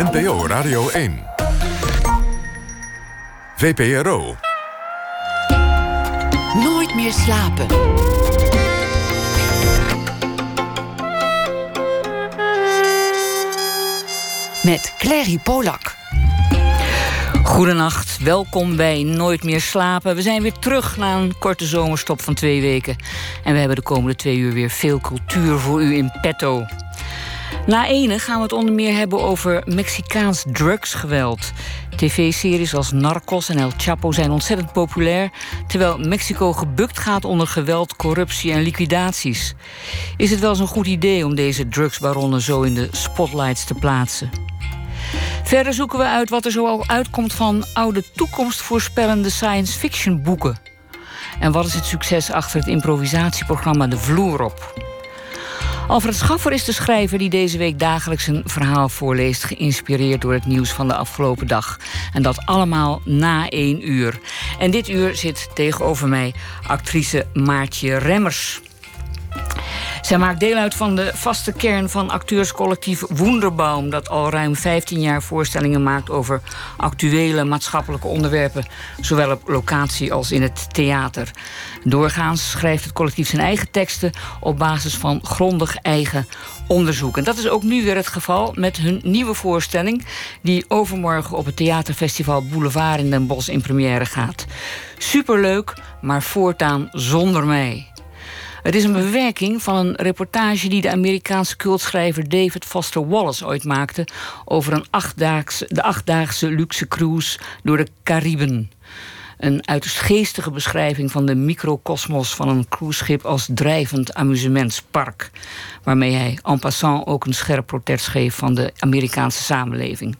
NPO Radio 1. VPRO. Nooit meer slapen. Met Clary Polak. Goedenacht, welkom bij Nooit meer slapen. We zijn weer terug na een korte zomerstop van twee weken. En we hebben de komende twee uur weer veel cultuur voor u in petto. Na ene gaan we het onder meer hebben over Mexicaans drugsgeweld. TV-series als Narcos en El Chapo zijn ontzettend populair, terwijl Mexico gebukt gaat onder geweld, corruptie en liquidaties. Is het wel zo'n goed idee om deze drugsbaronnen zo in de spotlights te plaatsen? Verder zoeken we uit wat er zoal uitkomt van oude toekomstvoorspellende science fiction boeken. En wat is het succes achter het improvisatieprogramma De Vloer op? Alfred Schaffer is de schrijver die deze week dagelijks een verhaal voorleest, geïnspireerd door het nieuws van de afgelopen dag. En dat allemaal na één uur. En dit uur zit tegenover mij actrice Maartje Remmers. Zij maakt deel uit van de vaste kern van acteurscollectief Wonderbaum, dat al ruim 15 jaar voorstellingen maakt over actuele maatschappelijke onderwerpen, zowel op locatie als in het theater. Doorgaans schrijft het collectief zijn eigen teksten op basis van grondig eigen onderzoek. En dat is ook nu weer het geval met hun nieuwe voorstelling, die overmorgen op het theaterfestival Boulevard in Den Bosch in première gaat. Superleuk, maar voortaan zonder mij. Het is een bewerking van een reportage die de Amerikaanse cultschrijver David Foster Wallace ooit maakte over een achtdaagse, de achtdaagse luxe cruise door de Cariben. Een uiterst geestige beschrijving van de microcosmos van een cruiseschip als drijvend amusementspark. Waarmee hij en passant ook een scherp protest schreef van de Amerikaanse samenleving.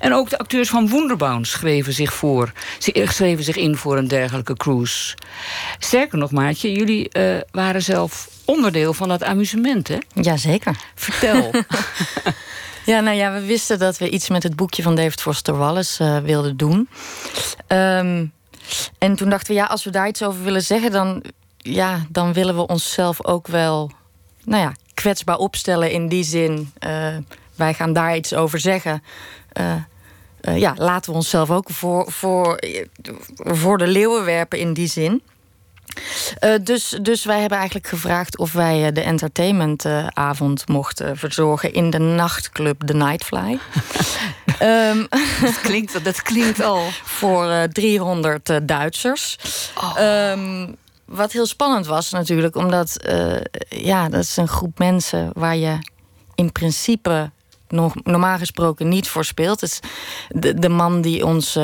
En ook de acteurs van Wonderbaum schreven zich, voor, schreven zich in voor een dergelijke cruise. Sterker nog, Maatje, jullie uh, waren zelf onderdeel van dat amusement, hè? Jazeker. Vertel. Ja, nou ja, we wisten dat we iets met het boekje van David Foster Wallace uh, wilden doen. Um, en toen dachten we, ja, als we daar iets over willen zeggen, dan, ja, dan willen we onszelf ook wel nou ja, kwetsbaar opstellen in die zin. Uh, wij gaan daar iets over zeggen. Uh, uh, ja, laten we onszelf ook voor, voor, voor de leeuwen werpen in die zin. Uh, dus, dus wij hebben eigenlijk gevraagd of wij uh, de entertainmentavond mochten verzorgen in de nachtclub The Nightfly. um, dat, klinkt, dat klinkt al. Voor uh, 300 Duitsers. Oh. Um, wat heel spannend was natuurlijk, omdat ja, dat is een groep mensen waar je in principe nog, normaal gesproken niet voor speelt. Het de, de man die ons,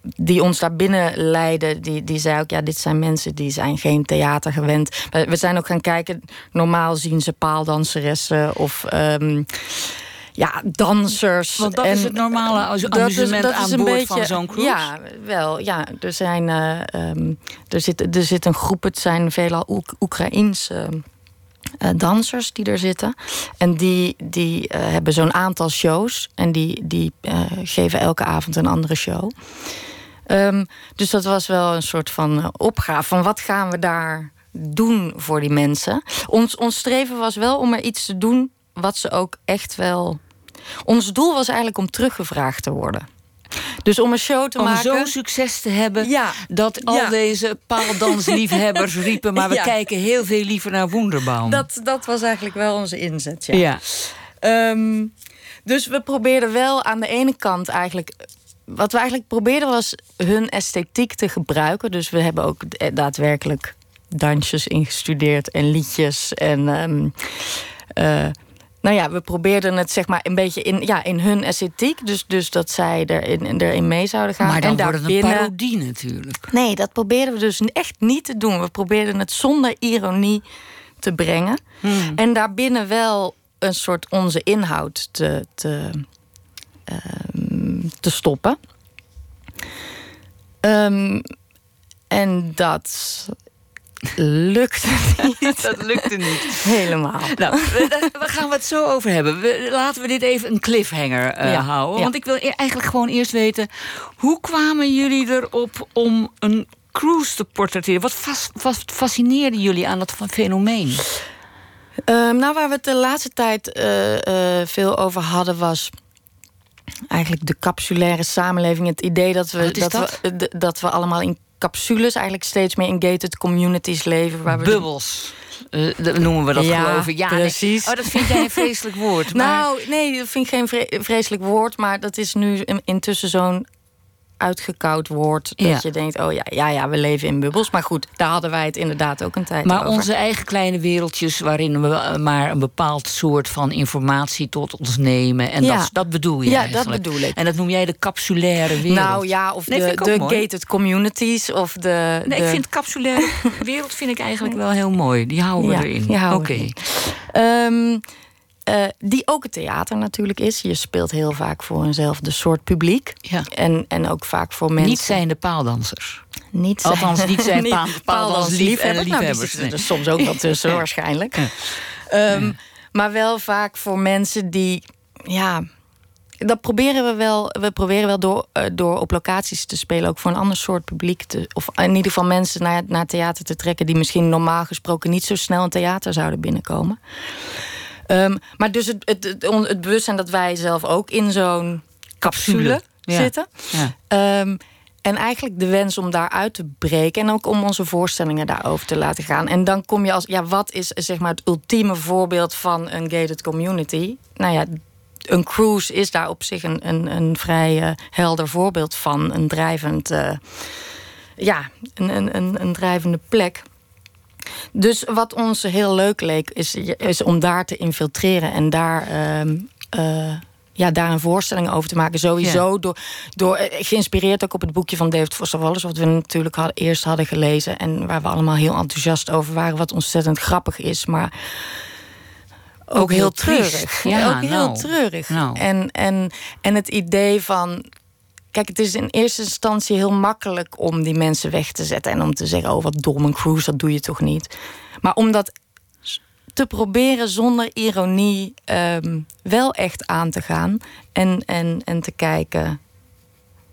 die ons daar binnen leidde, die, die zei ook: ja, dit zijn mensen die zijn geen theater gewend. We, zijn ook gaan kijken. Normaal zien ze paaldanseressen of. Um, ja, dansers. Want dat en, is het normale amusement dat is, dat aan boord beetje, van zo'n cruise? Ja, wel. Ja, er, zijn, uh, um, er, zit, er zit een groep, het zijn veelal Oekraïense uh, dansers die er zitten. En die, die uh, hebben zo'n aantal shows. En die, die uh, geven elke avond een andere show. Um, dus dat was wel een soort van opgave. Van wat gaan we daar doen voor die mensen? Ons, ons streven was wel om er iets te doen wat ze ook echt wel. Ons doel was eigenlijk om teruggevraagd te worden. Dus om een show te maken. Om zo'n succes te hebben ja. dat al ja. deze paaldansliefhebbers riepen. Maar we ja. kijken heel veel liever naar Wonderbaum. Dat, dat was eigenlijk wel onze inzet. Ja. Um, dus we probeerden wel aan de ene kant eigenlijk. Wat we eigenlijk probeerden was hun esthetiek te gebruiken. Dus we hebben ook daadwerkelijk dansjes ingestudeerd en liedjes. En um, uh, nou ja, we probeerden het zeg maar een beetje in, ja, in hun esthetiek. Dus, dus dat zij erin, erin mee zouden gaan. Maar dan en wordt het een parodie natuurlijk. Nee, dat probeerden we dus echt niet te doen. We probeerden het zonder ironie te brengen. Hmm. En daarbinnen wel een soort onze inhoud te, te, um, te stoppen. Um, en dat lukte niet. dat lukte niet. Helemaal. Nou, we, gaan we het zo over hebben. We, laten we dit even een cliffhanger uh, ja, houden. Ja. Want ik wil e- eigenlijk gewoon eerst weten... hoe kwamen jullie erop om een cruise te portretteren? Wat, fas, wat fascineerde jullie aan dat fenomeen? Um, nou, waar we het de laatste tijd uh, uh, veel over hadden was... eigenlijk de capsulaire samenleving. Het idee dat we, dat, dat? We, dat we allemaal in capsules, eigenlijk steeds meer in gated communities leven. Waar we Bubbels. Uh, noemen we dat ja, geloof ik. Ja, precies. Oh, dat vind jij een vreselijk woord. Maar... Nou, nee, dat vind ik geen vreselijk woord. Maar dat is nu intussen zo'n uitgekoud woord. Dat je denkt, oh ja, ja, ja, we leven in bubbels. Maar goed, daar hadden wij het inderdaad ook een tijd maar onze eigen kleine wereldjes... waarin we maar een bepaald soort van informatie tot ons nemen. En dat, dat bedoel je Ja, eigenlijk. dat bedoel ik. En dat noem jij de capsulaire wereld. Nou ja, of de, de gated communities. Of de, nee, de... ik vind capsulaire wereld vind ik eigenlijk wel heel mooi. Die houden we erin. Oké. Ehm, uh, die ook het theater natuurlijk is. Je speelt heel vaak voor eenzelfde soort publiek. Ja. En, en ook vaak voor mensen. Niet zijn de paaldansers. Niet zijn, Althans, niet zijn paal, paaldansliefhebbers. liefhebbers. Nou, die zitten er soms ook wel tussen, waarschijnlijk. Um, maar wel vaak voor mensen die. Ja, dat proberen we wel. We proberen wel door, uh, door op locaties te spelen, ook voor een ander soort publiek. Te, of in ieder geval mensen naar, naar theater te trekken die misschien normaal gesproken niet zo snel een theater zouden binnenkomen. Um, maar dus het, het, het, het, bewustzijn dat wij zelf ook in zo'n capsule, zitten. Ja. Um, en eigenlijk de wens om daaruit te breken. En ook om onze voorstellingen daarover te laten gaan. En dan kom je als, ja, wat is zeg maar het ultieme voorbeeld van een gated community? Nou ja, een cruise is daar op zich een, een, een vrij uh, helder voorbeeld van. Een drijvend, uh, ja, een, een, een drijvende plek. Dus wat ons heel leuk leek, is, is om daar te infiltreren en daar. Uh, ja, daar een voorstelling over te maken. Sowieso door, door, eh, geïnspireerd ook op het boekje van David Foster Wallace... wat we natuurlijk eerst hadden gelezen... en waar we allemaal heel enthousiast over waren... wat ontzettend grappig is, maar ook, ook heel, heel treurig. Ja, ook heel nou, treurig. Nou. En, en, en het idee van Kijk, het is in eerste instantie heel makkelijk om die mensen weg te zetten. En om te zeggen, oh wat dom, een cruise, dat doe je toch niet. Maar om dat te proberen zonder ironie um, wel echt aan te gaan. En, en, en te kijken,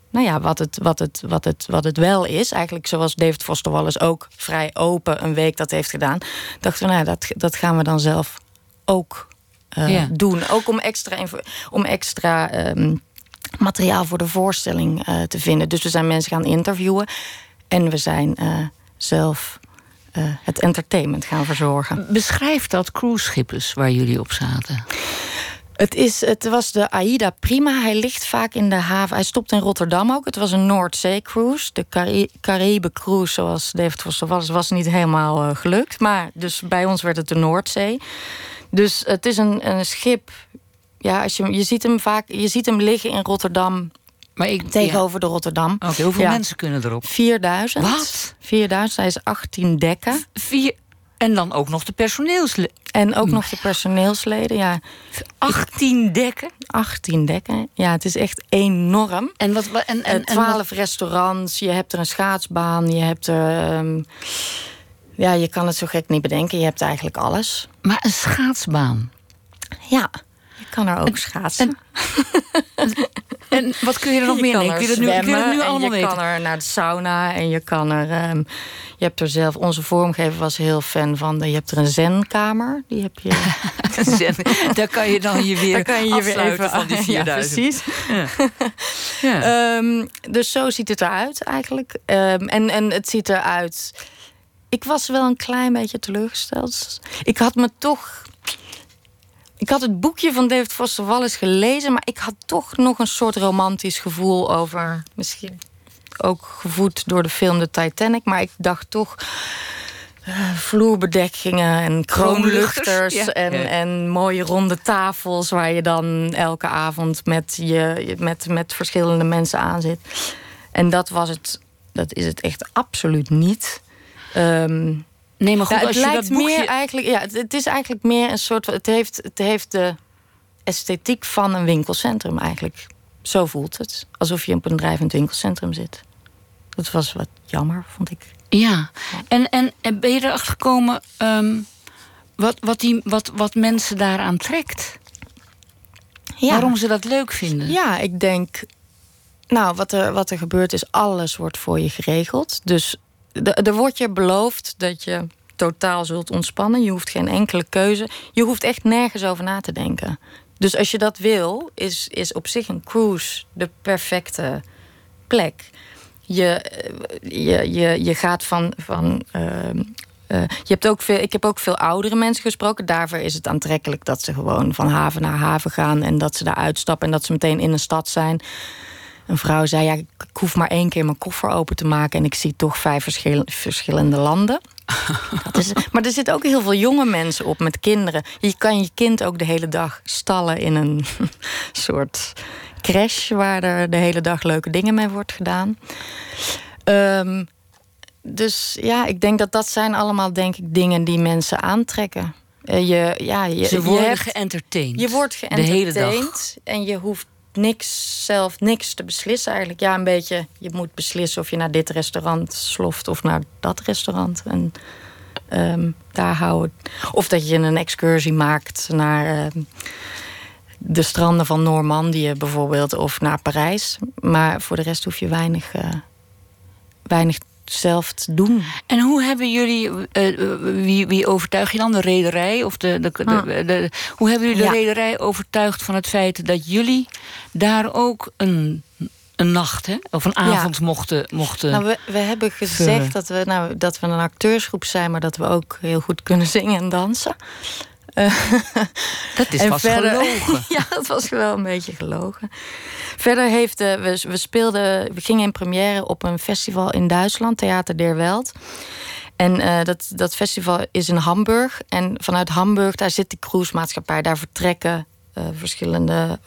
nou ja, wat het, wat, het, wat, het, wat het wel is. Eigenlijk zoals David Foster Wallace ook vrij open een week dat heeft gedaan. Dachten we, nou dat, dat gaan we dan zelf ook uh, ja. doen. Ook om extra, om extra um, materiaal voor de voorstelling uh, te vinden. Dus we zijn mensen gaan interviewen. En we zijn uh, zelf uh, het entertainment gaan verzorgen. Beschrijf dat cruiseschip waar jullie op zaten. Het, is, het was de Aida Prima. Hij ligt vaak in de haven. Hij stopt in Rotterdam ook. Het was een Noordzee-cruise. De Caribe cruise, zoals David Foster was, was niet helemaal gelukt. Maar dus bij ons werd het de Noordzee. Dus het is een, een schip ja, als je, je ziet hem vaak, je ziet hem liggen in Rotterdam. Maar ik, tegenover de Rotterdam. Oké, hoeveel ja. mensen kunnen erop? 4000. Wat? 4000, hij is 18 dekken. Vier, en dan ook nog de personeelsleden. En ook nog de personeelsleden, ja. 18 dekken? 18 dekken, ja, het is echt enorm. En, wat, en, en, 12 restaurants, je hebt er een schaatsbaan, je hebt er... Um, ja, je kan het zo gek niet bedenken, je hebt eigenlijk alles. Maar een schaatsbaan? Ja. Je kan er ook schaatsen. En, en, wat kun je er nog meer? Nee, ik wil het nu, ik wil het nu allemaal je kan er naar de sauna en je kan er. Um, je hebt er zelf. Onze vormgever was heel fan van. De, je hebt er een zenkamer. Die heb je. Zen, daar kan je dan je weer daar kan je je weer even van die 4000. Ja, precies. Ja. ja. Um, dus zo ziet het eruit eigenlijk. Um, en, en het ziet eruit. Ik was wel een klein beetje teleurgesteld. Ik had me toch ik had het boekje van David Foster Wallace gelezen, maar ik had toch nog een soort romantisch gevoel over. Misschien ook gevoed door de film The Titanic, maar ik dacht toch. Uh, vloerbedekkingen en kroonluchters ja. En, ja. en mooie ronde tafels waar je dan elke avond met, je, met, met verschillende mensen aan zit. En dat was het, dat is het echt absoluut niet. Um, Nee, maar goed, ja, het als lijkt je dat boekje... meer eigenlijk. Ja, het, het, is eigenlijk meer een soort. Het heeft, het heeft de esthetiek van een winkelcentrum eigenlijk. Zo voelt het. Alsof je op een drijvend winkelcentrum zit. Dat was wat jammer, vond ik. Ja, en, en, en ben je erachter gekomen um, wat, wat, die, wat, wat mensen daaraan trekt? Ja. Waarom ze dat leuk vinden? Ja, ik denk. Nou, wat er, wat er gebeurt is, alles wordt voor je geregeld. Dus er wordt je beloofd dat je totaal zult ontspannen. Je hoeft geen enkele keuze. Je hoeft echt nergens over na te denken. Dus als je dat wil, is, is op zich een cruise de perfecte plek. Je, je, je, je gaat van. van ehm, eh, je hebt ook veel, ik heb ook veel oudere mensen gesproken. Daarvoor is het aantrekkelijk dat ze gewoon van haven naar haven gaan en dat ze daar uitstappen en dat ze meteen in een stad zijn. Een vrouw zei: Ja, ik hoef maar één keer mijn koffer open te maken en ik zie toch vijf verschillende landen. Dat is, maar er zitten ook heel veel jonge mensen op met kinderen. Je kan je kind ook de hele dag stallen in een soort crash waar er de hele dag leuke dingen mee wordt gedaan. Um, dus ja, ik denk dat dat zijn allemaal denk ik dingen die mensen aantrekken. Uh, je, ja, je, Ze worden geëntertained. Je wordt geëntertained en je hoeft niks zelf niks te beslissen eigenlijk. Ja, een beetje, je moet beslissen of je naar dit restaurant sloft of naar dat restaurant. En um, daar houden. Of dat je een excursie maakt naar uh, de stranden van Normandië bijvoorbeeld of naar Parijs. Maar voor de rest hoef je weinig, uh, weinig zelf te doen. En hoe hebben jullie, uh, wie, wie overtuig je dan? De rederij? Of de, de, de, ah. de hoe hebben jullie de rederij overtuigd van het feit dat jullie daar ook een, een nacht hè? of een avond mochten, mochten. Nou, we, we hebben gezegd dat we, nou, dat we een acteursgroep zijn, maar dat we ook heel goed kunnen zingen en dansen. dat is vast gelogen. ja, dat was wel een beetje gelogen. Verder heeft uh, we, we speelden, we gingen in première op een festival in Duitsland, Theater der Welt. En uh, dat, dat festival is in Hamburg. En vanuit Hamburg, daar zit die cruisemaatschappij. Daar vertrekken uh, verschillende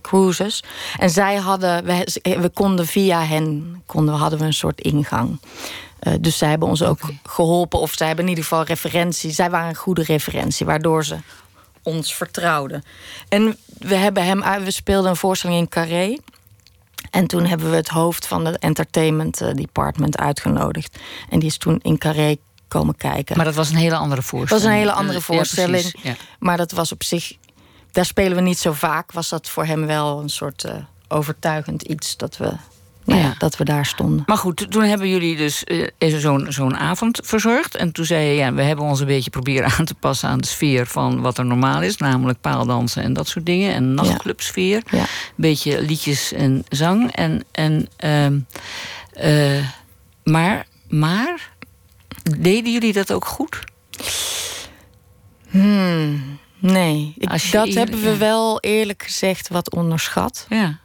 cruises. En zij hadden, we, we konden via hen, konden, hadden we een soort ingang. Uh, dus zij hebben ons ook geholpen. Of zij hebben in ieder geval referentie. Zij waren een goede referentie, waardoor ze ons vertrouwden. En we, hebben hem, we speelden een voorstelling in Carré. En toen hebben we het hoofd van het entertainment eh, department uitgenodigd. En die is toen in Carré komen kijken. Maar dat was een hele andere voorstelling. Dat was een hele andere voorstelling. Ja, Maar dat was op zich. Daar spelen we niet zo vaak. Was dat voor hem wel een soort uh, overtuigend iets dat we nou ja, dat we daar stonden. Maar goed, toen hebben jullie dus uh, zo'n zo'n avond verzorgd. En toen zei je, ja, we hebben ons een beetje proberen aan te passen aan de sfeer van wat er normaal is. Namelijk paaldansen en dat soort dingen. En nachtclubsfeer. Ja. Een beetje liedjes en zang. En, en, uh, uh, maar, maar, deden jullie dat ook goed? Hmm, nee, ik, dat hebben we wel eerlijk gezegd wat onderschat. Ja.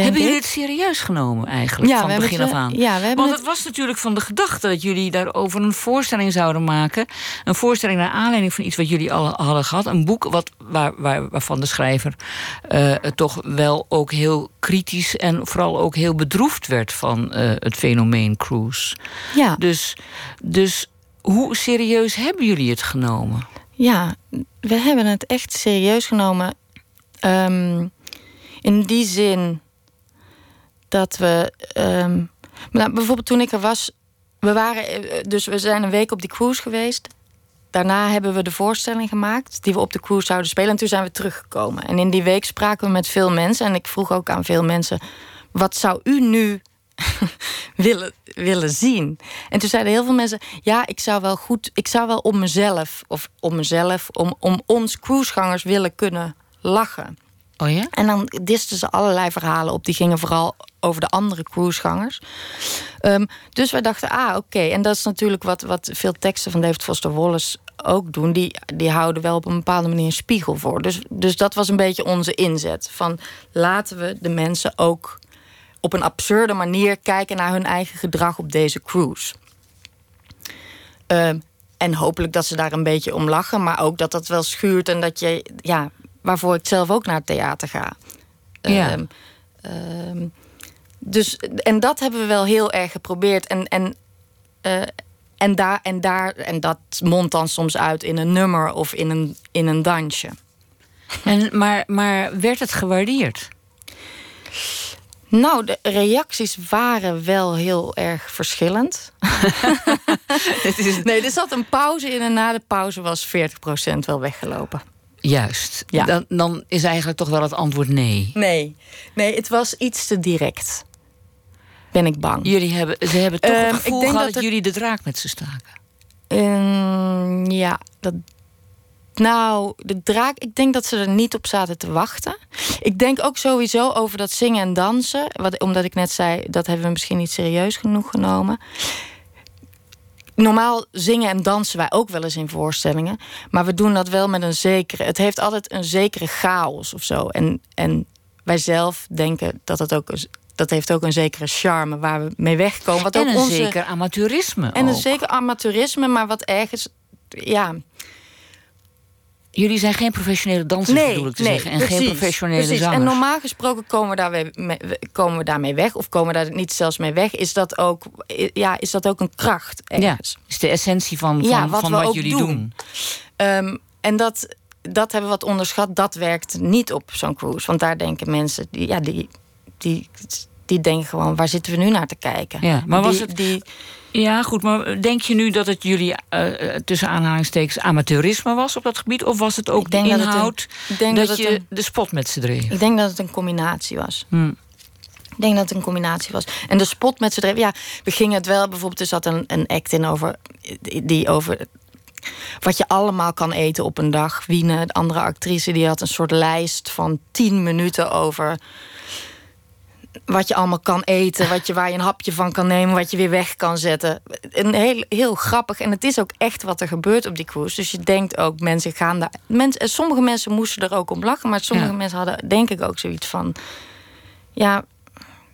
Hebben jullie het serieus genomen eigenlijk, van begin af aan? Ja, we Want het... was natuurlijk van de gedachte dat jullie daarover een voorstelling zouden maken. Een voorstelling naar aanleiding van iets wat jullie al hadden gehad. Een boek wat, waar, waar, waarvan de schrijver uh, toch wel ook heel kritisch... en vooral ook heel bedroefd werd van uh, het fenomeen cruise. Ja. Dus, dus hoe serieus hebben jullie het genomen? Ja, we hebben het echt serieus genomen. Um, in die zin dat we. Um, nou, bijvoorbeeld toen ik er was. We waren, eh, dus we zijn een week op die cruise geweest. Daarna hebben we de voorstelling gemaakt die we op de cruise zouden spelen. En toen zijn we teruggekomen. En in die week spraken we met veel mensen. En ik vroeg ook aan veel mensen: wat zou u nu willen, willen zien? En toen zeiden heel veel mensen: ja, ik zou wel goed, ik zou wel om mezelf, of om mezelf, om, om ons cruisegangers willen kunnen lachen. Oh? En dan disten ze allerlei verhalen op. Die gingen vooral over de andere cruisegangers. Um, dus wij dachten, ah, oké. En dat is natuurlijk wat, wat veel teksten van David Foster Wallace ook doen. Die, die houden wel op een bepaalde manier een spiegel voor. Dus, dus dat was een beetje onze inzet. Van laten we de mensen ook op een absurde manier kijken naar hun eigen gedrag op deze cruise. Um, en hopelijk dat ze daar een beetje om lachen, maar ook dat dat wel schuurt en dat je, ja, waarvoor ik zelf ook naar het theater ga. Ja. Um, dus, en dat hebben we wel heel erg geprobeerd. En, en, uh, en, daar, en, daar, en dat mondt dan soms uit in een nummer of in een, in een dansje. En, maar, maar werd het gewaardeerd? Nou, de reacties waren wel heel erg verschillend. nee, er zat een pauze in en na de pauze was 40% wel weggelopen. Juist. Ja. Dan, dan is eigenlijk toch wel het antwoord nee. Nee. Nee, het was iets te direct. Ben ik bang. Jullie hebben, ze hebben toch het ehm, gevoel dat, jullie de draak met ze staken? Um, ja, dat Nou, de draak, ik denk dat ze er niet op zaten te wachten. Ik denk ook sowieso over dat zingen en dansen. Wat, omdat ik net zei, dat hebben we misschien niet serieus genoeg genomen. Normaal zingen en dansen wij ook wel eens in voorstellingen. Maar we doen dat wel met een zekere. Het heeft altijd een zekere chaos of zo. En, en wij zelf denken dat het ook. Dat heeft ook een zekere charme waar we mee wegkomen. Wat en ook een onze, zeker amateurisme. En een zeker amateurisme, maar wat ergens. Ja, Jullie zijn geen professionele dansers, bedoel ik te zeggen. En geen professionele precies. zangers. En normaal gesproken komen we, daarmee, mee- komen we daarmee weg. Of komen we daar niet zelfs mee weg. Is dat ook, ja, is dat ook een kracht ja, ergens. is de essentie van, van, Ja, wat van wat jullie doen. doen. Ehm, en dat, dat hebben we wat onderschat. Dat werkt niet op zo'n cruise. Want daar denken mensen... Die, ja, die, die, die denken gewoon... waar zitten we nu naar te kijken? Ja, maar was Die- het- Die, Ja, goed, maar denk je nu dat het jullie eh, eh, tussen aanhalingstekens amateurisme was op dat gebied? Of was het ook de dat het een- inhoud dat, je een- de spot met ze dreef? ik denk dat het een combinatie was. Hm. Ik denk dat het een combinatie was. En de spot met z'n drieën... Ja, we gingen het wel... Bijvoorbeeld, er zat een, een act in over... Die over wat je allemaal kan eten op een dag. Wiene, de andere actrice, die had een soort lijst van tien minuten over... wat je allemaal kan eten, wat je, waar je een hapje van kan nemen... wat je weer weg kan zetten. Een heel, heel grappig. En het is ook echt wat er gebeurt op die cruise. Dus je denkt ook, mensen gaan daar... Mensen, sommige mensen moesten er ook om lachen... maar sommige Ja. mensen hadden denk ik ook zoiets van... ja,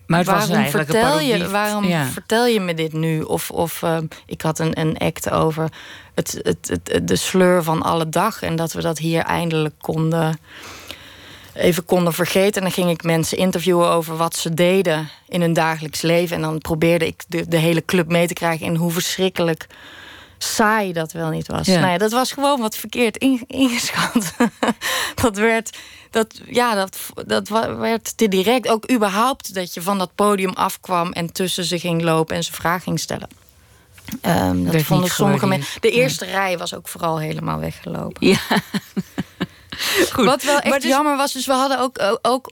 Maar waarom vertel je, waarom Ja. vertel je me dit nu? Of, of ehm, ik had een, een act over het, het, het, de sleur van alle dag. En dat we dat hier eindelijk konden, even konden vergeten. En dan ging ik mensen interviewen over wat ze deden in hun dagelijks leven. En dan probeerde ik de, de hele club mee te krijgen in hoe verschrikkelijk saai dat wel niet was. Ja. Nou ja, dat was gewoon wat verkeerd in- ingeschat. dat werd, dat, ja, dat, dat werd te direct. Ook überhaupt dat je van dat podium afkwam en tussen ze ging lopen en ze vragen ging stellen. Ehm, dat vonden sommige mensen. De eerste rij was ook vooral helemaal weggelopen. Ja. Goed. Wat wel echt dus- jammer was, dus we hadden ook, ook,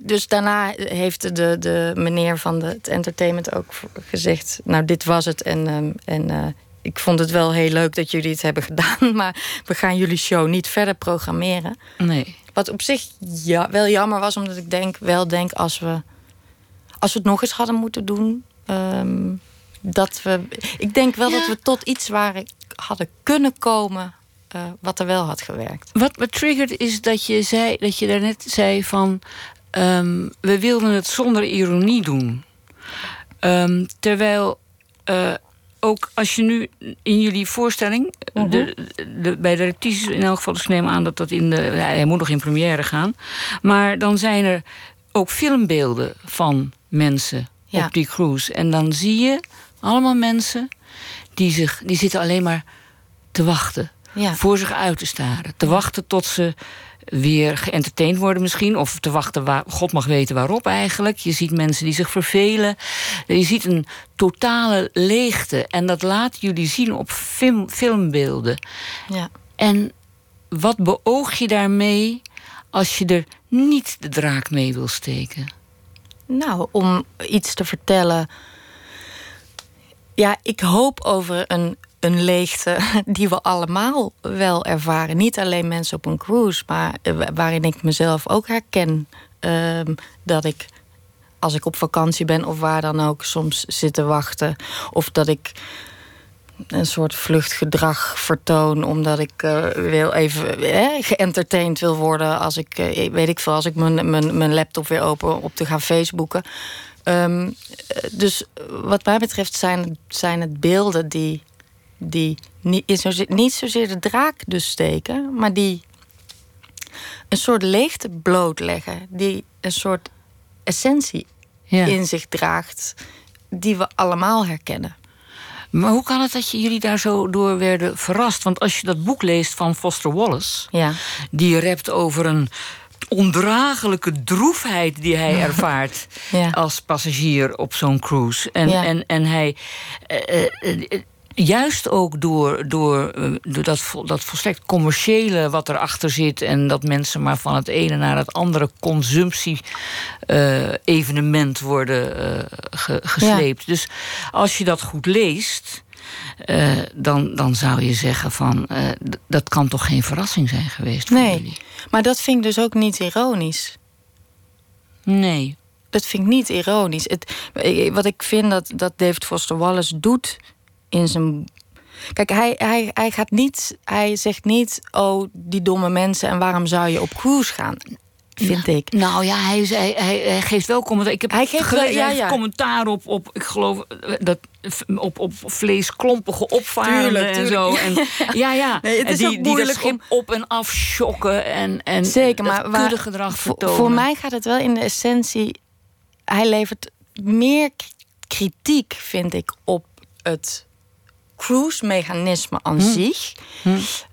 Dus daarna heeft de, de meneer van de, het entertainment ook gezegd: Nou, dit was het. En, ehm, en eh, ik vond het wel heel leuk dat jullie het hebben gedaan. Maar we gaan jullie show niet verder programmeren. Nee. Wat op zich ja, wel jammer was, omdat ik denk, wel denk als we, als we het nog eens hadden moeten doen. ehm, dat we, ik denk wel Ja. dat we tot iets waren, hadden kunnen komen. Eh, wat er wel had gewerkt. Wat me triggert is dat je zei dat je daarnet zei van ehm, we wilden het zonder ironie doen. Ehm, terwijl eh, ook als je nu in jullie voorstelling, de, de- bij de repetities in elk geval, dus ik neem aan dat dat in de. hij moet nog in première gaan. Maar dan zijn er ook filmbeelden van mensen Ja. op die cruise. En dan zie je allemaal mensen die, zich, die zitten alleen maar te wachten Ja. voor zich uit te staren. Te wachten tot ze weer geëntertained worden misschien. Of te wachten, waar, God mag weten waarop eigenlijk. Je ziet mensen die zich vervelen. Je ziet een totale leegte. En dat laten jullie zien op film, filmbeelden. Ja. En wat beoog je daarmee als je er niet de draak mee wil steken? Nou, om iets te vertellen. Ja, ik hoop over een, een leegte die we allemaal wel ervaren. Niet alleen mensen op een cruise, maar eh, waarin ik mezelf ook herken. Ehm, dat ik, als ik op vakantie ben of waar dan ook, soms zit te wachten. Of dat ik een soort vluchtgedrag vertoon. Omdat ik eh, wil even eh, geëntertained wil worden. Als ik, eh, weet ik veel, als ik mijn, mijn, mijn laptop weer open op te gaan Facebooken. Ehm, eh, dus wat mij betreft zijn, zijn het beelden die, die niet, zozeer, niet zozeer de draak dus steken, maar die een soort leegte blootleggen. Die een soort essentie Ja. in zich draagt, die we allemaal herkennen. Maar hoe kan het dat je jullie daar zo door werden verrast? Want als je dat boek leest van Foster Wallace... Ja. die rept over een ondraaglijke droefheid die hij ervaart Ja. als passagier op zo'n cruise. En, Ja. en, en hij. eh, eh, eh, Juist ook door, door, eh, door dat, vol- dat volstrekt commerciële wat erachter zit... en dat mensen maar van het ene naar het andere consumptie-evenement worden eh, ge- gesleept. Dus als je dat goed leest, eh, dan, dan zou je zeggen van eh, dat kan toch geen verrassing zijn geweest voor Nee. jullie? Maar dat vind ik dus ook niet ironisch. Nee. Dat vind ik niet ironisch. Het, eh, wat ik vind dat, dat David Foster Wallace doet in zijn. Kijk, hij, hij, hij gaat niet. Hij zegt niet. Oh, die domme mensen en waarom zou je op cruise gaan? Vind ik. Nou ja, hij, hij, hij, geeft wel commentaar. Ik heb Hij geeft wel- ja, ja. commentaar op, op, ik geloof, eh, dat, op, op vleesklompige opvarenden en zo. En, ja, ja. Nee, het En is die, die dat schip om- op en af shocken en, en Zeker, maar waar- voor, vertonen. voor mij gaat het wel in de essentie. Hij levert meer kritiek, vind ik, op het cruise-mechanisme aan Hm. zich.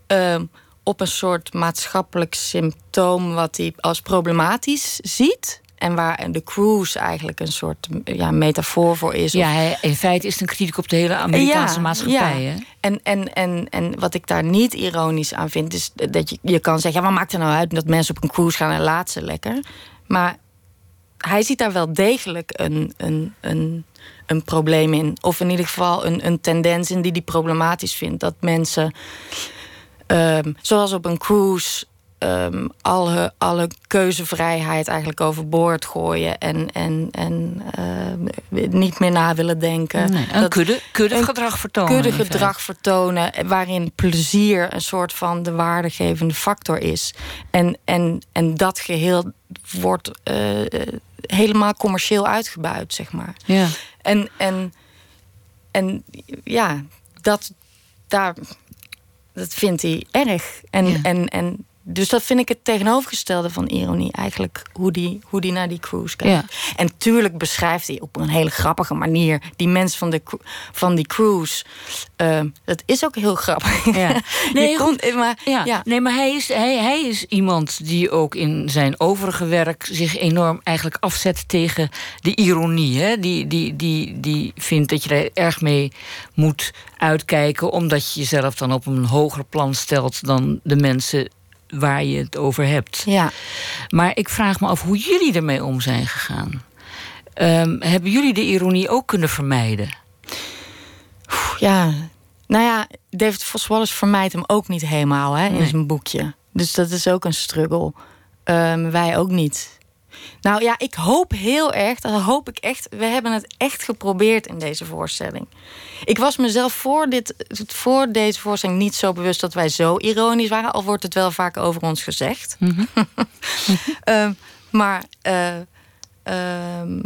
Ehm, op een soort maatschappelijk symptoom wat hij als problematisch ziet. En waar de cruise eigenlijk een soort ja, metafoor voor is. Ja, hij, in feite is het een kritiek op de hele Amerikaanse Ja, maatschappij. ja. Hè? En, en, en, en wat ik daar niet ironisch aan vind, is dat je, je kan zeggen: ja, wat maakt er nou uit dat mensen op een cruise gaan en laat ze lekker. Maar hij ziet daar wel degelijk een, een, een, een probleem in. Of in ieder geval een, een tendens in die hij problematisch vindt. Dat mensen, ehm, zoals op een cruise, ehm, alle, alle keuzevrijheid eigenlijk overboord gooien. En, en, en ehm, niet meer na willen denken. Nee, een kudde, kuddegedrag vertonen. in kuddegedrag vertonen eh, waarin plezier een soort van de waardegevende factor is. En, en, en dat geheel wordt eh, eh, helemaal commercieel uitgebuit, zeg maar. Ja. En, en, en ja, dat, daar, dat vindt hij erg. En, Ja. en, en dus dat vind ik het tegenovergestelde van ironie. Eigenlijk hoe die, hoe die naar die cruise kijkt. Ja. En tuurlijk beschrijft hij op een hele grappige manier... die mensen van, de, van die cruise. Dat is ook heel grappig. Ja. Nee, goed. komt, maar, Ja, ja. nee, maar hij is, hij, hij is iemand die ook in zijn overige werk zich enorm eigenlijk afzet tegen de ironie. Hè? Die, die, die, die vindt dat je er erg mee moet uitkijken, omdat je jezelf dan op een hoger plan stelt dan de mensen waar je het over hebt. ja. Maar ik vraag me af hoe jullie ermee om zijn gegaan. Ehm, hebben jullie de ironie ook kunnen vermijden? Ja, nou ja, David Foss Wallace vermijdt hem ook niet helemaal hè, in Nee. zijn boekje. Dus dat is ook een struggle. Ehm, wij ook niet. Nou ja, ik hoop heel erg, dat hoop ik echt. We hebben het echt geprobeerd in deze voorstelling. Ik was mezelf voor, dit, voor deze voorstelling niet zo bewust dat wij zo ironisch waren. Al wordt het wel vaak over ons gezegd. Ehm, maar eh, ehm,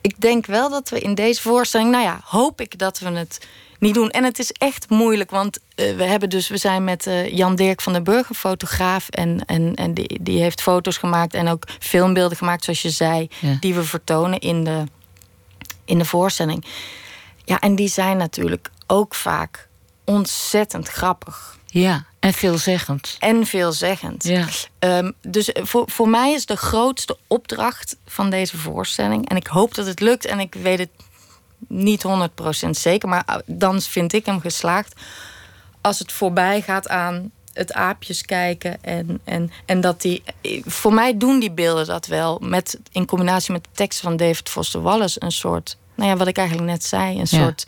ik denk wel dat we in deze voorstelling, nou ja, hoop ik dat we het niet doen. En het is echt moeilijk, want eh, we hebben dus, we zijn met eh, Jan Dirk van den Burg, een fotograaf, en, en, en die, die heeft foto's gemaakt en ook filmbeelden gemaakt, zoals je zei, Ja. die we vertonen in de, in de voorstelling. Ja, en die zijn natuurlijk ook vaak ontzettend grappig Ja, en veelzeggend. en veelzeggend. Ja. Ehm, dus voor, voor mij is de grootste opdracht van deze voorstelling. En ik hoop dat het lukt. En ik weet het niet 100% zeker. Maar uh, dan vind ik hem geslaagd. Als het voorbij gaat aan het aapjes kijken. En, en, en dat die. Voor mij doen die beelden dat wel. Met, in combinatie met de teksten van David Foster Wallace. Een soort. Nou ja, wat ik eigenlijk net zei. Een Ja. soort.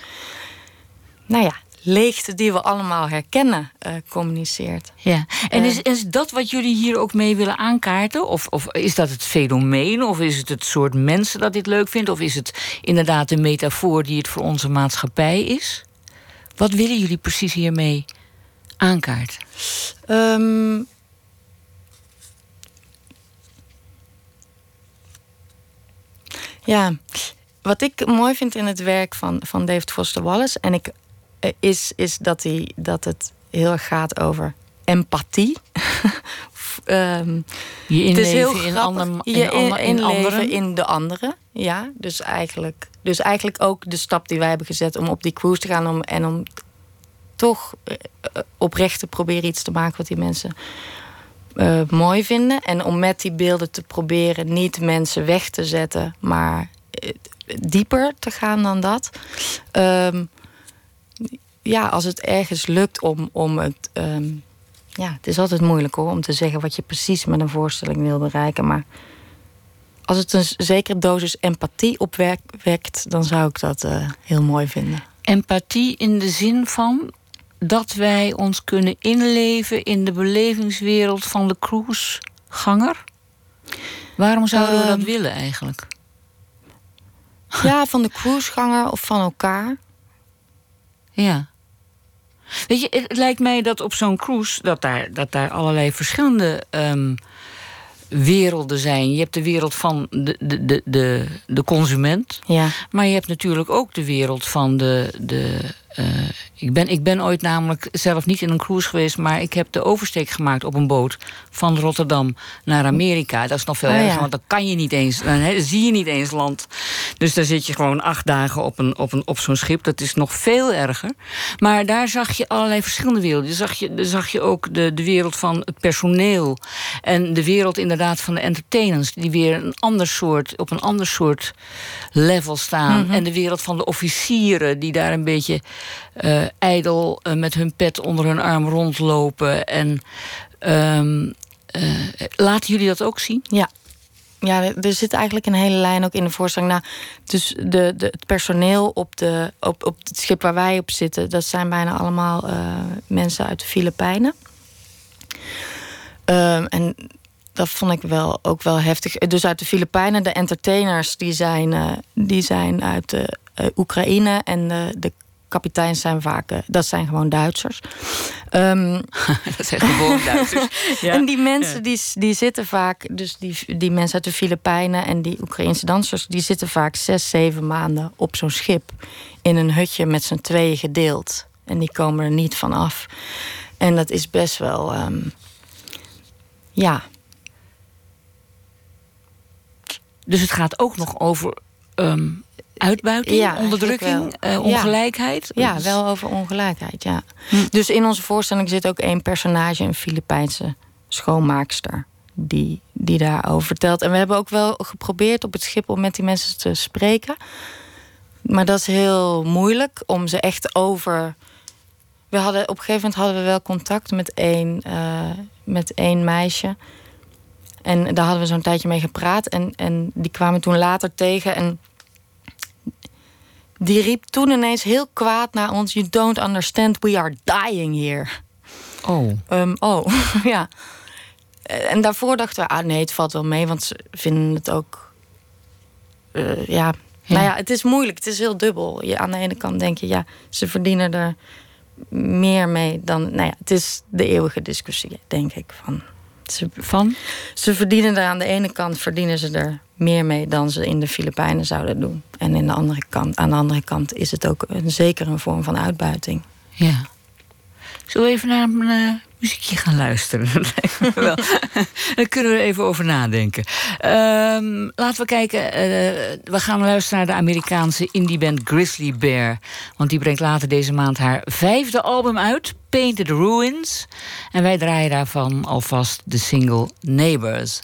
Nou ja, leegte die we allemaal herkennen, eh, communiceert. Ja, en Eh. is, is dat wat jullie hier ook mee willen aankaarten? Of, of is dat het fenomeen? Of is het het soort mensen dat dit leuk vindt? Of is het inderdaad de metafoor die het voor onze maatschappij is? Wat willen jullie precies hiermee aankaarten? Ehm, ja, wat ik mooi vind in het werk van, van David Foster Wallace... En ik, is, is dat, hij, dat het heel erg gaat over empathie. Ehm, Je het is heel inleven in, ander, in, je in inleven anderen? in de anderen. Ja, dus eigenlijk, dus eigenlijk ook de stap die wij hebben gezet om op die cruise te gaan om, en om toch eh, oprecht te proberen iets te maken wat die mensen eh, mooi vinden. En om met die beelden te proberen niet mensen weg te zetten, maar eh, dieper te gaan dan dat. Ehm, ja, als het ergens lukt om, om het. ehm, ja, het is altijd moeilijk hoor om te zeggen wat je precies met een voorstelling wil bereiken. Maar als het een zekere dosis empathie opwekt, dan zou ik dat eh, heel mooi vinden. Empathie in de zin van dat wij ons kunnen inleven in de belevingswereld van de cruiseganger? Waarom zouden we dat Ehm. willen eigenlijk? Ja, van de cruiseganger of van elkaar. Ja. Weet je, het lijkt mij dat op zo'n cruise... dat daar, dat daar allerlei verschillende ehm, werelden zijn. Je hebt de wereld van de, de, de, de, de consument... Ja. maar je hebt natuurlijk ook de wereld van de... de eh, ik, ben, ik ben ooit namelijk zelf niet in een cruise geweest... maar ik heb de oversteek gemaakt op een boot... van Rotterdam naar Amerika. Dat is nog veel Oh, erger, ja. want dan kan je niet eens... dan zie je niet eens land. Dus daar zit je gewoon acht dagen op, een, op, een, op zo'n schip. Dat is nog veel erger. Maar daar zag je allerlei verschillende werelden. Daar zag je, daar zag je ook de, de wereld van het personeel... en de wereld inderdaad van de entertainers... die weer een ander soort, op een ander soort level staan. En de wereld van de officieren... die daar een beetje eh, ijdel eh, met hun pet onder hun arm rondlopen. En ehm, eh, laten jullie dat ook zien? Ja. Ja, er zit eigenlijk een hele lijn ook in de voorstelling. Nou, dus de, de, het personeel op, de, op, op het schip waar wij op zitten... dat zijn bijna allemaal mensen uit de Filipijnen. Ehm, en dat vond ik wel, ook wel heftig. Dus uit de Filipijnen, de entertainers... die zijn, die zijn uit de, Oekraïne en de, de kapiteins zijn vaak... dat zijn gewoon Duitsers. Ehm, dat zijn gewoon Duitsers. Ja. en die mensen die, die zitten vaak, dus die, die mensen uit de Filipijnen en die Oekraïnse dansers, die zitten vaak zes, zeven maanden op zo'n schip in een hutje met z'n tweeën gedeeld. En die komen er niet van af. En dat is best wel, ehm, ja, Dus het gaat ook nog over ehm, uitbuiting, Ja, onderdrukking, eh, Ja. ongelijkheid. ja, wel over ongelijkheid, ja. Hm. Dus in onze voorstelling zit ook één personage, een Filipijnse schoonmaakster. Die, die daarover vertelt. En we hebben ook wel geprobeerd op het schip om met die mensen te spreken. Maar dat is heel moeilijk om ze echt over. We hadden, op een gegeven moment hadden we wel contact met één, eh, met één meisje. En daar hadden we zo'n tijdje mee gepraat. En, en die kwamen toen later tegen. En die riep toen ineens heel kwaad naar ons: You don't understand, we are dying here. Oh, Ehm, oh, ja. En daarvoor dachten we, ah nee, het valt wel mee, want ze vinden het ook. eh, ja. nou ja, het is moeilijk, het is heel dubbel. Je, aan de ene kant denk je, ja, ze verdienen er meer mee dan. Nou ja, het is de eeuwige discussie, denk ik. Van, ze, van? ze verdienen er aan de ene kant verdienen ze er meer mee dan ze in de Filipijnen zouden doen. En in de andere kant, aan de andere kant is het ook een, zeker een vorm van uitbuiting. Ja. Zullen we even naar een eh, muziekje gaan luisteren? Wel. Daar kunnen we even over nadenken. Ehm, laten we kijken. eh, we gaan luisteren naar de Amerikaanse indieband Grizzly Bear. Want die brengt later deze maand haar vijfde album uit. Painted Ruins. En wij draaien daarvan alvast de single Neighbors.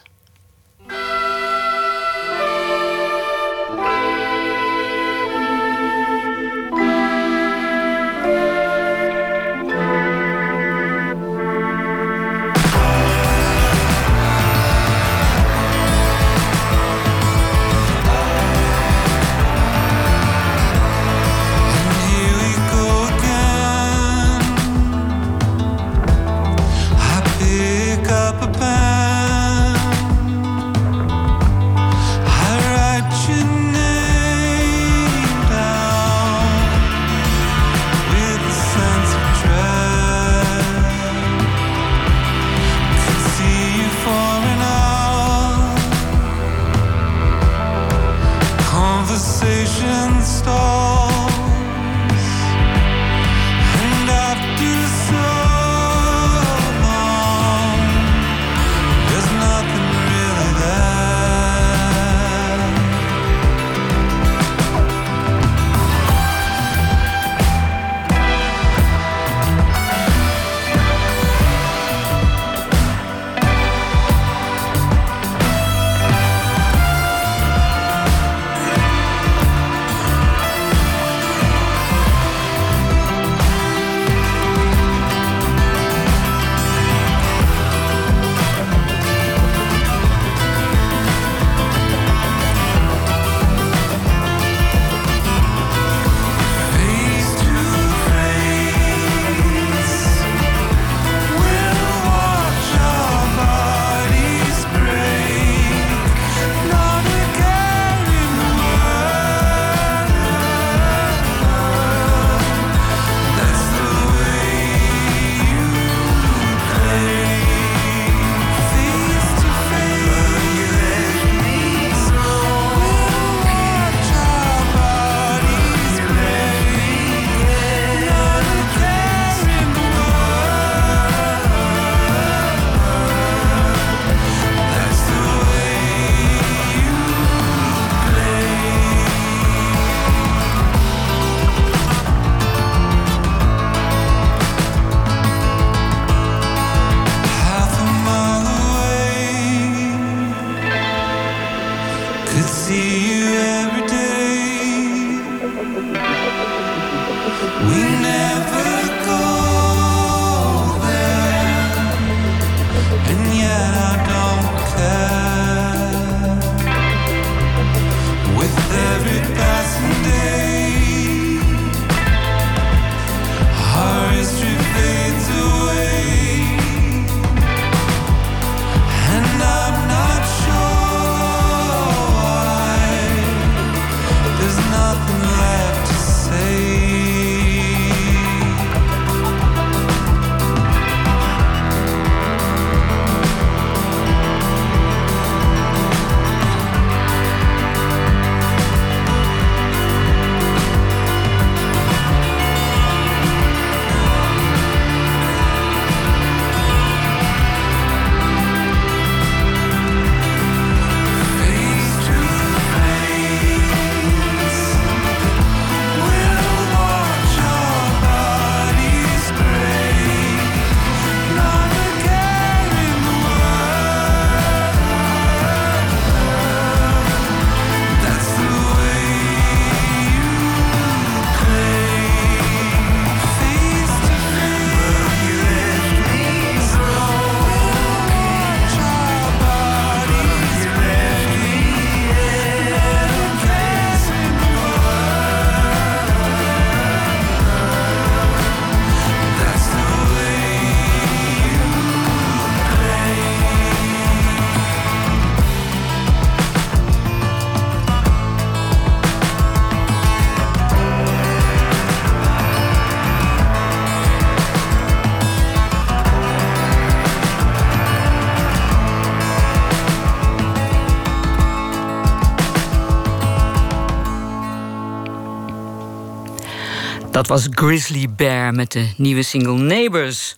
Dat was Grizzly Bear met de nieuwe single Neighbors.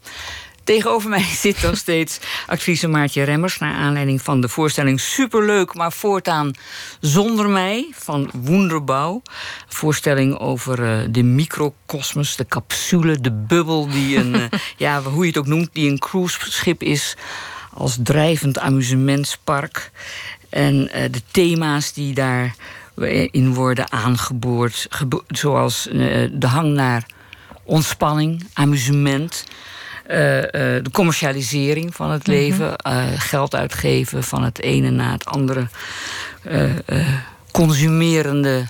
Tegenover mij zit nog steeds actrice Maartje Remmers... naar aanleiding van de voorstelling Superleuk, maar voortaan zonder mij... van Wonderbouw. Voorstelling over eh, de microcosmos, de capsule, de bubbel... die een, eh, ja, hoe je het ook noemt, die een cruiseschip is... als drijvend amusementspark. En eh, de thema's die daarin worden aangeboord... gebo- zoals eh, de hang naar ontspanning, amusement... eh, eh, de commercialisering van het leven, eh, geld uitgeven van het ene na het andere, consumerende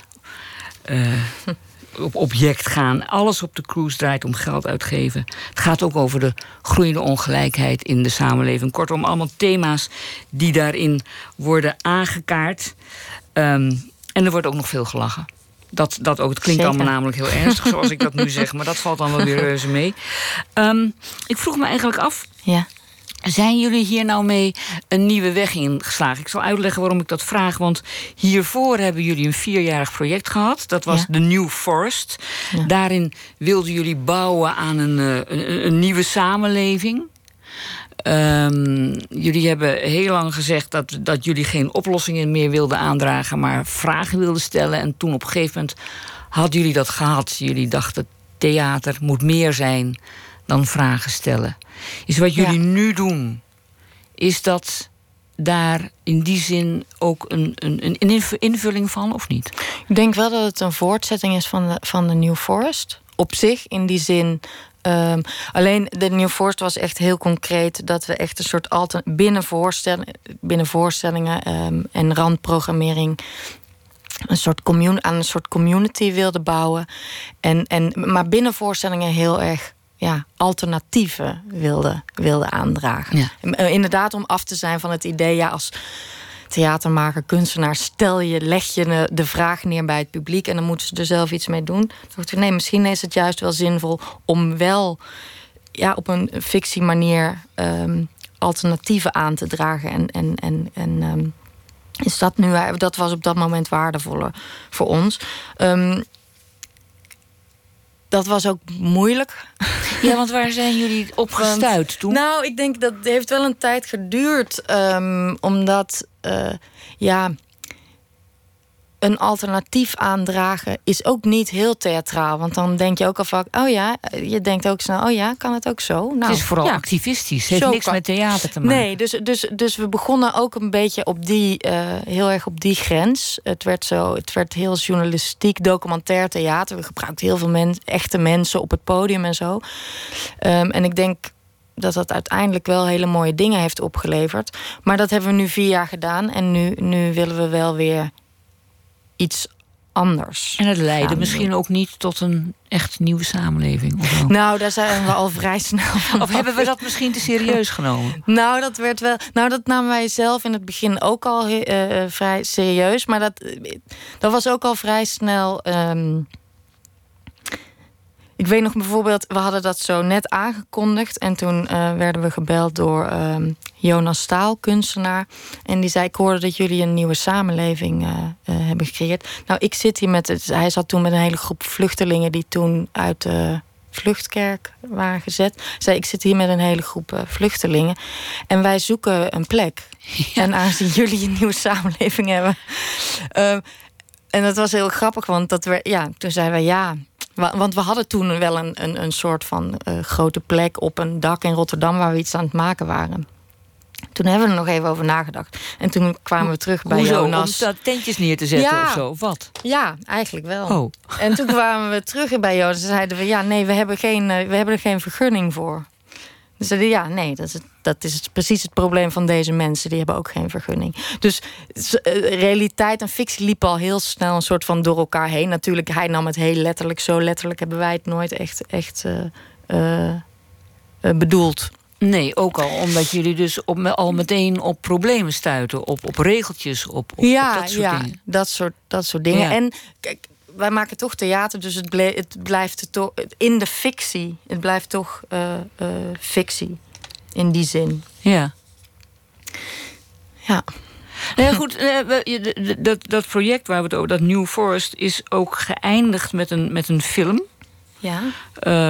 op object gaan. Alles op de cruise draait om geld uitgeven. Het gaat ook over de groeiende ongelijkheid in de samenleving. Kortom, allemaal thema's die daarin worden aangekaart. Ehm, en er wordt ook nog veel gelachen. Dat, dat ook. Het klinkt Zeker. allemaal namelijk heel ernstig, zoals ik dat nu zeg. Maar dat valt dan wel weer reuze mee. Ehm, ik vroeg me eigenlijk af. Ja. Zijn jullie hier nou mee een nieuwe weg ingeslagen? Ik zal uitleggen waarom ik dat vraag. Want hiervoor hebben jullie een vierjarig project gehad. Dat was Ja. de New Forest. Daarin wilden jullie bouwen aan een, eh, een, een nieuwe samenleving. Ehm, jullie hebben heel lang gezegd dat, dat jullie geen oplossingen meer wilden aandragen, maar vragen wilden stellen. En toen op een gegeven moment hadden jullie dat gehad. Jullie dachten: theater moet meer zijn dan vragen stellen. Is wat jullie Ja. nu doen, is dat daar in die zin ook een, een, een inv- invulling van of niet? Ik denk wel dat het een voortzetting is van de, van de New Forest. Op zich, in die zin. Ehm, alleen de New Forest was echt heel concreet dat we echt een soort alter, binnen, voorstelling, binnen voorstellingen ehm, en randprogrammering een soort commun, aan een soort community wilden bouwen. En, en, maar binnen voorstellingen heel erg ja, alternatieven wilden wilde aandragen. Ja. Eh, Inderdaad, om af te zijn van het idee, ja, als theatermaker, kunstenaar, stel je, leg je de- vraag neer bij het publiek en dan moeten ze er zelf iets mee doen. Dan nee, misschien is het juist wel zinvol om wel ja, op een fictie manier ehm, alternatieven aan te dragen. En, en, en, en ehm, is dat nu, dat was op dat moment waardevoller voor ons. Ehm, dat was ook moeilijk. Ja, want waar zijn jullie op gestuurd toen? Nou, ik denk dat het heeft wel een tijd geduurd. ehm, omdat, eh, ja... een alternatief aandragen is ook niet heel theatraal. Want dan denk je ook al vaak, oh ja, je denkt ook snel, oh ja, kan het ook zo? Nou, het is vooral ja. activistisch. Het heeft Zo niks kan- met theater te maken. Nee, dus, dus, dus we begonnen ook een beetje op die, eh, heel erg op die grens. Het werd, zo, het werd heel journalistiek, documentair theater. We gebruikten heel veel men, echte mensen op het podium en zo. Ehm, en ik denk dat dat uiteindelijk wel hele mooie dingen heeft opgeleverd. Maar dat hebben we nu vier jaar gedaan. En nu, nu willen we wel weer iets anders. En het leidde misschien ook niet tot een echt nieuwe samenleving. Of? Nou, daar zijn we al vrij snel van of hebben we dat misschien te serieus genomen? Nou, dat werd wel. Nou, dat namen wij zelf in het begin ook al eh, eh, vrij serieus. Maar dat, dat was ook al vrij snel. ehm, ik weet nog bijvoorbeeld, we hadden dat zo net aangekondigd. En toen eh, werden we gebeld door ehm, Jonas Staal, kunstenaar. En die zei: Ik hoorde dat jullie een nieuwe samenleving eh, eh, hebben gecreëerd. Nou, ik zit hier met. Het, hij zat toen met een hele groep vluchtelingen die toen uit de vluchtkerk waren gezet. Zei: Ik zit hier met een hele groep vluchtelingen. En wij zoeken een plek. En aangezien jullie een nieuwe samenleving hebben. ehm, en dat was heel grappig, want dat we, ja, toen zeiden we ja. Wa- Want we hadden toen wel een, een, een soort van eh, grote plek op een dak in Rotterdam waar we iets aan het maken waren. Toen hebben we er nog even over nagedacht. En toen kwamen we terug bij Hoezo? Jonas. Om tentjes neer te zetten Ja. of zo? Of wat? Ja, eigenlijk wel. Oh. En toen kwamen we terug bij Jonas en zeiden we: ja, nee, we hebben, geen, eh, we hebben er geen vergunning voor. Dus zeiden ja, nee, dat is, dat is precies het probleem van deze mensen. Die hebben ook geen vergunning. Dus eh, realiteit en fictie liepen al heel snel een soort van door elkaar heen. Natuurlijk, hij nam het heel letterlijk. Zo letterlijk hebben wij het nooit echt, echt eh, eh, bedoeld. Nee, ook al omdat jullie dus op, al meteen op problemen stuiten. Op, op regeltjes, op, op, ja, op dat soort ja, dingen. Dat soort, dat soort dingen. Ja. En kijk, wij maken toch theater, dus het, het blijft toch in de fictie. Het blijft toch eh, eh, fictie. In die zin. Ja. Ja. Nou ja, goed, eh, dat, dat project waar we het over, dat New Forest, is ook geëindigd met een, met een film. Ja.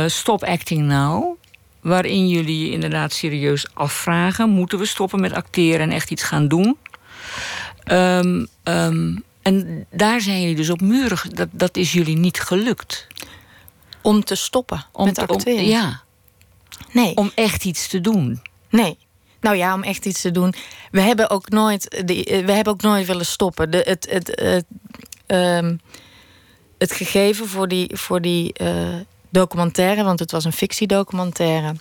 Stop Acting Now. Waarin jullie je inderdaad serieus afvragen: moeten we stoppen met acteren en echt iets gaan doen? Ehm, en daar zijn jullie dus op muren. Dat, dat is jullie niet gelukt. Om te stoppen Om met te- om- acteren. ja, Nee. om echt iets te doen. Nee. Nou ja, om echt iets te doen. We hebben ook nooit, eh, we hebben ook nooit willen stoppen. De, het, het, het, ehm, het gegeven voor die, voor die eh, documentaire, want het was een fictiedocumentaire.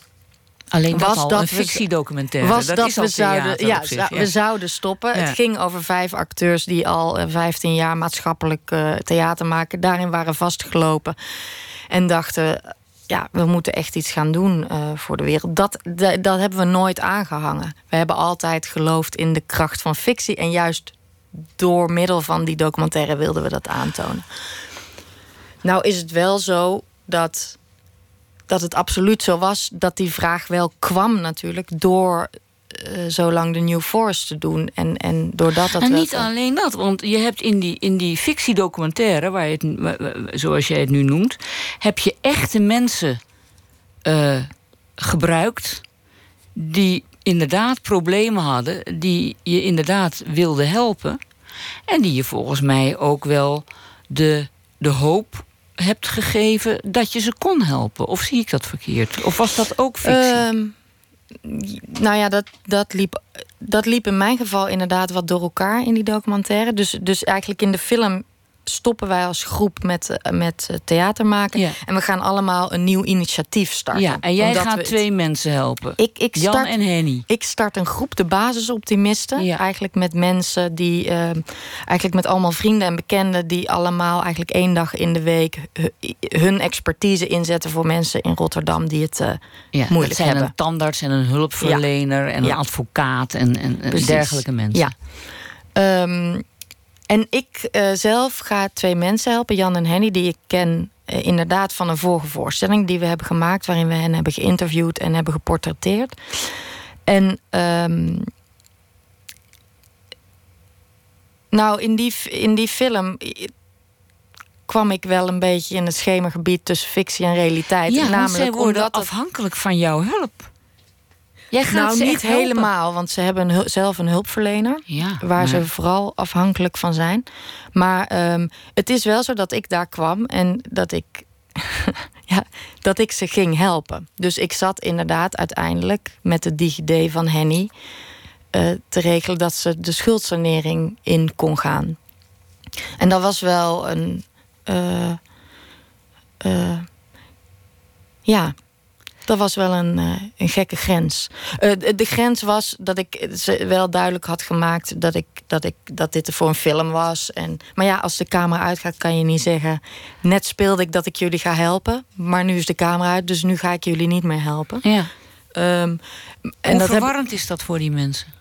Alleen Was dat een fictiedocumentaire. was dat, dat, is al we zouden, ja, zich, we zouden stoppen. Ja. Het ging over vijf acteurs die al eh, 15 jaar maatschappelijk eh, theater maken. Daarin waren vastgelopen. En dachten, ja, we moeten echt iets gaan doen eh, voor de wereld. Dat, dat, dat hebben we nooit aangehangen. We hebben altijd geloofd in de kracht van fictie. En juist door middel van die documentaire wilden we dat aantonen. Nou is het wel zo dat, dat het absoluut zo was dat die vraag wel kwam natuurlijk door eh, zo lang de New Forest te doen. En, en doordat dat en wel- niet alleen dat, want je hebt in die, in die fictiedocumentaire, waar je het, zoals jij het nu noemt, heb je echte mensen eh, gebruikt die inderdaad problemen hadden, die je inderdaad wilde helpen. En die je volgens mij ook wel de, de hoop hebt gegeven dat je ze kon helpen. Of zie ik dat verkeerd? Of was dat ook fictie? Ehm, nou ja, dat, dat, liep, dat liep in mijn geval inderdaad wat door elkaar in die documentaire. Dus, dus eigenlijk in de film stoppen wij als groep met, eh, met eh, theater maken. Ja. En we gaan allemaal een nieuw initiatief starten. ja, en jij gaat we- twee mensen helpen. Ik, ik Jan start, en Henny. Ik start een groep, de basisoptimisten. Ja. Eigenlijk met mensen die... eh, eigenlijk met allemaal vrienden en bekenden... die allemaal eigenlijk één dag in de week... hu- hun expertise inzetten voor mensen in Rotterdam... die het eh, Ja, moeilijk dat zijn hebben. een tandarts en een hulpverlener en een advocaat en, en, Precies. dergelijke mensen. Ja. Ehm, en ik eh, zelf ga twee mensen helpen, Jan en Henny, die ik ken eh, inderdaad van een vorige voorstelling die we hebben gemaakt, waarin we hen hebben geïnterviewd en hebben geportretteerd. En ehm, nou, in die, in die film kwam ik wel een beetje in het schemergebied tussen fictie en realiteit. Ja, namelijk zij worden omdat afhankelijk van jouw hulp. Jij gaat nou, ze niet helpen? helemaal, want ze hebben een zelf een hulpverlener. Ja, Waar maar- ze vooral afhankelijk van zijn. Maar ehm, het is wel zo dat ik daar kwam en dat ik, ja, dat ik ze ging helpen. Dus ik zat inderdaad uiteindelijk met de DigiD van Henny eh, te regelen dat ze de schuldsanering in kon gaan. En dat was wel een. eh, eh, ja, dat was wel een, eh, een gekke grens. Eh, de, grens was dat ik ze wel duidelijk had gemaakt dat, ik, dat, ik, dat dit voor een film was. En, maar ja, als de camera uitgaat, kan je niet zeggen. Net speelde ik dat ik jullie ga helpen, maar nu is de camera uit, dus nu ga ik jullie niet meer helpen. Ja. Ehm, Hoe en heb, verwarrend is dat voor die mensen?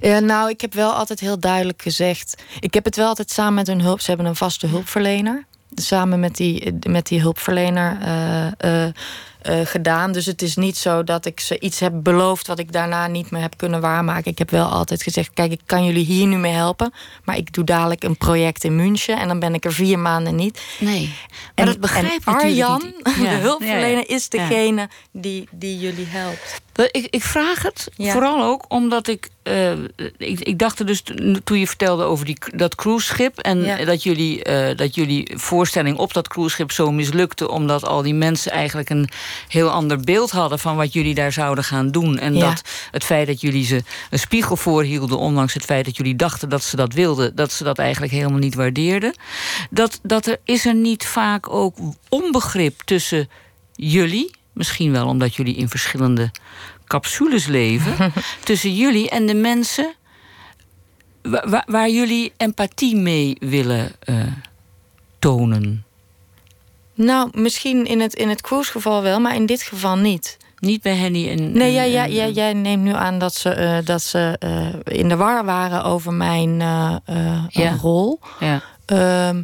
ja, nou, ik heb wel altijd heel duidelijk gezegd. Ik heb het wel altijd samen met hun hulp. Ze hebben een vaste hulpverlener. Samen met die, met die hulpverlener eh, gedaan. Dus het is niet zo dat ik ze iets heb beloofd wat ik daarna niet meer heb kunnen waarmaken. Ik heb wel altijd gezegd: kijk, ik kan jullie hier nu mee helpen. Maar ik doe dadelijk een project in München en dan ben ik er vier maanden niet. Nee. Maar En, dat begrijp en ik Arjan, niet. de hulpverlener, is degene die, die jullie helpt. Ik, ik vraag het Ja. vooral ook omdat ik, eh, ik. Ik dacht er dus toen je vertelde over die, dat cruiseschip. En Ja. dat, jullie, eh, dat jullie voorstelling op dat cruiseschip zo mislukte. Omdat al die mensen eigenlijk een heel ander beeld hadden van wat jullie daar zouden gaan doen. En Ja. dat het feit dat jullie ze een spiegel voorhielden. Ondanks het feit dat jullie dachten dat ze dat wilden. Dat ze dat eigenlijk helemaal niet waardeerden. Dat, dat er is er niet vaak ook onbegrip tussen jullie. Misschien wel omdat jullie in verschillende capsules leven. tussen jullie en de mensen wa- wa- waar jullie empathie mee willen eh, tonen. Nou, misschien in het, in het cruisegeval wel, maar in dit geval niet. Niet bij Henny en. Nee, en- ja, ja, ja, jij neemt nu aan dat ze, eh, dat ze eh, in de war waren over mijn eh, rol. ja. Ehm,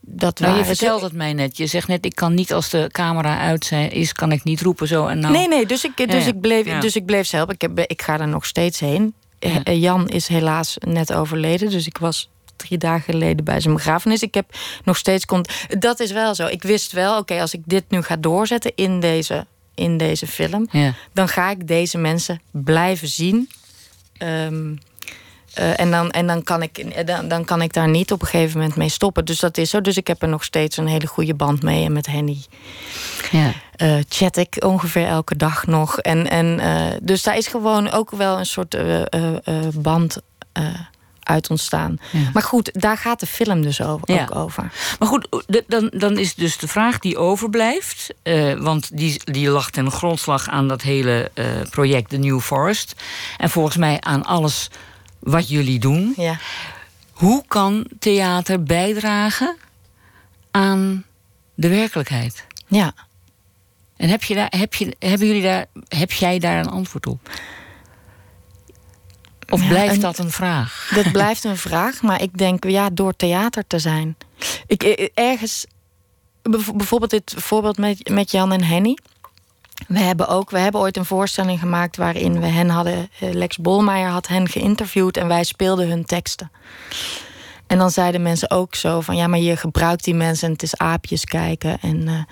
dat Nou, je vertelt het mij net. Je zegt net, ik kan niet als de camera uit is, kan ik niet roepen zo. En nou, Nee, nee, dus ik, dus, ja. ik bleef, dus ik bleef ze helpen. Ik, heb, ik ga er nog steeds heen. Ja. Jan is helaas net overleden, dus ik was drie dagen geleden bij zijn begrafenis. Ik heb nog steeds... Dat is wel zo. Ik wist wel, oké, als ik dit nu ga doorzetten in deze, in deze film... Ja. dan ga ik deze mensen blijven zien. Ehm, eh, en dan, en dan, kan ik, eh, dan, dan kan ik daar niet op een gegeven moment mee stoppen. Dus dat is zo. Dus ik heb er nog steeds een hele goede band mee. En met Henny Ja. eh, chat ik ongeveer elke dag nog. En, en, dus daar is gewoon ook wel een soort band uit ontstaan. Ja. Maar goed, daar gaat de film dus over, Ja. ook over. Maar goed, dan, dan is dus de vraag die overblijft. eh, want die, die lag ten grondslag aan dat hele eh, project The New Forest. En volgens mij aan alles wat jullie doen. Ja. Hoe kan theater bijdragen aan de werkelijkheid? ja. En heb, je daar, heb, je, hebben jullie daar, heb jij daar een antwoord op? Of Ja, blijft een- dat een vraag? Dat blijft een vraag, maar ik denk, ja, door theater te zijn. Ik, eh, ergens, bev- bijvoorbeeld dit voorbeeld met, met Jan en Henny. We hebben ook, we hebben ooit een voorstelling gemaakt waarin we hen hadden, eh, Lex Bolmeijer had hen geïnterviewd en wij speelden hun teksten. En dan zeiden mensen ook zo van ja, maar je gebruikt die mensen en het is aapjes kijken. En, eh,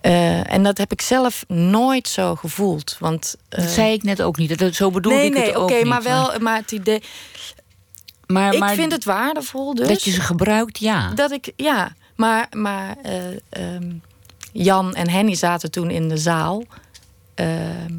eh, en dat heb ik zelf nooit zo gevoeld. Want, eh, Dat zei ik net ook niet. Dat, zo bedoelde nee, ik nee, het ook oké, niet. maar wel, maar het idee. Maar, ik maar vind het waardevol dus. dat je ze gebruikt, ja. Dat ik, ja, maar, maar eh, ehm, Jan en Henny zaten toen in de zaal. Ehm,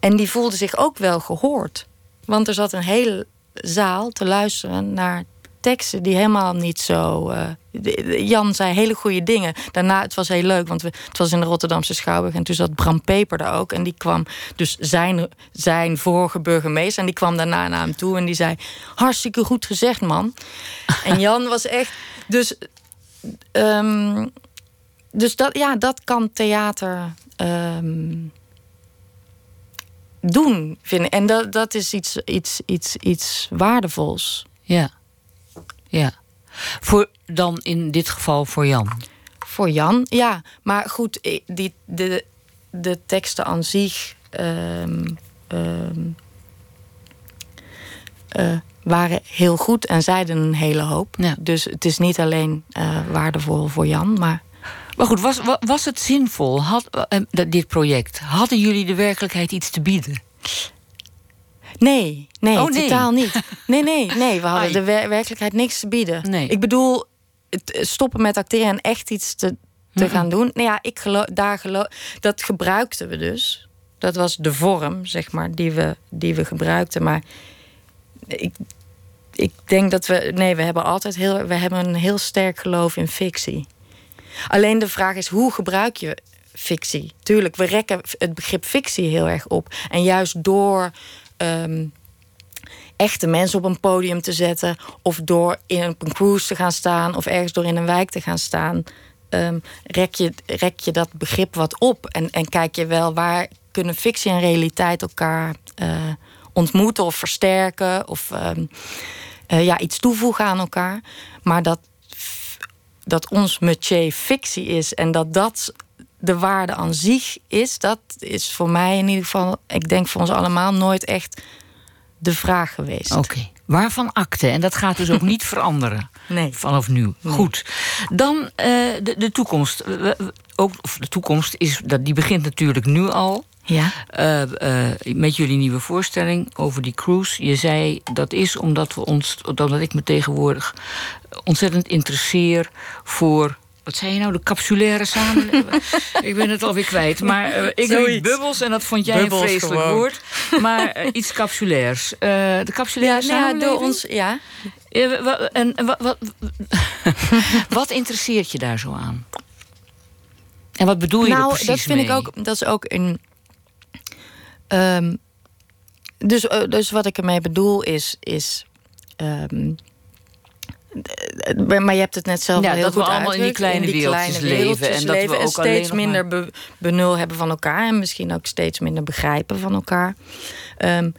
en die voelden zich ook wel gehoord. Want er zat een hele zaal te luisteren naar teksten die helemaal niet zo. eh, Jan zei hele goede dingen. Daarna, het was heel leuk, want we, het was in de Rotterdamse Schouwburg. En toen zat Bram Peper er ook. En die kwam, dus zijn, zijn vorige burgemeester. En die kwam daarna naar hem toe en die zei: Hartstikke goed gezegd, man. En Jan was echt. Dus, ehm, dus dat, ja, dat kan theater ehm, doen, vind ik. En dat, dat is iets, iets, iets, iets waardevols. Ja. Ja. Voor, dan in dit geval voor Jan. Voor Jan, ja. Maar goed, die, de, de teksten aan zich eh, waren heel goed en zeiden een hele hoop. Ja. Dus het is niet alleen eh, waardevol voor Jan, maar Maar goed, was, wa- was het zinvol, had, eh, dit project? Hadden jullie de werkelijkheid iets te bieden? Nee, nee, Oh, nee. totaal niet. Nee, nee, nee. We hadden Ai. de wer- werkelijkheid niks te bieden. Nee. Ik bedoel, het eh, stoppen met acteren en echt iets te, te gaan doen. Nou ja, ik geloof, daar geloof, dat gebruikten we dus. Dat was de vorm, zeg maar, die we, die we gebruikten. Maar ik, ik denk dat we. Nee, we hebben altijd heel. We hebben een heel sterk geloof in fictie. Alleen de vraag is, hoe gebruik je fictie? Tuurlijk, we rekken het begrip fictie heel erg op. En juist door ehm, echte mensen op een podium te zetten... of door in een, cruise te gaan staan... of ergens door in een wijk te gaan staan... ehm, rek, je, rek je dat begrip wat op. En, en kijk je wel waar kunnen fictie en realiteit elkaar eh, ontmoeten... of versterken of ehm, eh, ja, iets toevoegen aan elkaar. Maar dat dat ons métier fictie is en dat dat de waarde aan zich is, dat is voor mij in ieder geval, ik denk voor ons allemaal, nooit echt de vraag geweest. Oké. Waarvan akte? En dat gaat dus ook niet veranderen. Nee. Vanaf nu. Goed. Dan eh, de, de toekomst. Ook, of de toekomst is, dat, die begint natuurlijk nu al. Ja. Eh, eh, met jullie nieuwe voorstelling over die cruise. Je zei dat is omdat, we ons, omdat ik me tegenwoordig ontzettend interesseer voor. Wat zei je nou? De capsulaire samenleving? ik ben het alweer kwijt. Maar eh, ik Zoiets. bubbels en dat vond jij Bubbels een vreselijk gewoon. woord. Maar eh, iets capsulairs. Eh, de capsulaire Ja, nou ja, samenleving? door ons, ja. En en wat, wat, wat interesseert je daar zo aan? En wat bedoel je nou, precies dat vind mee? ik ook, dat is ook een. ehm, dus, dus wat ik ermee bedoel is. is ehm, maar je hebt het net zelf Ja, al heel dat we allemaal in die kleine wereldjes leven en dat we ook steeds minder be- benul hebben van elkaar en misschien ook steeds minder begrijpen van elkaar. Ehm,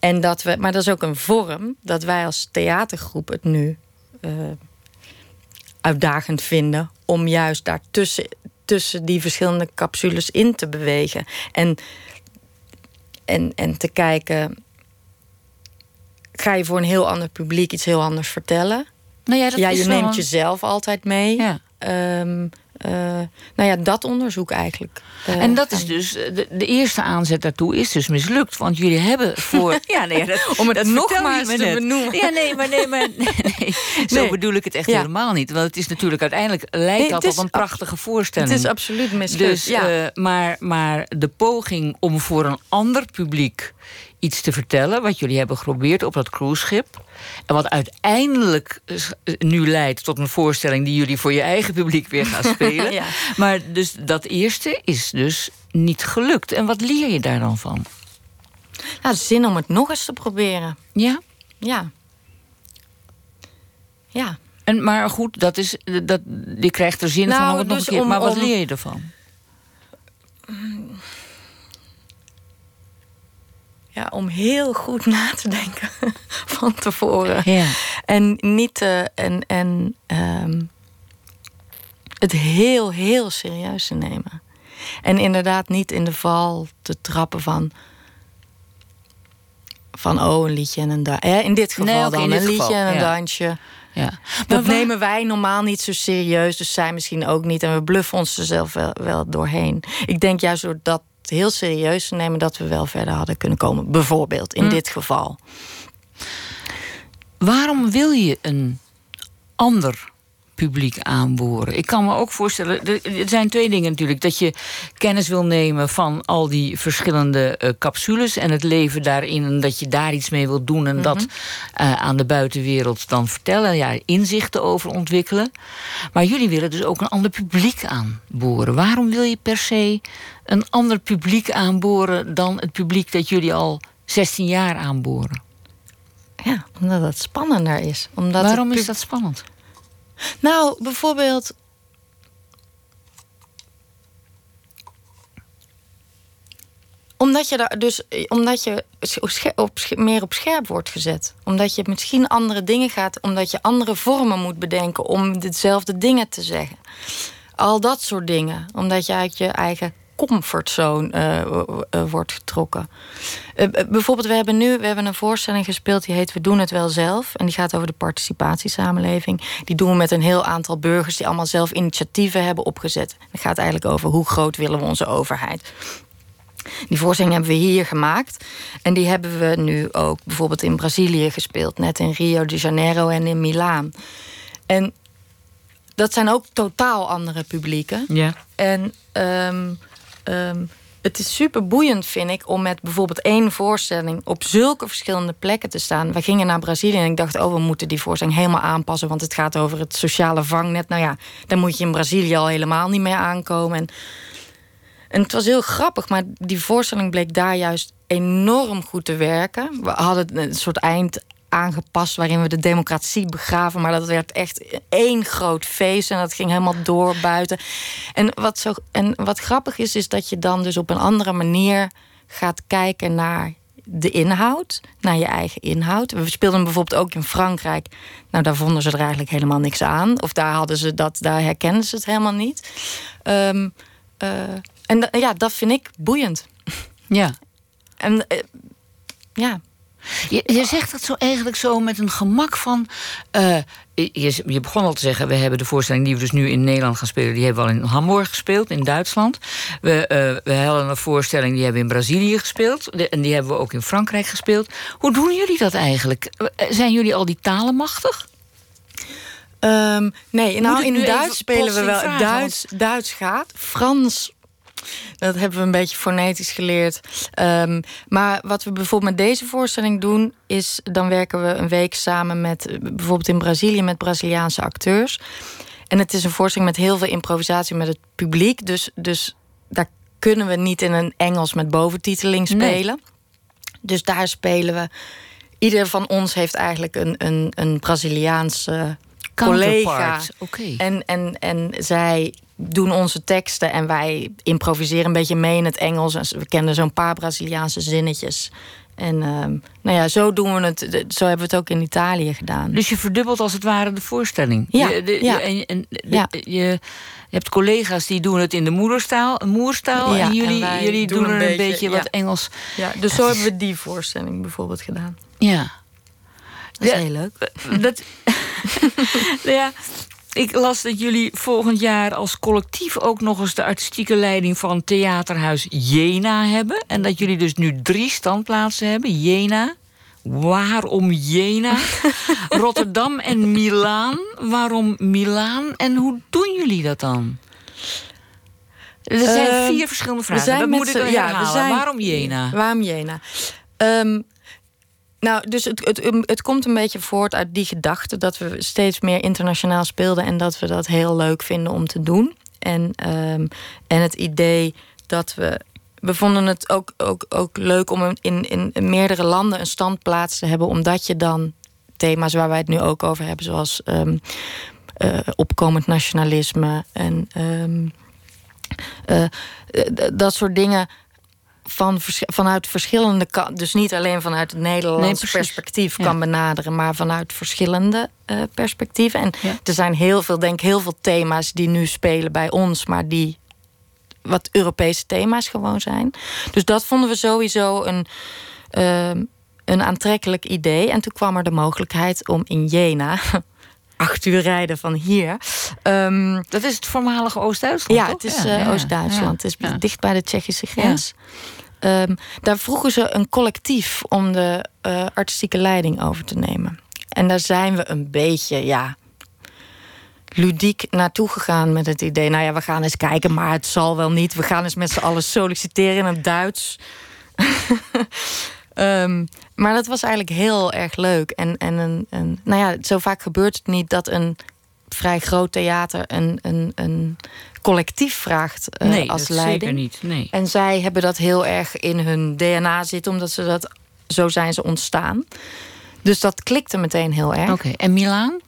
en dat we, maar dat is ook een vorm dat wij als theatergroep het nu eh, uitdagend vinden om juist daartussen tussen die verschillende capsules in te bewegen. En, en, en te kijken, ga je voor een heel ander publiek iets heel anders vertellen? Nou ja, dat ja, je neemt een- jezelf altijd mee. Ja. Ehm, eh, nou ja, dat onderzoek eigenlijk. eh, En dat is dus, eh, de, de eerste aanzet daartoe is dus mislukt. Want jullie hebben voor... ja, nee, dat, Om het dat nogmaals te net. benoemen. Ja, nee, maar, nee, maar nee, nee. zo Nee. bedoel ik het echt Ja. helemaal niet. Want het is natuurlijk uiteindelijk lijkt dat op een prachtige voorstelling. Het is absoluut mislukt. Dus, ja. maar, maar de poging om voor een ander publiek iets te vertellen, wat jullie hebben geprobeerd op dat cruiseschip, en wat uiteindelijk nu leidt tot een voorstelling die jullie voor je eigen publiek weer gaan spelen. Ja. Maar dus dat eerste is dus niet gelukt. En wat leer je daar dan van? Nou, zin om het nog eens te proberen. Ja. Ja. Ja. En, maar goed, dat is, dat, je krijgt er zin van Nou, om het nog dus een keer. om- maar wat om- leer je ervan? Ja, om heel goed na te denken van tevoren. Ja. En niet te, en, en ehm, het heel, heel serieus te nemen. En inderdaad niet in de val te trappen van. Van oh, een liedje en een dansje. In dit geval Nee, dan dit een liedje geval, en een ja. dansje. ja. Dat waar- nemen wij normaal niet zo serieus, dus zij misschien ook niet. En we bluffen ons er zelf wel, wel doorheen. Ik denk juist door dat heel serieus te nemen, dat we wel verder hadden kunnen komen. Bijvoorbeeld in Hm. dit geval. Waarom wil je een ander publiek aanboren? Ik kan me ook voorstellen, er zijn twee dingen natuurlijk. Dat je kennis wil nemen van al die verschillende eh, capsules en het leven daarin. En dat je daar iets mee wil doen en dat eh, aan de buitenwereld dan vertellen. Ja, inzichten over ontwikkelen. Maar jullie willen dus ook een ander publiek aanboren. Waarom wil je per se een ander publiek aanboren dan het publiek dat jullie al 16 jaar aanboren? Ja, omdat het spannender is. Omdat Waarom is dat spannend? Nou, bijvoorbeeld. Omdat je daar dus omdat je meer op scherp wordt gezet. Omdat je misschien andere dingen gaat, omdat je andere vormen moet bedenken om dezelfde dingen te zeggen. Al dat soort dingen. Omdat je uit je eigen comfortzone eh, eh, wordt getrokken. Eh, bijvoorbeeld, we hebben nu we hebben een voorstelling gespeeld die heet We doen het wel zelf. En die gaat over de participatiesamenleving. Die doen we met een heel aantal burgers die allemaal zelf initiatieven hebben opgezet. Het gaat eigenlijk over hoe groot willen we onze overheid. Die voorstelling hebben we hier gemaakt. En die hebben we nu ook bijvoorbeeld in Brazilië gespeeld. Net in Rio de Janeiro en in Milaan. En dat zijn ook totaal andere publieken. Ja. En ehm, ehm, het is super boeiend, vind ik, om met bijvoorbeeld één voorstelling op zulke verschillende plekken te staan. We gingen naar Brazilië en ik dacht, oh, we moeten die voorstelling helemaal aanpassen, want het gaat over het sociale vangnet. Nou ja, dan moet je in Brazilië al helemaal niet meer aankomen. En, en het was heel grappig, maar die voorstelling bleek daar juist enorm goed te werken. We hadden een soort eind aangepast waarin we de democratie begraven. Maar dat werd echt één groot feest en dat ging helemaal door buiten. En wat, zo, en wat grappig is, is dat je dan dus op een andere manier gaat kijken naar de inhoud, naar je eigen inhoud. We speelden bijvoorbeeld ook in Frankrijk. Nou, daar vonden ze er eigenlijk helemaal niks aan. Of daar hadden ze dat, daar herkennen ze het helemaal niet. Ehm, eh, en ja, dat vind ik boeiend. Ja. En eh, ja, Je, je zegt dat zo eigenlijk zo met een gemak van. eh, je, je begon al te zeggen, we hebben de voorstelling die we dus nu in Nederland gaan spelen, die hebben we al in Hamburg gespeeld, in Duitsland. We, eh, we hadden een voorstelling die hebben we in Brazilië gespeeld. de- en die hebben we ook in Frankrijk gespeeld. Hoe doen jullie dat eigenlijk? Eh, Zijn jullie al die talen machtig? Ehm, nee, nou in Duits spelen we wel. vragen, Duits, Duits gaat. Frans, dat hebben we een beetje fonetisch geleerd. Ehm, maar wat we bijvoorbeeld met deze voorstelling doen, is dan werken we een week samen met eh, bijvoorbeeld in Brazilië met Braziliaanse acteurs. En het is een voorstelling met heel veel improvisatie met het publiek. Dus, dus daar kunnen we niet in een Engels met boventiteling Nee. spelen. Dus daar spelen we. Ieder van ons heeft eigenlijk een, een, een Braziliaanse collega. Oké. En, en, en zij doen onze teksten en wij improviseren een beetje mee in het Engels. En we kennen zo'n paar Braziliaanse zinnetjes. En ehm, nou ja, zo doen we het. Zo hebben we het ook in Italië gedaan. Dus je verdubbelt als het ware de voorstelling. Ja, Je, de- ja. je- en, de- Ja. je, hebt collega's die doen het in de moederstaal, moerstaal. Ja, en jullie, en jullie doen, er een beetje, wat Engels. Ja, dus zo hebben we die voorstelling bijvoorbeeld gedaan. Ja. Dat is Ja. heel leuk. Dat, ja, ik las dat jullie volgend jaar als collectief ook nog eens de artistieke leiding van Theaterhuis Jena hebben. En dat jullie dus nu drie standplaatsen hebben. Jena. Waarom Jena? Rotterdam en Milaan. Waarom Milaan? En hoe doen jullie dat dan? Er zijn Ehm, vier verschillende vragen. we zijn dat moet ik ja, we zijn- Waarom Jena? Waarom Jena? Ehm, nou, dus het, het, um, het komt een beetje voort uit die gedachte dat we steeds meer internationaal speelden en dat we dat heel leuk vinden om te doen. En, ehm, en het idee dat we. We vonden het ook, ook, ook leuk om in, in, meerdere landen een standplaats te hebben, omdat je dan thema's waar wij het nu ook over hebben, zoals ehm, eh, opkomend nationalisme en eh, d- dat soort dingen van, vanuit verschillende kanten, dus niet alleen vanuit het Nederlands perspectief Ja. kan benaderen, maar vanuit verschillende eh, perspectieven. En Ja. er zijn heel veel, denk ik, heel veel thema's die nu spelen bij ons, maar die wat Europese thema's gewoon zijn. Dus dat vonden we sowieso een, ehm, een aantrekkelijk idee. En toen kwam er de mogelijkheid om in Jena, acht uur rijden van hier. ehm, Dat is het voormalige Oost-Duitsland. ja, toch? het is Ja, eh, Oost-Duitsland. ja, Het is ja. dicht bij de Tsjechische grens. Ehm, daar vroegen ze een collectief om de eh, artistieke leiding over te nemen. En daar zijn we een beetje, ja, ludiek naartoe gegaan met het idee... nou ja, we gaan eens kijken, maar het zal wel niet. We gaan eens met z'n allen solliciteren in het Duits. Ehm, maar dat was eigenlijk heel erg leuk. En, en een, een, nou ja, zo vaak gebeurt het niet dat een vrij groot theater een, een, een collectief vraagt eh, nee, als dat leiding. zeker niet. Nee. En zij hebben dat heel erg in hun DNA zitten, omdat ze dat zo zijn ze ontstaan. Dus dat klikte meteen heel erg. Oké, en Milaan?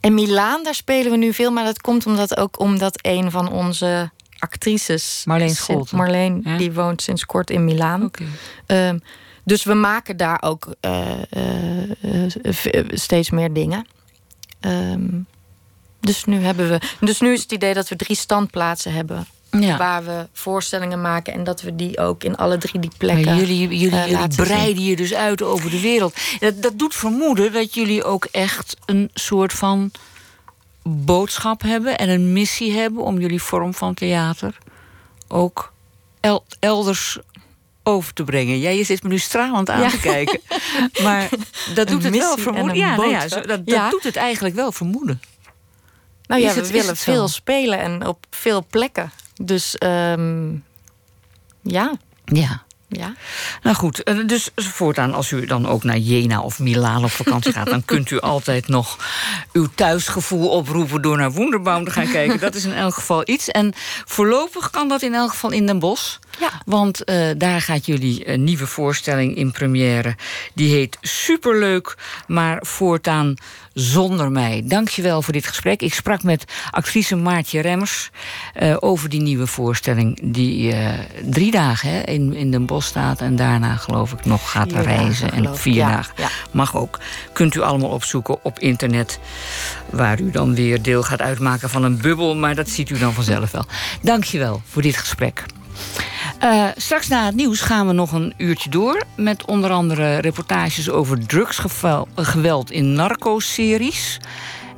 En Milaan, daar spelen we nu veel, maar dat komt omdat ook omdat een van onze actrices, Marleen Scholten. Marleen, Ja? die woont sinds kort in Milaan. Oké. Ehm, dus we maken daar ook eh, eh, eh, steeds meer dingen. Ehm, dus nu hebben we. Dus nu is het idee dat we drie standplaatsen hebben Ja. waar we voorstellingen maken en dat we die ook in alle drie die plekken. Maar jullie, jullie, jullie zien. breiden je dus uit over de wereld. Dat, dat doet vermoeden dat jullie ook echt een soort van boodschap hebben en een missie hebben om jullie vorm van theater ook el- elders over te brengen. Jij zit me nu stralend aan Ja. te kijken. Maar dat doet het wel vermoeden. Ja, nou ja, zo- dat, doet het eigenlijk wel vermoeden. Nou ja, Is we het- is willen het veel spelen en op veel plekken. Dus ehm, ja, Ja. ja. Nou goed, eh, dus voortaan als u dan ook naar Jena of Milaan op vakantie gaat... dan kunt u altijd nog uw thuisgevoel oproepen... door naar Wonderbaum te gaan kijken. Dat is in elk geval iets. En voorlopig kan dat in elk geval in Den Bosch. Ja. Want eh, daar gaat jullie een nieuwe voorstelling in première. Die heet Superleuk, maar voortaan zonder mij. Dankjewel voor dit gesprek. Ik sprak met actrice Maartje Remmers... eh, over die nieuwe voorstelling die eh, drie dagen hè, in, in Den Bosch staat... en daarna geloof ik nog gaat Vier dagen, reizen. En vier Ja, dagen. ja. Mag ook. Kunt u allemaal opzoeken op internet... waar u dan weer deel gaat uitmaken van een bubbel... maar dat ziet u dan vanzelf wel. Dankjewel voor dit gesprek. Eh, straks na het nieuws gaan we nog een uurtje door... met onder andere reportages over drugsgeweld in narco-series...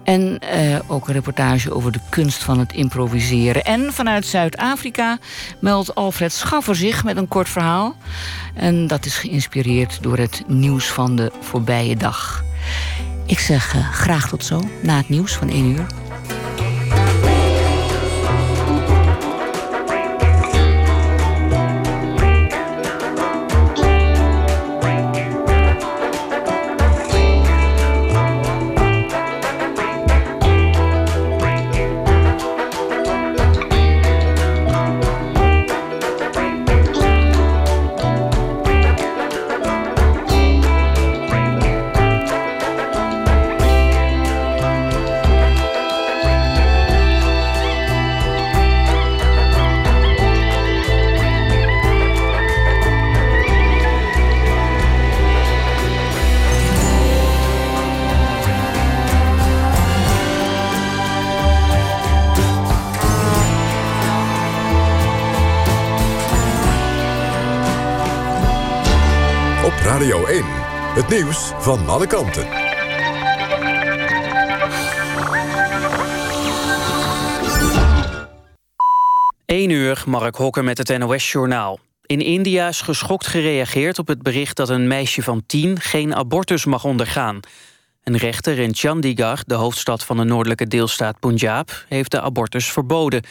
En eh, ook een reportage over de kunst van het improviseren. En vanuit Zuid-Afrika meldt Alfred Schaffer zich met een kort verhaal. En dat is geïnspireerd door het nieuws van de voorbije dag. Ik zeg eh, graag tot zo, na het nieuws van 1 uur. Van alle kanten. 1 uur, Mark Hokker met het NOS-journaal. In India is geschokt gereageerd op het bericht dat een meisje van 10 geen abortus mag ondergaan. Een rechter in Chandigarh, de hoofdstad van de noordelijke deelstaat Punjab, heeft de abortus verboden.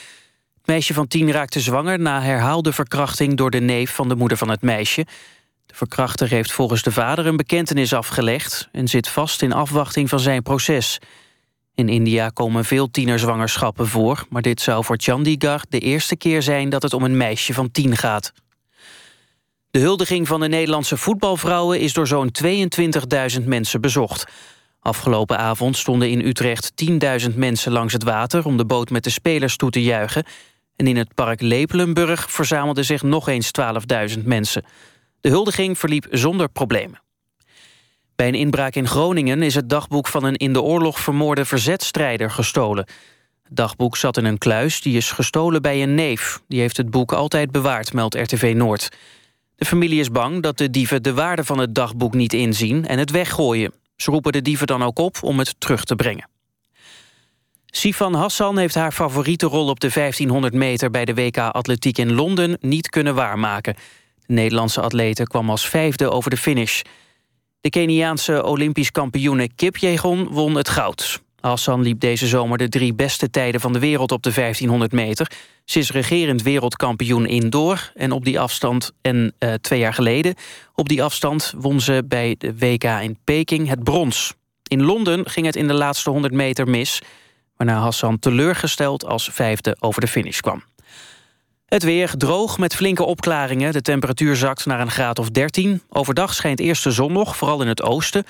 Het meisje van 10 raakte zwanger na herhaalde verkrachting door de neef van de moeder van het meisje. Verkrachter heeft volgens de vader een bekentenis afgelegd en zit vast in afwachting van zijn proces. In India komen veel tienerzwangerschappen voor... maar dit zou voor Chandigarh de eerste keer zijn dat het om een meisje van tien gaat. De huldiging van de Nederlandse voetbalvrouwen... is door zo'n 22.000 mensen bezocht. Afgelopen avond stonden in Utrecht 10.000 mensen langs het water... om de boot met de spelers toe te juichen. En in het park Lepelenburg verzamelden zich nog eens 12.000 mensen. De huldiging verliep zonder problemen. Bij een inbraak in Groningen is het dagboek van een in de oorlog vermoorde verzetstrijder gestolen. Het dagboek zat in een kluis, die is gestolen bij een neef. Die heeft het boek altijd bewaard, meldt RTV Noord. De familie is bang dat de dieven de waarde van het dagboek niet inzien en het weggooien. Ze roepen de dieven dan ook op om het terug te brengen. Sifan Hassan heeft haar favoriete rol op de 1500 meter... bij de WK Atletiek in Londen niet kunnen waarmaken. De Nederlandse atlete kwam als vijfde over de finish. De Keniaanse Olympisch kampioene Kipjegon won het goud. Hassan liep deze zomer de drie beste tijden van de wereld op de 1500 meter. Ze is regerend wereldkampioen indoor en op die afstand en eh, twee jaar geleden op die afstand won ze bij de WK in Peking het brons. In Londen ging het in de laatste 100 meter mis, waarna Hassan teleurgesteld als vijfde over de finish kwam. Het weer droog met flinke opklaringen. De temperatuur zakt naar een graad of 13. Overdag schijnt eerst de zon nog, vooral in het oosten.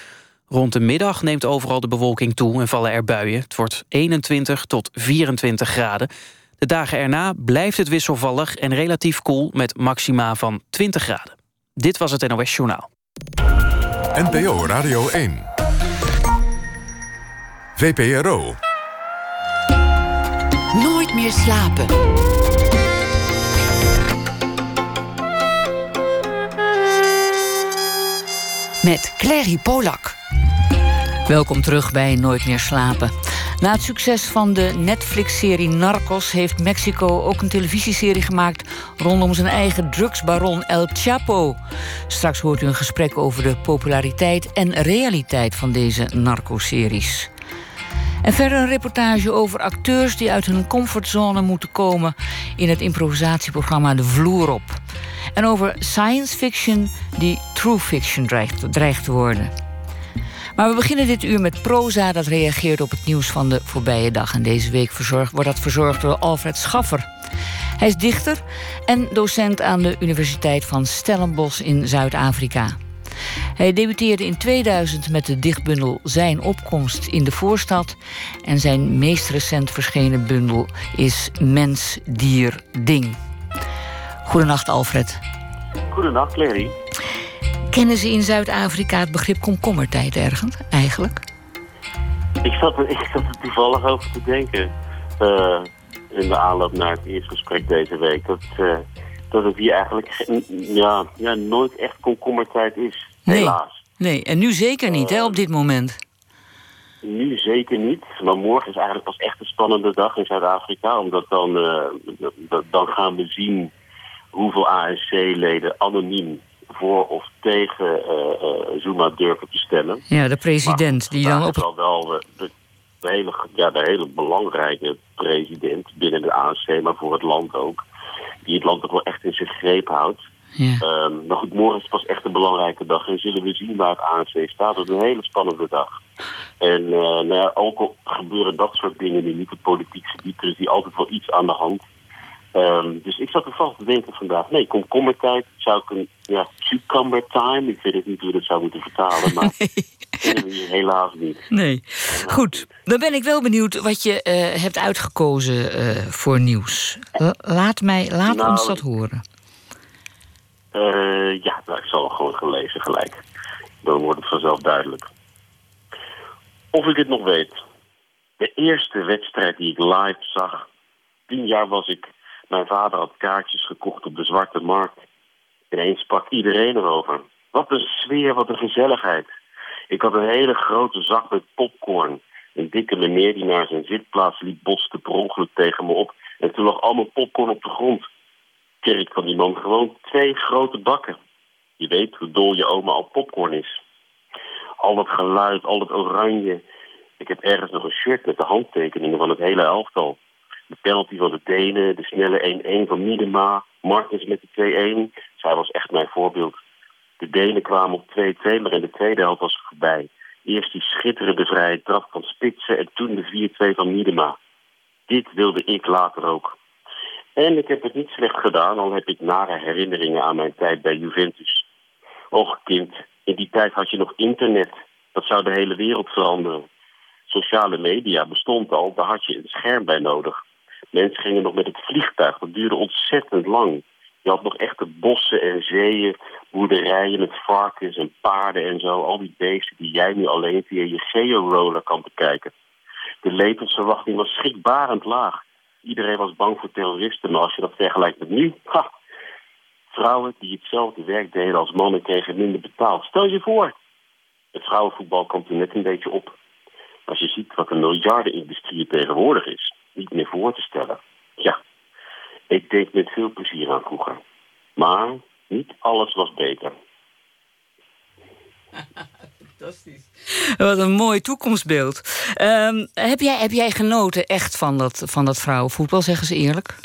Rond de middag neemt overal de bewolking toe en vallen er buien. Het wordt 21 tot 24 graden. De dagen erna blijft het wisselvallig en relatief koel... met maxima van 20 graden. Dit was het NOS Journaal. NPO Radio 1. VPRO. Nooit meer slapen. Met Clary Polak. Welkom terug bij Nooit meer slapen. Na het succes van de Netflix-serie Narcos heeft Mexico ook een televisieserie gemaakt rondom zijn eigen drugsbaron El Chapo. Straks hoort u een gesprek over de populariteit en realiteit van deze narcoseries. En verder een reportage over acteurs die uit hun comfortzone moeten komen in het improvisatieprogramma De Vloer op. En over science fiction die true fiction dreigt, dreigt te worden. Maar we beginnen dit uur met proza dat reageert op het nieuws van de voorbije dag. En deze week verzorgd, wordt dat verzorgd door Alfred Schaffer. Hij is dichter en docent aan de Universiteit van Stellenbosch in Zuid-Afrika. Hij debuteerde in 2000 met de dichtbundel Zijn opkomst in de voorstad. En zijn meest recent verschenen bundel is Mens, Dier, Ding. Goedenacht, Alfred. Goedenacht, Larry. Kennen ze in Zuid-Afrika het begrip komkommertijd ergens, eigenlijk? Ik zat, er, ik zat er toevallig over te denken. eh, in de aanloop naar het eerste gesprek deze week. Dat, eh, dat het hier eigenlijk ja, ja, nooit echt komkommertijd is. Nee. Helaas. Nee, en nu zeker niet, hè, op dit moment. Nu zeker niet. Maar morgen is eigenlijk pas echt een spannende dag in Zuid-Afrika. Omdat dan, eh, dan gaan we zien hoeveel ANC-leden anoniem voor of tegen eh, eh, Zuma durven te stemmen. Ja, de president die dan op wel de, de, de hele, ja, de hele belangrijke president binnen de ANC, maar voor het land ook. Die het land ook wel echt in zijn greep houdt. Ja. Ehm, maar goed, morgen is pas echt een belangrijke dag. En zullen we zien waar het ANC staat. Het is een hele spannende dag. En eh, nou ja, ook al gebeuren dat soort dingen nu niet op politiek gebied. Er is hier altijd wel iets aan de hand. Ehm, dus ik zat er vast te denken vandaag. Nee, komkommertijd zou ik een... Ja, cucumber time. Ik weet het niet hoe we dat zou moeten vertalen. Maar hier helaas niet. Nee. Goed, dan ben ik wel benieuwd wat je eh, hebt uitgekozen eh, voor nieuws. La- laat mij, laat Nou, ons dat horen. Eh, ja, nou, ik zal gewoon gaan lezen gelijk. Dan wordt het vanzelf duidelijk. Of ik het nog weet. De eerste wedstrijd die ik live zag. Tien jaar was ik. Mijn vader had kaartjes gekocht op de Zwarte Markt. Ineens sprak iedereen erover. Wat een sfeer, wat een gezelligheid. Ik had een hele grote zak met popcorn. Een dikke meneer die naar zijn zitplaats liep botste per ongeluk tegen me op. En toen lag al mijn popcorn op de grond ik van die man gewoon twee grote bakken. Je weet hoe dol je oma op popcorn is. Al dat geluid, al dat oranje. Ik heb ergens nog een shirt met de handtekeningen van het hele elftal. De penalty van de Denen, de snelle 1-1 van Miedema, Martens met de 2-1. Zij was echt mijn voorbeeld. De Denen kwamen op 2-2, maar in de tweede helft was het voorbij. Eerst die schitterende vrije trap van Spitsen en toen de 4-2 van Miedema. Dit wilde ik later ook. En ik heb het niet slecht gedaan, al heb ik nare herinneringen aan mijn tijd bij Juventus. Och kind, in die tijd had je nog internet. Dat zou de hele wereld veranderen. Sociale media bestond al, daar had je een scherm bij nodig. Mensen gingen nog met het vliegtuig, dat duurde ontzettend lang. Je had nog echte bossen en zeeën, boerderijen met varkens en paarden en zo. Al die beesten die jij nu alleen via je georoller kan bekijken. De levensverwachting was schrikbarend laag. Iedereen was bang voor terroristen, maar als je dat vergelijkt met nu... Ha, vrouwen die hetzelfde werk deden als mannen kregen minder betaald. Stel je voor, het vrouwenvoetbal komt er net een beetje op. Als je ziet wat de miljardenindustrie tegenwoordig is, niet meer voor te stellen. Ja, ik denk met veel plezier aan vroeger. Maar niet alles was beter. Wat een mooi toekomstbeeld. Ehm, heb, jij, heb jij genoten echt van dat, van dat vrouwenvoetbal, zeggen ze eerlijk?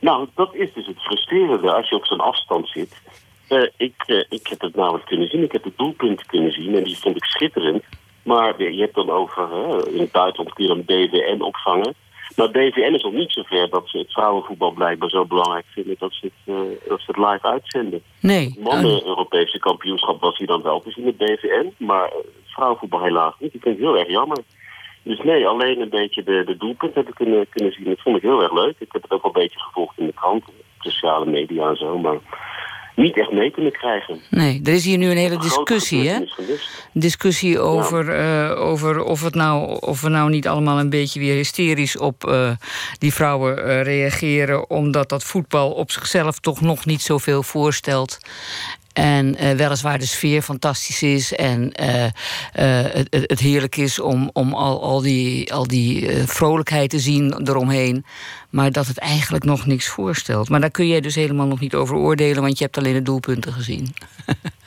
Nou, dat is dus het frustrerende als je op zo'n afstand zit. Eh, ik, eh, ik heb het namelijk kunnen zien. Ik heb de doelpunten kunnen zien en die vond ik schitterend. Maar eh, je hebt dan over, hè, in het buitenland kun je dan BVN opvangen. Maar BVN is nog niet zover dat ze het vrouwenvoetbal blijkbaar zo belangrijk vinden dat ze het, eh, dat ze het live uitzenden. Nee. Het mannen-Europese kampioenschap was hier dan wel te zien met BVN, maar eh, vrouwenvoetbal helaas niet. Ik vind het heel erg jammer. Dus nee, alleen een beetje de, de doelpunt heb ik kunnen, kunnen zien. Dat vond ik heel erg leuk. Ik heb het ook wel een beetje gevolgd in de krant, sociale media en zo, maar niet echt mee kunnen krijgen. Nee, er is hier nu een hele discussie, hè? Discussie over, eh, over of, het nou, of we nou niet allemaal een beetje weer hysterisch op eh, die vrouwen eh, reageren. Omdat dat voetbal op zichzelf toch nog niet zoveel voorstelt. En eh, weliswaar de sfeer fantastisch is en eh, eh, het, het- heerlijk is om, om al, al die, al die vrolijkheid te zien eromheen. Maar dat het eigenlijk nog niks voorstelt. Maar daar kun jij dus helemaal nog niet over oordelen, want je hebt alleen de doelpunten gezien.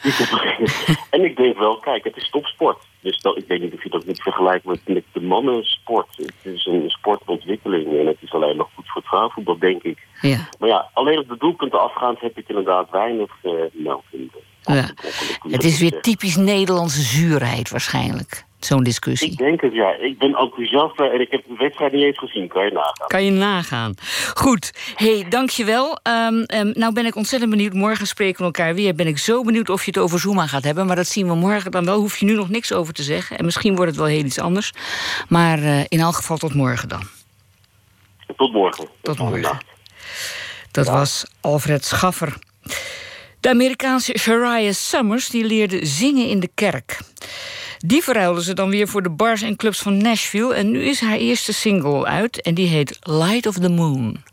En ik denk wel, kijk, het is topsport. Dus dat, ik weet niet of je dat niet vergelijkt met, met de mannensport. Het is een sportontwikkeling en het is alleen nog goed voor het denk ik. Ja. Maar ja, alleen op de doelpunten afgaand heb ik inderdaad weinig uh, in. de- Ja. Het is weer typisch Nederlandse zuurheid waarschijnlijk, zo'n discussie. Ik denk het, ja. Ik ben enthousiast eh, en ik heb de wedstrijd niet eens gezien, kan je nagaan. Kan je nagaan. Goed, hey, dankjewel. Um, um, nou ben ik ontzettend benieuwd. Morgen spreken we elkaar weer. Ben ik zo benieuwd of je het over Zuma gaat hebben. Maar dat zien we morgen dan wel. Hoef je nu nog niks over te zeggen. En misschien wordt het wel heel iets anders. Maar uh, in elk geval tot morgen dan. Tot morgen. Tot morgen. Dat was Alfred Schaffer. De Amerikaanse Shariah Summers die leerde zingen in de kerk. Die verruilden ze dan weer voor de bars en clubs van Nashville. En nu is haar eerste single uit en die heet Light of the Moon.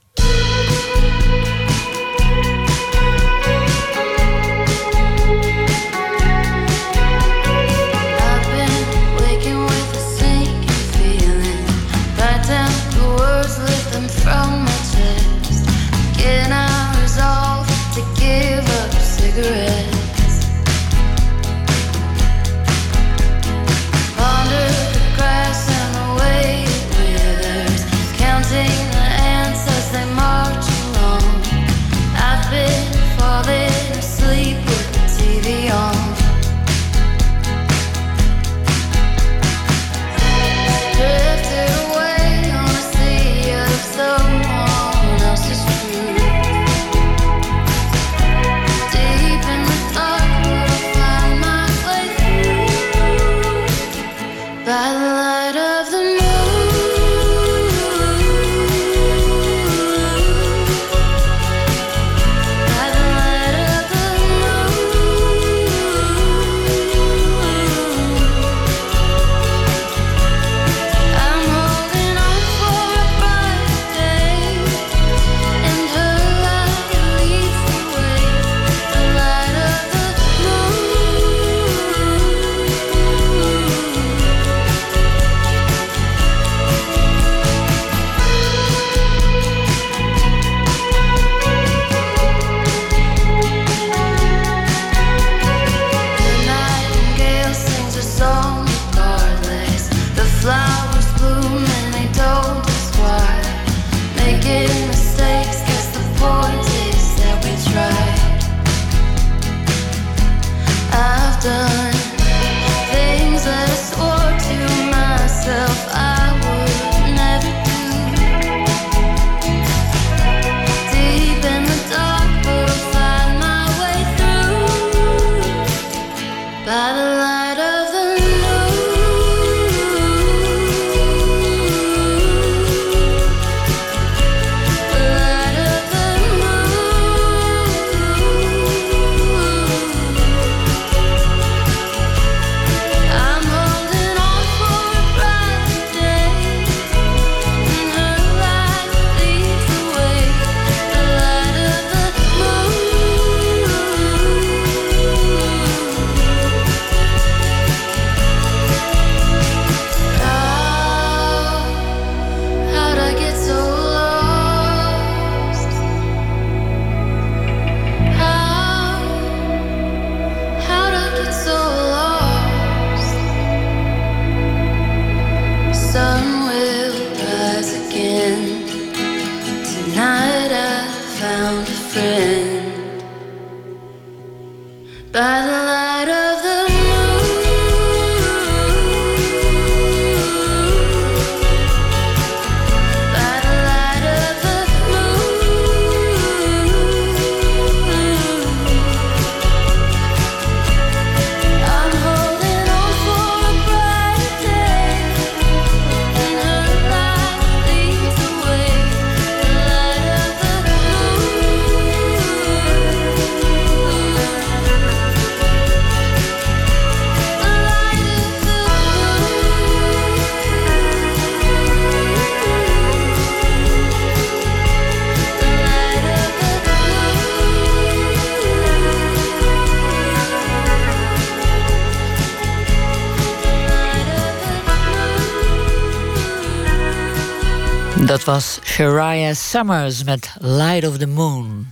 Dat was Shariah Summers met Light of the Moon.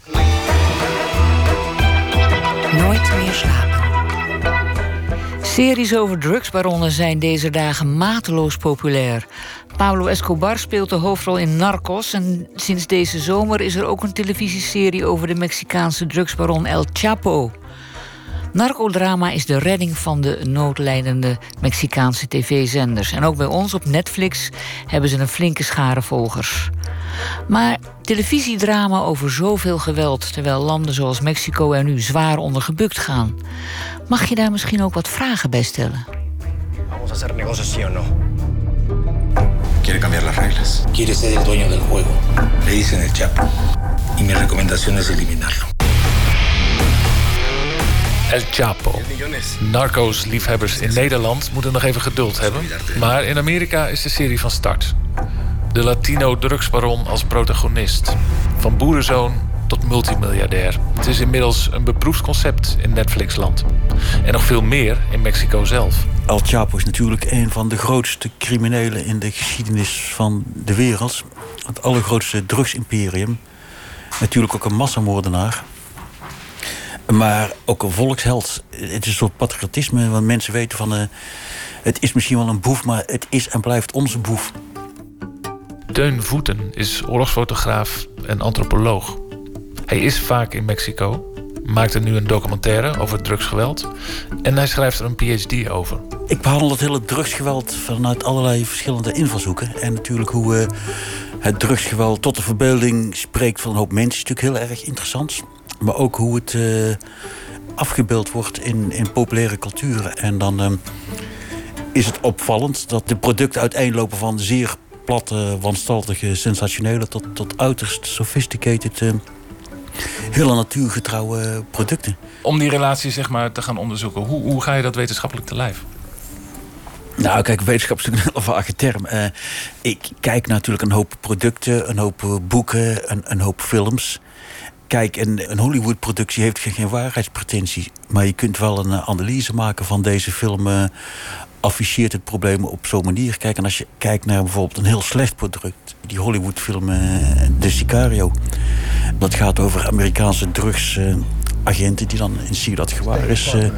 Nooit meer slapen. Series over drugsbaronnen zijn deze dagen mateloos populair. Pablo Escobar speelt de hoofdrol in Narcos... en sinds deze zomer is er ook een televisieserie... over de Mexicaanse drugsbaron El Chapo. Narcodrama is de redding van de noodlijdende Mexicaanse tv-zenders. En ook bij ons op Netflix hebben ze een flinke schare volgers. Maar televisiedrama over zoveel geweld... terwijl landen zoals Mexico er nu zwaar onder gebukt gaan... mag je daar misschien ook wat vragen bij stellen? Vamos a hacer negocios, sí o no. Quiere cambiar las reglas. Quiere ser el dueño del juego. Le dicen el Chapo. Y mi recomendación es eliminarlo. El Chapo. Narcos-liefhebbers in Nederland moeten nog even geduld hebben. Maar in Amerika is de serie van start. De Latino-drugsbaron als protagonist. Van boerenzoon tot multimiljardair. Het is inmiddels een beproefd concept in Netflixland. En nog veel meer in Mexico zelf. El Chapo is natuurlijk een van de grootste criminelen in de geschiedenis van de wereld. Het allergrootste drugsimperium. Natuurlijk ook een massamoordenaar. Maar ook een volksheld. Het is een soort patriotisme, want mensen weten van... eh, het is misschien wel een boef, maar het is en blijft onze boef. Teun Voeten is oorlogsfotograaf en antropoloog. Hij is vaak in Mexico, maakt er nu een documentaire over drugsgeweld... en hij schrijft er een PhD over. Ik behandel het hele drugsgeweld vanuit allerlei verschillende invalshoeken. En natuurlijk hoe eh, het drugsgeweld tot de verbeelding spreekt van een hoop mensen... is natuurlijk heel erg interessant. Maar ook hoe het eh, afgebeeld wordt in, in populaire culturen. En dan eh, is het opvallend dat de producten uiteenlopen van zeer platte, wanstaltige, sensationele... tot, tot uiterst sophisticated, eh, hele natuurgetrouwe producten. Om die relatie zeg maar, te gaan onderzoeken, hoe, hoe ga je dat wetenschappelijk te lijf? Nou, kijk, wetenschap is natuurlijk een vage term. Eh, ik kijk natuurlijk een hoop producten, een hoop boeken, een, een hoop films. Kijk, een, een Hollywood-productie heeft geen, waarheidspretentie. Maar je kunt wel een eh, analyse maken van deze film. eh, afficheert het probleem op zo'n manier. Kijk, en als je kijkt naar bijvoorbeeld een heel slecht product... die Hollywood-film eh, De Sicario. Dat gaat over Amerikaanse drugsagenten... die dan in Ciudad Juarez eh,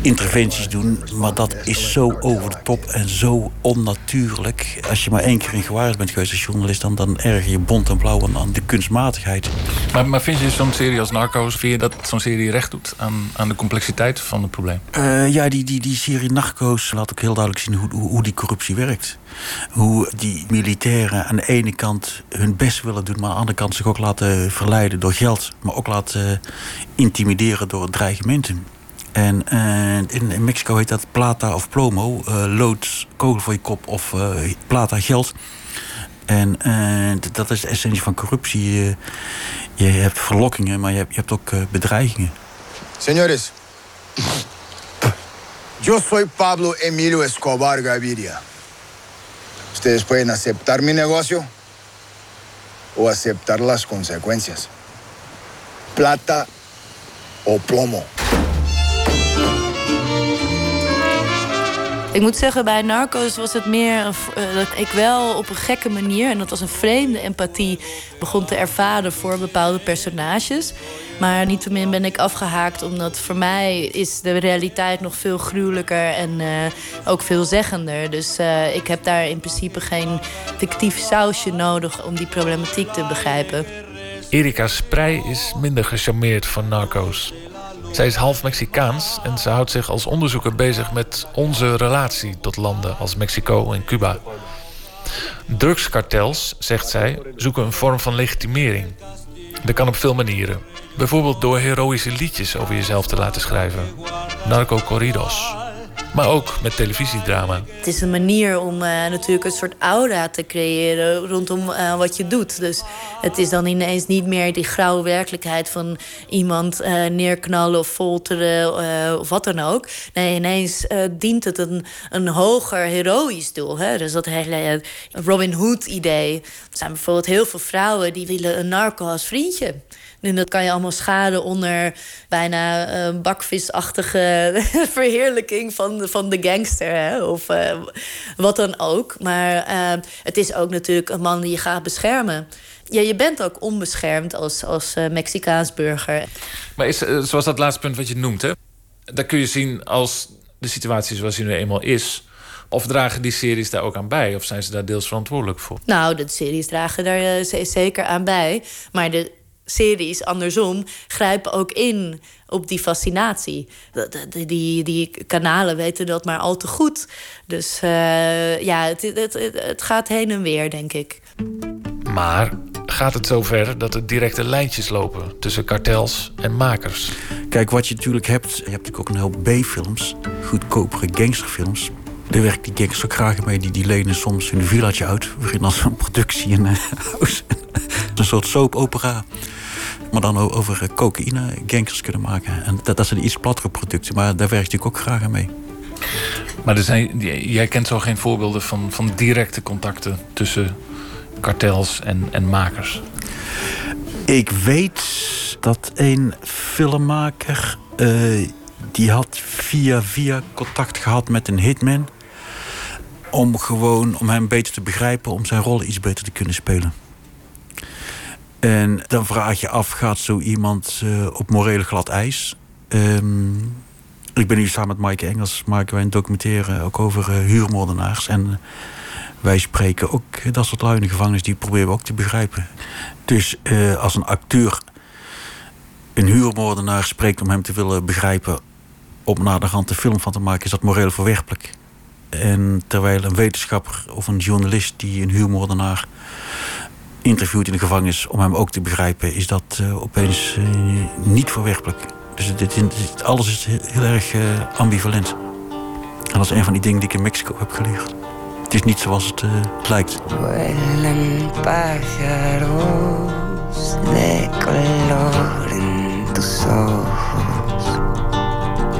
interventies doen. Maar dat is zo over de top en zo onnatuurlijk. Als je maar één keer in Juarez bent geweest als journalist... dan, dan erger je bont en blauw aan- aan de kunstmatigheid. Maar, maar vind je zo'n serie als Narcos, vind je dat zo'n serie recht doet aan, aan de complexiteit van het probleem? Eh, ja, die, die, die serie Narcos laat ook heel duidelijk zien hoe, hoe, hoe die corruptie werkt. Hoe die militairen aan de ene kant hun best willen doen... maar aan de andere kant zich ook laten verleiden door geld. Maar ook laten intimideren door dreigementen. En eh, in, Mexico heet dat plata of plomo. eh lood, kogel voor je kop of eh, plata, geld. En eh, dat is de essentie van corruptie. Eh, je hebt verlokkingen, maar je hebt, je hebt ook eh, bedreigingen. Señores, yo soy Pablo Emilio Escobar Gaviria. Ustedes pueden aceptar mi negocio o aceptar las consecuencias. Plata o plomo. Ik moet zeggen, bij Narcos was het meer eh, dat ik wel op een gekke manier, en dat was een vreemde empathie, begon te ervaren voor bepaalde personages. Maar niettemin ben ik afgehaakt, omdat voor mij is de realiteit nog veel gruwelijker en eh, ook veelzeggender. Dus eh, ik heb daar in principe geen fictief sausje nodig om die problematiek te begrijpen. Erika Sprey is minder gecharmeerd van narco's. Zij is half Mexicaans en ze houdt zich als onderzoeker bezig met onze relatie tot landen als Mexico en Cuba. Drugskartels, zegt zij, zoeken een vorm van legitimering. Dat kan op veel manieren. Bijvoorbeeld door heroïsche liedjes over jezelf te laten schrijven. Narco-corridos. Maar ook met televisiedrama. Het is een manier om eh, natuurlijk een soort aura te creëren rondom eh, wat je doet. Dus het is dan ineens niet meer die grauwe werkelijkheid van iemand eh, neerknallen of folteren of wat dan ook. Nee, ineens dient het een, een hoger heroïsch doel. Hè? Dus dat hele Robin Hood idee. Er zijn bijvoorbeeld heel veel vrouwen die willen een narco als vriendje. En dat kan je allemaal schaden onder bijna eh, bakvisachtige verheerlijking van van, de gangster, hè? of eh, wat dan ook. Maar eh, het is ook natuurlijk een man die je gaat beschermen. Ja, je bent ook onbeschermd als, als Mexicaans burger. Maar is, zoals dat laatste punt wat je noemt, hè, daar kun je zien als de situatie zoals die nu eenmaal is. Of dragen die series daar ook aan bij? Of zijn ze daar deels verantwoordelijk voor? Nou, de series dragen daar zeker aan bij. Maar de series, andersom, grijpen ook in op die fascinatie. Die, die, die kanalen weten dat maar al te goed. Dus eh, ja, het, het, het, het gaat heen en weer, denk ik. Maar gaat het zover dat er directe lijntjes lopen tussen kartels en makers? Kijk, wat je natuurlijk hebt, je hebt natuurlijk ook een heleboel B-films, goedkopere gangsterfilms. Daar werkt die gangster ook graag mee. Die, die lenen soms hun villaatje uit. Waarin als een productie een huis. een soort soap-opera. Maar dan over eh, cocaïne gangsters kunnen maken. En dat, dat zijn iets plattere producten. Maar daar werkt natuurlijk ook graag aan mee. Maar er zijn, jij kent zo geen voorbeelden van, van directe contacten tussen kartels en, en makers. Ik weet dat een filmmaker... eh, die had via via contact gehad met een hitman... om gewoon om hem beter te begrijpen... om zijn rol iets beter te kunnen spelen. En dan vraag je af, gaat zo iemand eh, op morele glad ijs? Ehm, ik ben nu samen met Maaike Engels... maken wij een documentaire ook over eh, huurmoordenaars. En eh, wij spreken ook dat soort lui in de gevangenis... die proberen we ook te begrijpen. Dus als een acteur een huurmoordenaar spreekt om hem te willen begrijpen... om naar de een film van te maken, is dat moreel verwerpelijk. En terwijl een wetenschapper of een journalist die een huurmoordenaar interviewt in de gevangenis om hem ook te begrijpen, is dat eh, opeens eh, niet verwerpelijk. Dus dit, dit- alles is heel, erg eh, ambivalent. En dat is een van die dingen die ik in Mexico heb geleerd. Het is niet zoals het eh, lijkt.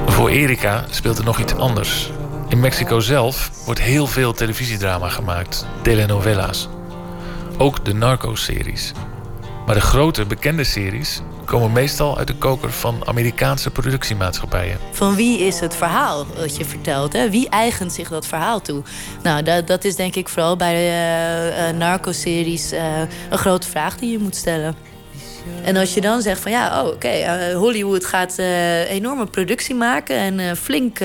Voor Erika speelt er nog iets anders. In Mexico zelf wordt heel veel televisiedrama gemaakt, telenovelas. Ook de Narcos-series. Maar de grote, bekende series komen meestal uit de koker van Amerikaanse productiemaatschappijen. Van wie is het verhaal dat je vertelt? Hè? Wie eigent zich dat verhaal toe? Nou, dat, dat is denk ik vooral bij de eh, eh, narco-series eh, een grote vraag die je moet stellen. En als je dan zegt van ja, oh, oké, eh, Hollywood gaat eh, enorme productie maken en eh, flink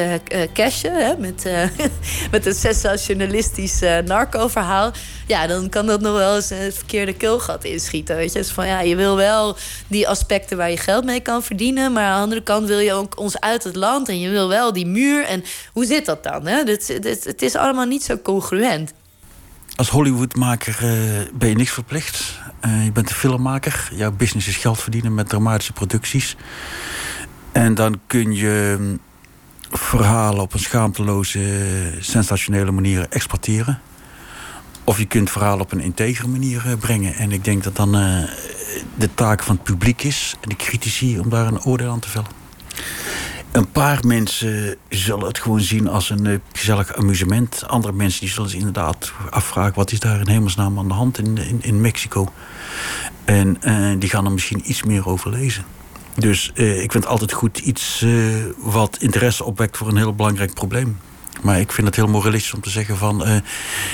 cashen hè, met, met een sensationalistisch narco-verhaal. Ja, dan kan dat nog wel eens het verkeerde keelgat inschieten. Weet je? Dus van ja, je wil wel die aspecten waar je geld mee kan verdienen, maar aan de andere kant wil je ook ons uit het land en je wil wel die muur. En hoe zit dat dan? Hè? Het is allemaal niet zo congruent. Als Hollywoodmaker eh, ben je niks verplicht. Eh, je bent een filmmaker. Jouw business is geld verdienen met dramatische producties. En dan kun je mm, verhalen op een schaamteloze, sensationele manier exporteren. Of je kunt verhalen op een integere manier eh, brengen. En ik denk dat dan de taak van het publiek is en de critici om daar een oordeel aan te vellen. Een paar mensen zullen het gewoon zien als een eh, gezellig amusement. Andere mensen die zullen zich inderdaad afvragen... wat is daar in hemelsnaam aan de hand in, in, Mexico? En eh, die gaan er misschien iets meer over lezen. Dus eh, ik vind altijd goed iets wat interesse opwekt voor een heel belangrijk probleem. Maar ik vind het heel moralistisch om te zeggen van...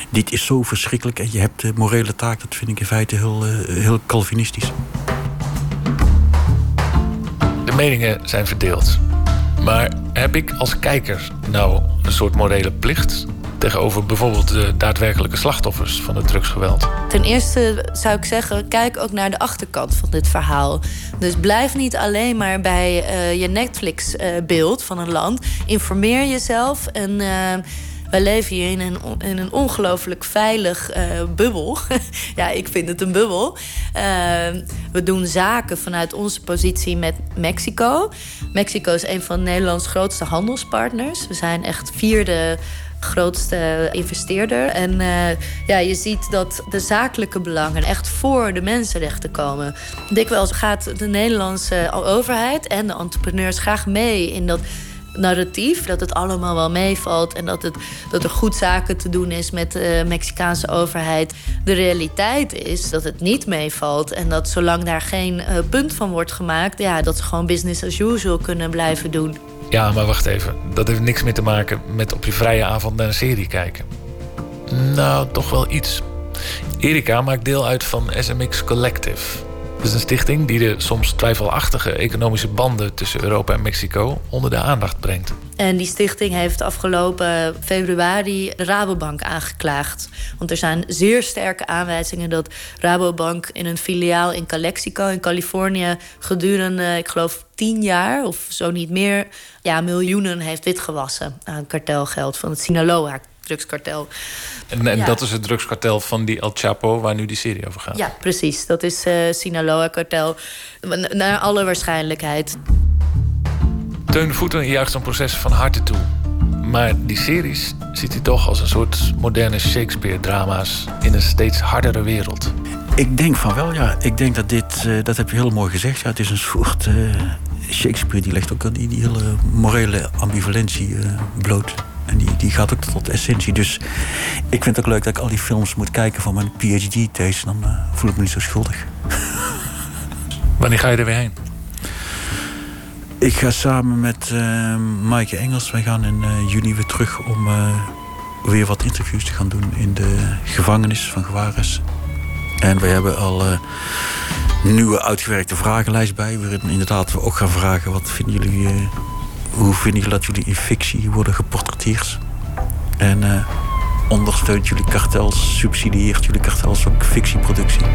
dit is zo verschrikkelijk en je hebt de morele taak. Dat vind ik in feite heel, heel Calvinistisch. De meningen zijn verdeeld. Maar heb ik als kijker nou een soort morele plicht tegenover bijvoorbeeld de daadwerkelijke slachtoffers van het drugsgeweld? Ten eerste zou ik zeggen, kijk ook naar de achterkant van dit verhaal. Dus blijf niet alleen maar bij eh, je Netflix-beeld van een land. Informeer jezelf en... eh, wij leven hier in een, in een ongelooflijk veilig eh, bubbel. ja, ik vind het een bubbel. Eh, we doen zaken vanuit onze positie met Mexico. Mexico is een van Nederlands grootste handelspartners. We zijn echt vierde grootste investeerder. En eh, ja, je ziet dat de zakelijke belangen echt voor de mensenrechten komen. Dikwijls gaat de Nederlandse overheid en de entrepreneurs graag mee in dat narratief dat het allemaal wel meevalt en dat, het, dat er goed zaken te doen is met de Mexicaanse overheid. De realiteit is dat het niet meevalt en dat zolang daar geen eh, punt van wordt gemaakt, ja, dat ze gewoon business as usual kunnen blijven doen. Ja, maar wacht even. Dat heeft niks meer te maken met op je vrije avond naar een serie kijken. Nou, toch wel iets. Erika maakt deel uit van SMX Collective. Dat is een stichting die de soms twijfelachtige economische banden tussen Europa en Mexico onder de aandacht brengt. En die stichting heeft afgelopen februari Rabobank aangeklaagd. Want er zijn zeer sterke aanwijzingen dat Rabobank in een filiaal in Calexico in Californië gedurende, ik geloof, tien jaar of zo niet meer, ja, miljoenen heeft witgewassen aan kartelgeld van het Sinaloa drugskartel. En, en Ja. dat is het drugskartel van die El Chapo waar nu die serie over gaat. Ja, precies. Dat is eh Sinaloa-kartel. Naar alle waarschijnlijkheid. Teun Voeten juicht zo'n proces van harte toe. Maar die series ziet hij toch als een soort moderne Shakespeare-drama's in een steeds hardere wereld. Ik denk van wel, ja. Ik denk dat dit, eh, dat heb je heel mooi gezegd. Ja, het is een soort eh, Shakespeare die legt ook al die, die hele morele ambivalentie bloot. En die, die gaat ook tot essentie. Dus ik vind het ook leuk dat ik al die films moet kijken van mijn PhD-thesis. Dan eh, voel ik me niet zo schuldig. Wanneer ga je er weer heen? Ik ga samen met Maaike Engels, wij gaan in eh, juni weer terug om eh, weer wat interviews te gaan doen in de gevangenis van Gewares. En we hebben al een nieuwe uitgewerkte vragenlijst bij, waarin inderdaad we ook gaan vragen wat vinden jullie, hoe vinden jullie dat jullie in fictie worden geportretteerd? En eh, ondersteunt jullie kartels, subsidieert jullie kartels ook fictieproductie?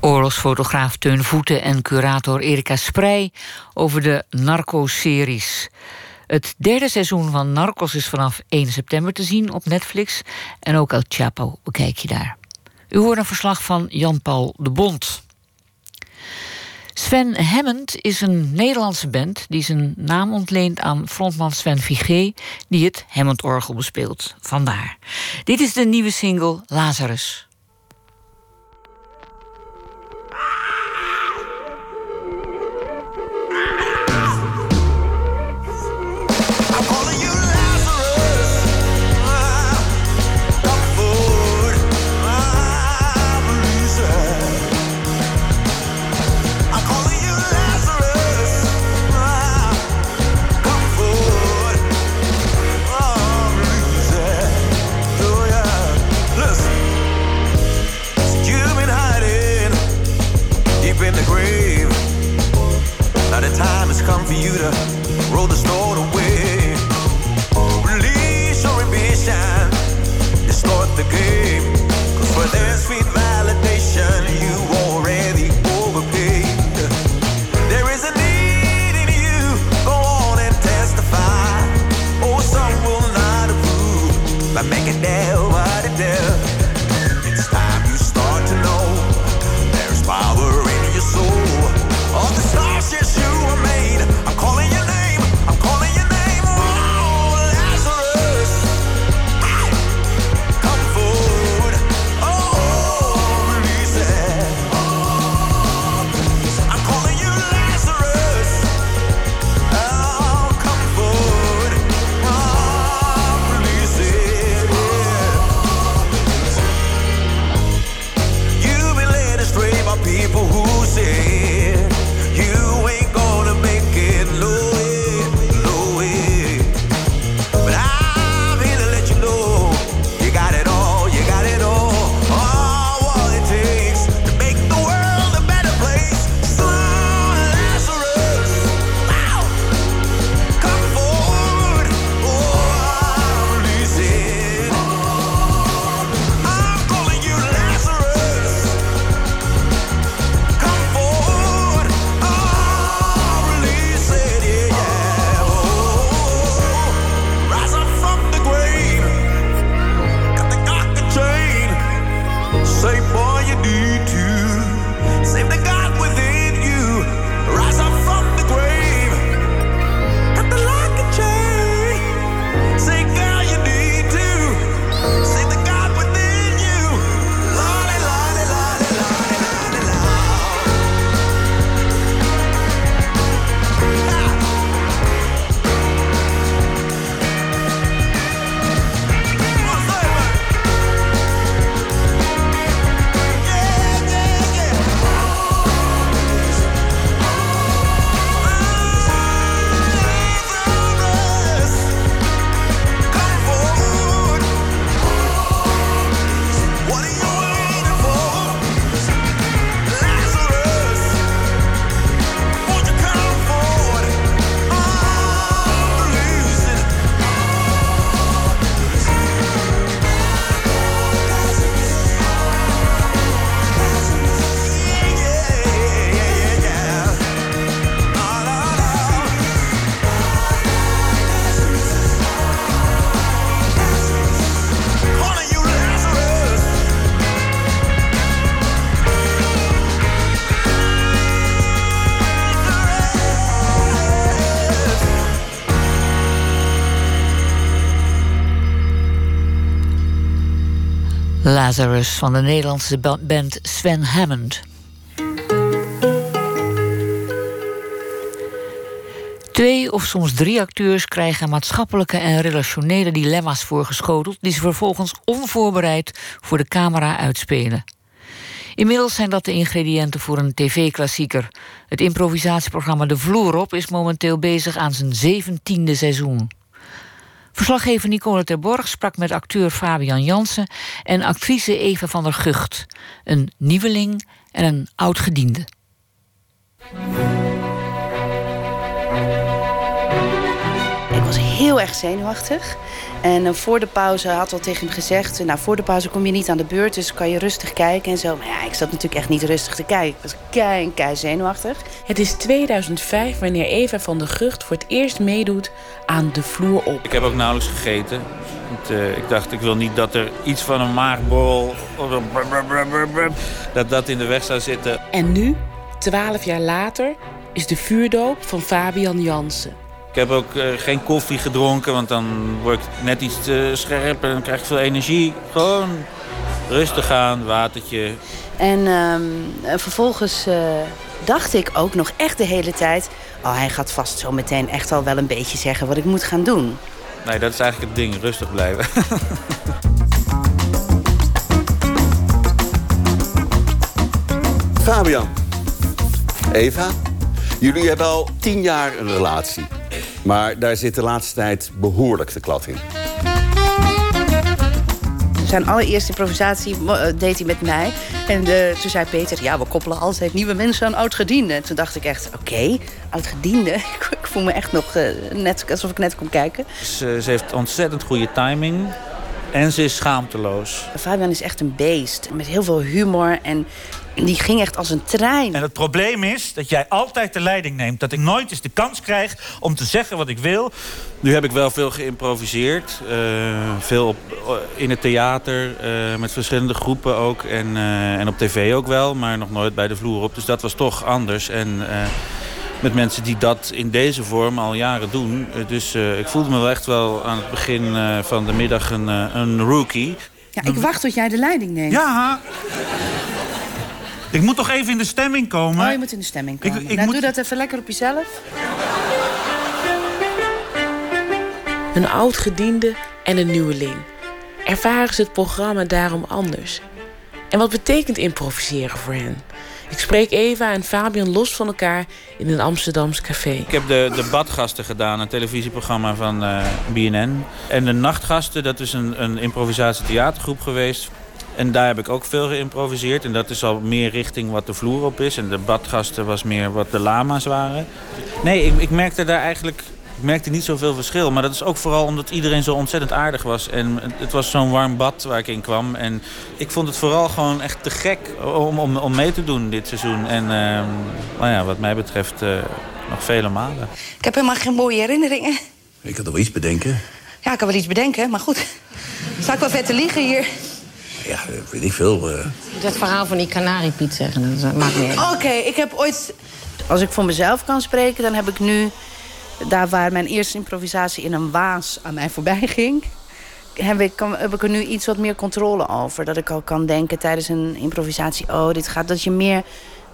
Oorlogsfotograaf Teun Voeten en curator Erika Sprey over de Narco-series. Het derde seizoen van Narcos is vanaf 1 september te zien op Netflix. En ook El Chapo bekijk je daar. U hoort een verslag van Jan-Paul de Bond. Sven Hammond is een Nederlandse band die zijn naam ontleent aan frontman Sven Vigé, die het Hammond-orgel bespeelt. Vandaar. Dit is de nieuwe single Lazarus. Has come for you to Van de Nederlandse ba- band Sven Hammond. Twee of soms drie acteurs krijgen maatschappelijke en relationele dilemma's voorgeschoteld, die ze vervolgens onvoorbereid voor de camera uitspelen. Inmiddels zijn dat de ingrediënten voor een tv-klassieker. Het improvisatieprogramma De Vloer op is momenteel bezig aan zijn zeventiende seizoen. Verslaggever Nicole Terborg sprak met acteur Fabian Jansen en actrice Eva van der Gucht. Een nieuweling en een oud-gediende. Was heel erg zenuwachtig. En eh, voor de pauze had al tegen hem gezegd... nou, voor de pauze kom je niet aan de beurt, dus kan je rustig kijken en zo. Maar ja, ik zat natuurlijk echt niet rustig te kijken. Ik was kei kei zenuwachtig. Het is 2005 wanneer Eva van der Gucht voor het eerst meedoet aan de vloer op. Ik heb ook nauwelijks gegeten. Want, eh, ik dacht, ik wil niet dat er iets van een maagborrel... of een brr, brr, brr, brr, brr, dat dat in de weg zou zitten. En nu, 12 jaar later, is de vuurdoop van Fabian Jansen. Ik heb ook eh, geen koffie gedronken, want dan word ik net iets te scherp... en dan krijg ik veel energie. Gewoon rustig aan, watertje. En ehm, eh, vervolgens eh, dacht ik ook nog echt de hele tijd... oh, hij gaat vast zo meteen echt al wel een beetje zeggen wat ik moet gaan doen. Nee, dat is eigenlijk het ding, rustig blijven. Fabian, Eva, jullie hebben al tien jaar een relatie. Maar daar zit de laatste tijd behoorlijk de klad in. Zijn allereerste improvisatie eh, deed hij met mij. En eh, toen zei Peter, ja, we koppelen altijd nieuwe mensen aan oud-gedienden. En toen dacht ik echt, oké, oud-gediende? Ik, ik voel me echt nog eh, net alsof ik net kom kijken. Ze, ze heeft ontzettend goede timing. En ze is schaamteloos. Fabian is echt een beest, met heel veel humor. En die ging echt als een trein. En het probleem is dat jij altijd de leiding neemt. Dat ik nooit eens de kans krijg om te zeggen wat ik wil. Nu heb ik wel veel geïmproviseerd. eh, veel op, in het theater, eh, met verschillende groepen ook. En, eh, en op tv ook wel, maar nog nooit bij de vloer op. Dus dat was toch anders. En eh, met mensen die dat in deze vorm al jaren doen. Eh, dus eh, ik voelde me wel echt wel aan het begin eh, van de middag een, eh, een rookie. Ja, ik wacht tot jij de leiding neemt. Ja. Ik moet toch even in de stemming komen? Oh, je moet in de stemming komen. Ik- ik nou, moet- doe dat even lekker op jezelf. Een oud-gediende en een nieuweling. Ervaren ze het programma daarom anders? En wat betekent improviseren voor hen? Ik spreek Eva en Fabian los van elkaar in een Amsterdams café. Ik heb de, de badgasten gedaan, een televisieprogramma van eh, BNN. En de nachtgasten, dat is een, een improvisatietheatergroep geweest. En daar heb ik ook veel geïmproviseerd. En dat is al meer richting wat de vloer op is. En de badgasten was meer wat de lama's waren. Nee, ik, ik merkte daar eigenlijk ik merkte niet zoveel verschil. Maar dat is ook vooral omdat iedereen zo ontzettend aardig was. En het- was zo'n warm bad waar ik in kwam. En ik vond het vooral gewoon echt te gek om, om, om mee te doen dit seizoen. En ehm, nou ja, wat mij betreft eh, nog vele malen. Ik heb helemaal geen mooie herinneringen. Ik had wel iets bedenken. Ja, ik kan wel iets bedenken, maar goed. Sta ik wel vet te liegen hier? Ja, weet ik veel. eh. Dat verhaal van die kanariepiet zeggen, dat maakt niet uit. Oké, ik heb ooit... Als ik voor mezelf kan spreken, dan heb ik nu... Daar waar mijn eerste improvisatie in een waas aan mij voorbij ging... Heb ik, heb ik er nu iets wat meer controle over. Dat ik al kan denken tijdens een improvisatie... oh, dit gaat... Dat je meer,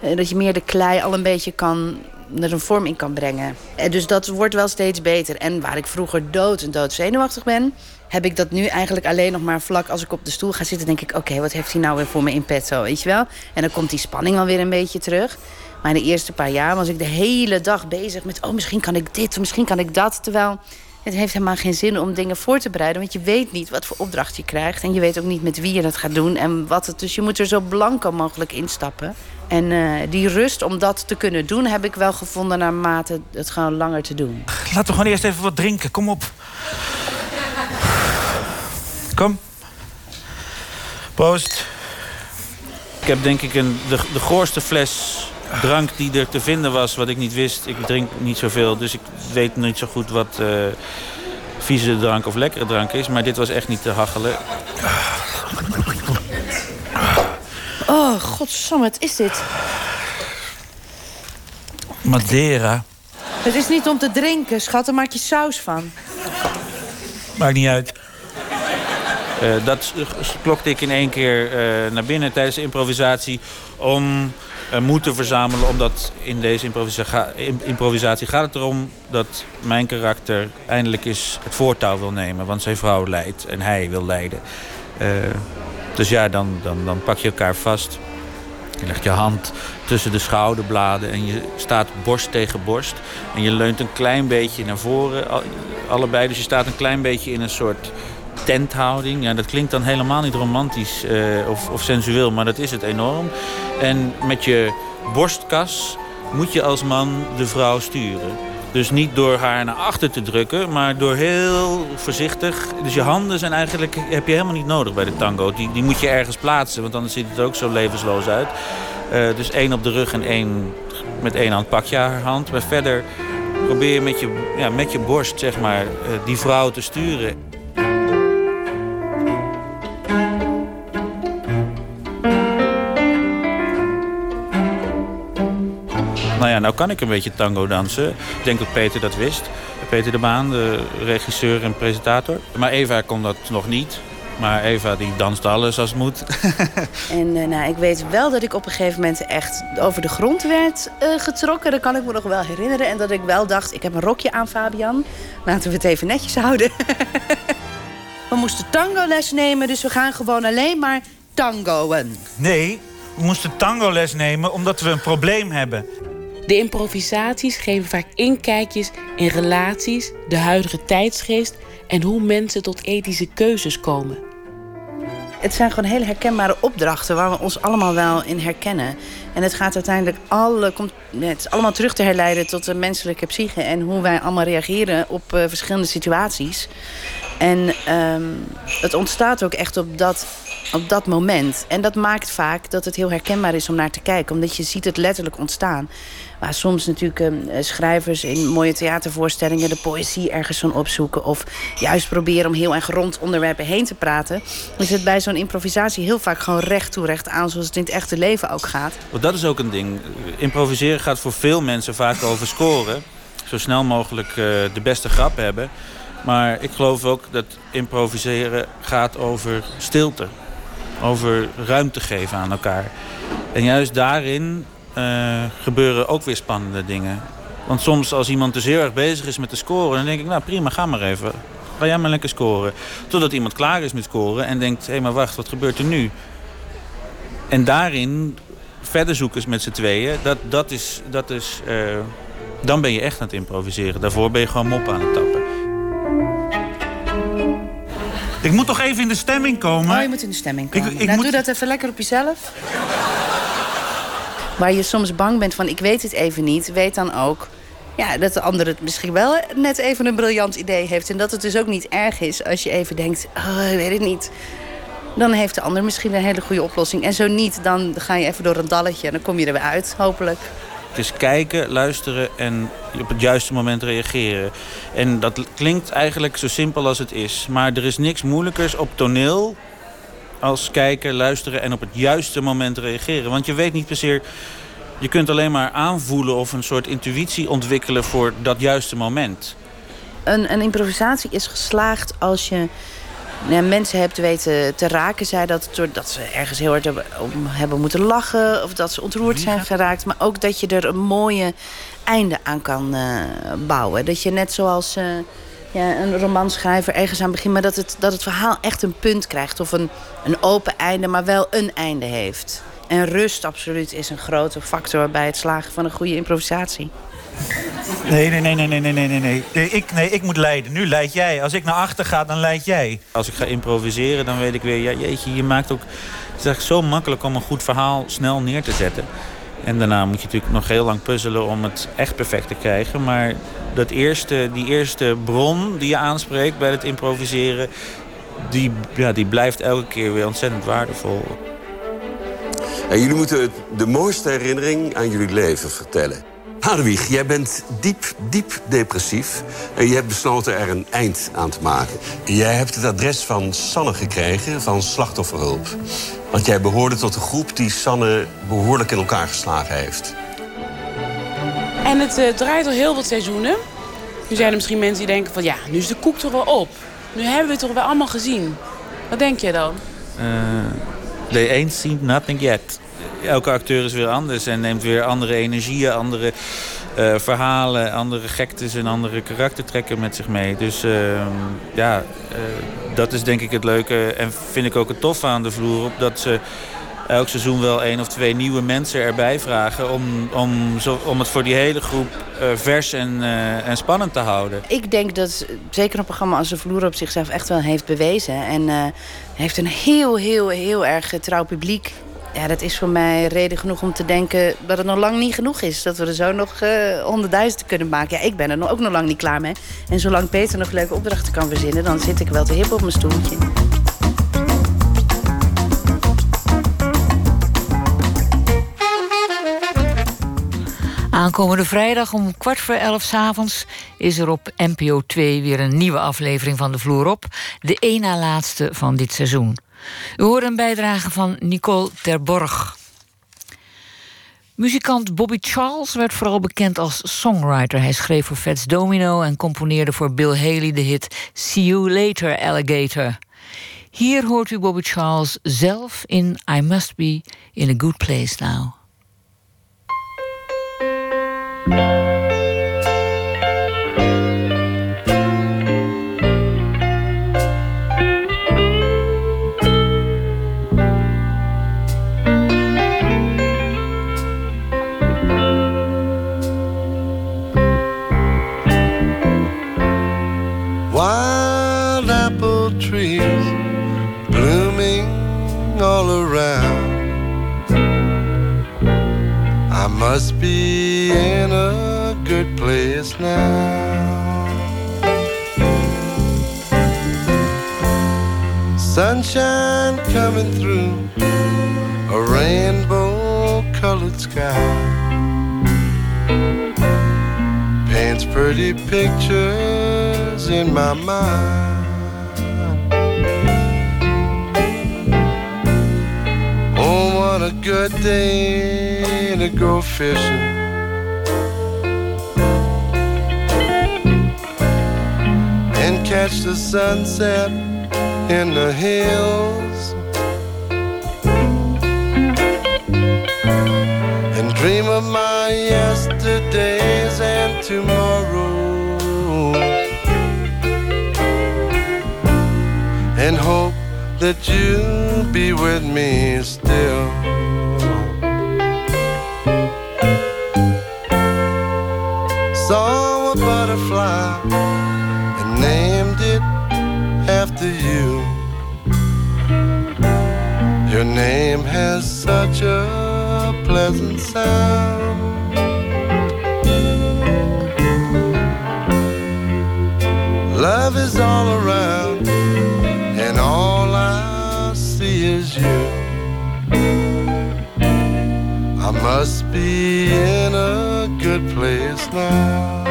eh, dat je meer de klei al een beetje kan... er een vorm in kan brengen. En dus dat wordt wel steeds beter. En waar ik vroeger dood en dood zenuwachtig ben... heb ik dat nu eigenlijk alleen nog maar vlak als ik op de stoel ga zitten... denk ik, oké, wat heeft hij nou weer voor me in petto, weet je wel? En dan komt die spanning wel weer een beetje terug. Maar in de eerste paar jaar was ik de hele dag bezig met... oh, misschien kan ik dit, misschien kan ik dat. Terwijl het heeft helemaal geen zin om dingen voor te bereiden... want je weet niet wat voor opdracht je krijgt... en je weet ook niet met wie je dat gaat doen en wat het... dus je moet er zo blanco mogelijk instappen. En eh, die rust om dat te kunnen doen... heb ik wel gevonden naarmate het gewoon langer te doen. Laten we gewoon eerst even wat drinken. Kom op. Kom. Proost. Ik heb denk ik een, de, de goorste fles drank die er te vinden was, wat ik niet wist. Ik drink niet zoveel, dus ik weet niet zo goed wat eh vieze drank of lekkere drank is. Maar dit was echt niet te hachelen. Oh, godsamme, wat is dit? Madeira. Het is niet om te drinken, schat. Daar maak je saus van. Maakt niet uit. Eh, dat klokte ik in één keer eh, naar binnen tijdens de improvisatie... om uh, moed te verzamelen, omdat in deze improvisa improvisatie gaat het erom... dat mijn karakter eindelijk eens het voortouw wil nemen. Want zijn vrouw leidt en hij wil leiden. dus ja, dan, dan, dan pak je elkaar vast... Je legt je hand tussen de schouderbladen en je staat borst tegen borst. En je leunt een klein beetje naar voren, allebei. Dus je staat een klein beetje in een soort tenthouding. Ja, dat klinkt dan helemaal niet romantisch uh, of, of sensueel, maar dat is het enorm. En met je borstkas moet je als man de vrouw sturen. Dus niet door haar naar achter te drukken, maar door heel voorzichtig. Dus je handen zijn eigenlijk, heb je helemaal niet nodig bij de tango. Die, die moet je ergens plaatsen, want anders ziet het ook zo levensloos uit. Uh, dus één op de rug en één met één hand pak je haar hand. Maar verder probeer je met je, ja, met je borst zeg maar, uh, die vrouw te sturen. Nou ja, nou kan ik een beetje tango dansen. Ik denk dat Peter dat wist. Peter de Baan, de regisseur en presentator. Maar Eva kon dat nog niet. Maar Eva die danst alles als het moet. en uh, nou, ik weet wel dat ik op een gegeven moment echt over de grond werd uh, getrokken. Dat kan ik me nog wel herinneren. En dat ik wel dacht, ik heb een rokje aan Fabian. Laten we het even netjes houden. we moesten tangoles nemen, dus we gaan gewoon alleen maar tangoen. Nee, we moesten tangoles nemen omdat we een probleem hebben. De improvisaties geven vaak inkijkjes in relaties, de huidige tijdsgeest en hoe mensen tot ethische keuzes komen. Het zijn gewoon hele herkenbare opdrachten waar we ons allemaal wel in herkennen. En het gaat uiteindelijk alle, het is allemaal terug te herleiden tot de menselijke psyche en hoe wij allemaal reageren op uh, verschillende situaties. En um, het ontstaat ook echt op dat, op dat moment. En dat maakt vaak dat het heel herkenbaar is om naar te kijken, omdat je ziet het letterlijk ontstaan. Waar soms natuurlijk uh, schrijvers in mooie theatervoorstellingen de poëzie ergens van opzoeken. Of juist proberen om heel erg rond onderwerpen heen te praten. Is het bij zo'n improvisatie heel vaak gewoon recht toe recht aan. Zoals het in het echte leven ook gaat. Want dat is ook een ding. Improviseren gaat voor veel mensen vaak over scoren. Zo snel mogelijk uh, de beste grap hebben. Maar ik geloof ook dat improviseren gaat over stilte. Over ruimte geven aan elkaar. En juist daarin uh, gebeuren ook weer spannende dingen. Want soms als iemand dus heel erg bezig is met de scoren... dan denk ik, nou prima, ga maar even. Ga jij maar lekker scoren. Totdat iemand klaar is met scoren en denkt... hé, hey, maar wacht, wat gebeurt er nu? En daarin verder zoeken met z'n tweeën... Dat, dat is, dat is, uh, dan ben je echt aan het improviseren. Daarvoor ben je gewoon mop aan het tappen. Ik moet toch even in de stemming komen? Oh, je moet in de stemming komen. Ik, ik nou, moet... doe dat even lekker op jezelf. Waar je soms bang bent van ik weet het even niet, weet dan ook ja, dat de ander het misschien wel net even een briljant idee heeft. En dat het dus ook niet erg is als je even denkt, oh, ik weet het niet. Dan heeft de ander misschien een hele goede oplossing. En zo niet, dan ga je even door een dalletje en dan kom je er weer uit, hopelijk. Het is kijken, luisteren en op het juiste moment reageren. En dat klinkt eigenlijk zo simpel als het is. Maar er is niks moeilijkers op toneel als kijken, luisteren en op het juiste moment reageren. Want je weet niet se... Je kunt alleen maar aanvoelen of een soort intuïtie ontwikkelen voor dat juiste moment. Een, een improvisatie is geslaagd als je ja, mensen hebt weten te raken. Zij dat, doordat ze ergens heel hard hebben, om hebben moeten lachen. Of dat ze ontroerd zijn geraakt. Maar ook dat je er een mooie einde aan kan uh, bouwen. Dat je net zoals... Uh, ja, een romanschrijver ergens aan begint... maar dat het, dat het verhaal echt een punt krijgt. Of een, een open einde, maar wel een einde heeft. En rust absoluut is een grote factor... bij het slagen van een goede improvisatie. Nee, nee, nee, nee, nee, nee, nee, nee. nee ik, nee, ik moet leiden. Nu leid jij. Als ik naar achter ga, dan leid jij. Als ik ga improviseren, dan weet ik weer... Ja, jeetje, je maakt ook... Het is eigenlijk zo makkelijk om een goed verhaal snel neer te zetten. En daarna moet je natuurlijk nog heel lang puzzelen om het echt perfect te krijgen. Maar dat eerste, die eerste bron die je aanspreekt bij het improviseren... die, ja, die blijft elke keer weer ontzettend waardevol. En jullie moeten de mooiste herinnering aan jullie leven vertellen. Hadewig, jij bent diep, diep depressief. En je hebt besloten er een eind aan te maken. Jij hebt het adres van Sanne gekregen, van Slachtofferhulp. Want jij behoorde tot de groep die Sanne behoorlijk in elkaar geslagen heeft. En het uh, draait al heel wat seizoenen. Nu zijn er misschien mensen die denken van... ja, nu is de koek toch wel op. Nu hebben we het toch wel allemaal gezien. Wat denk jij dan? Eh, they ain't seen nothing yet. Elke acteur is weer anders en neemt weer andere energieën, andere eh, verhalen, andere gektes en andere karaktertrekken met zich mee. Dus ehm, ja, eh, dat is denk ik het leuke en vind ik ook het tof aan de vloer op dat ze elk seizoen wel één of twee nieuwe mensen erbij vragen om, om, om het voor die hele groep eh, vers en, en spannend te houden. Ik denk dat zeker een programma als De Vloer op zichzelf echt wel heeft bewezen. En eh, heeft een heel, heel, heel erg trouw publiek. Ja, dat is voor mij reden genoeg om te denken dat het nog lang niet genoeg is. Dat we er zo nog honderdduizenden kunnen maken. Ja, ik ben er ook nog lang niet klaar mee. En zolang Peter nog leuke opdrachten kan verzinnen... dan zit ik wel te hip op mijn stoeltje. Aankomende vrijdag om kwart voor elf 's avonds is er op NPO 2 weer een nieuwe aflevering van De Vloer op. De één na laatste van dit seizoen. U hoort een bijdrage van Nicole Terborg. Muzikant Bobby Charles werd vooral bekend als songwriter. Hij schreef voor Fats Domino en componeerde voor Bill Haley de hit See You Later Alligator. Hier hoort u Bobby Charles zelf in I Must Be in a Good Place Now. Must be in a good place now. Sunshine coming through a rainbow colored sky paints pretty pictures in my mind. What a good day to go fishing. And catch the sunset in the hills. And dream of my yesterdays and tomorrows. That you'll be with me still. Saw a butterfly and named it after you. Your name has such a pleasant sound. Love is all around, you. I must be in a good place now.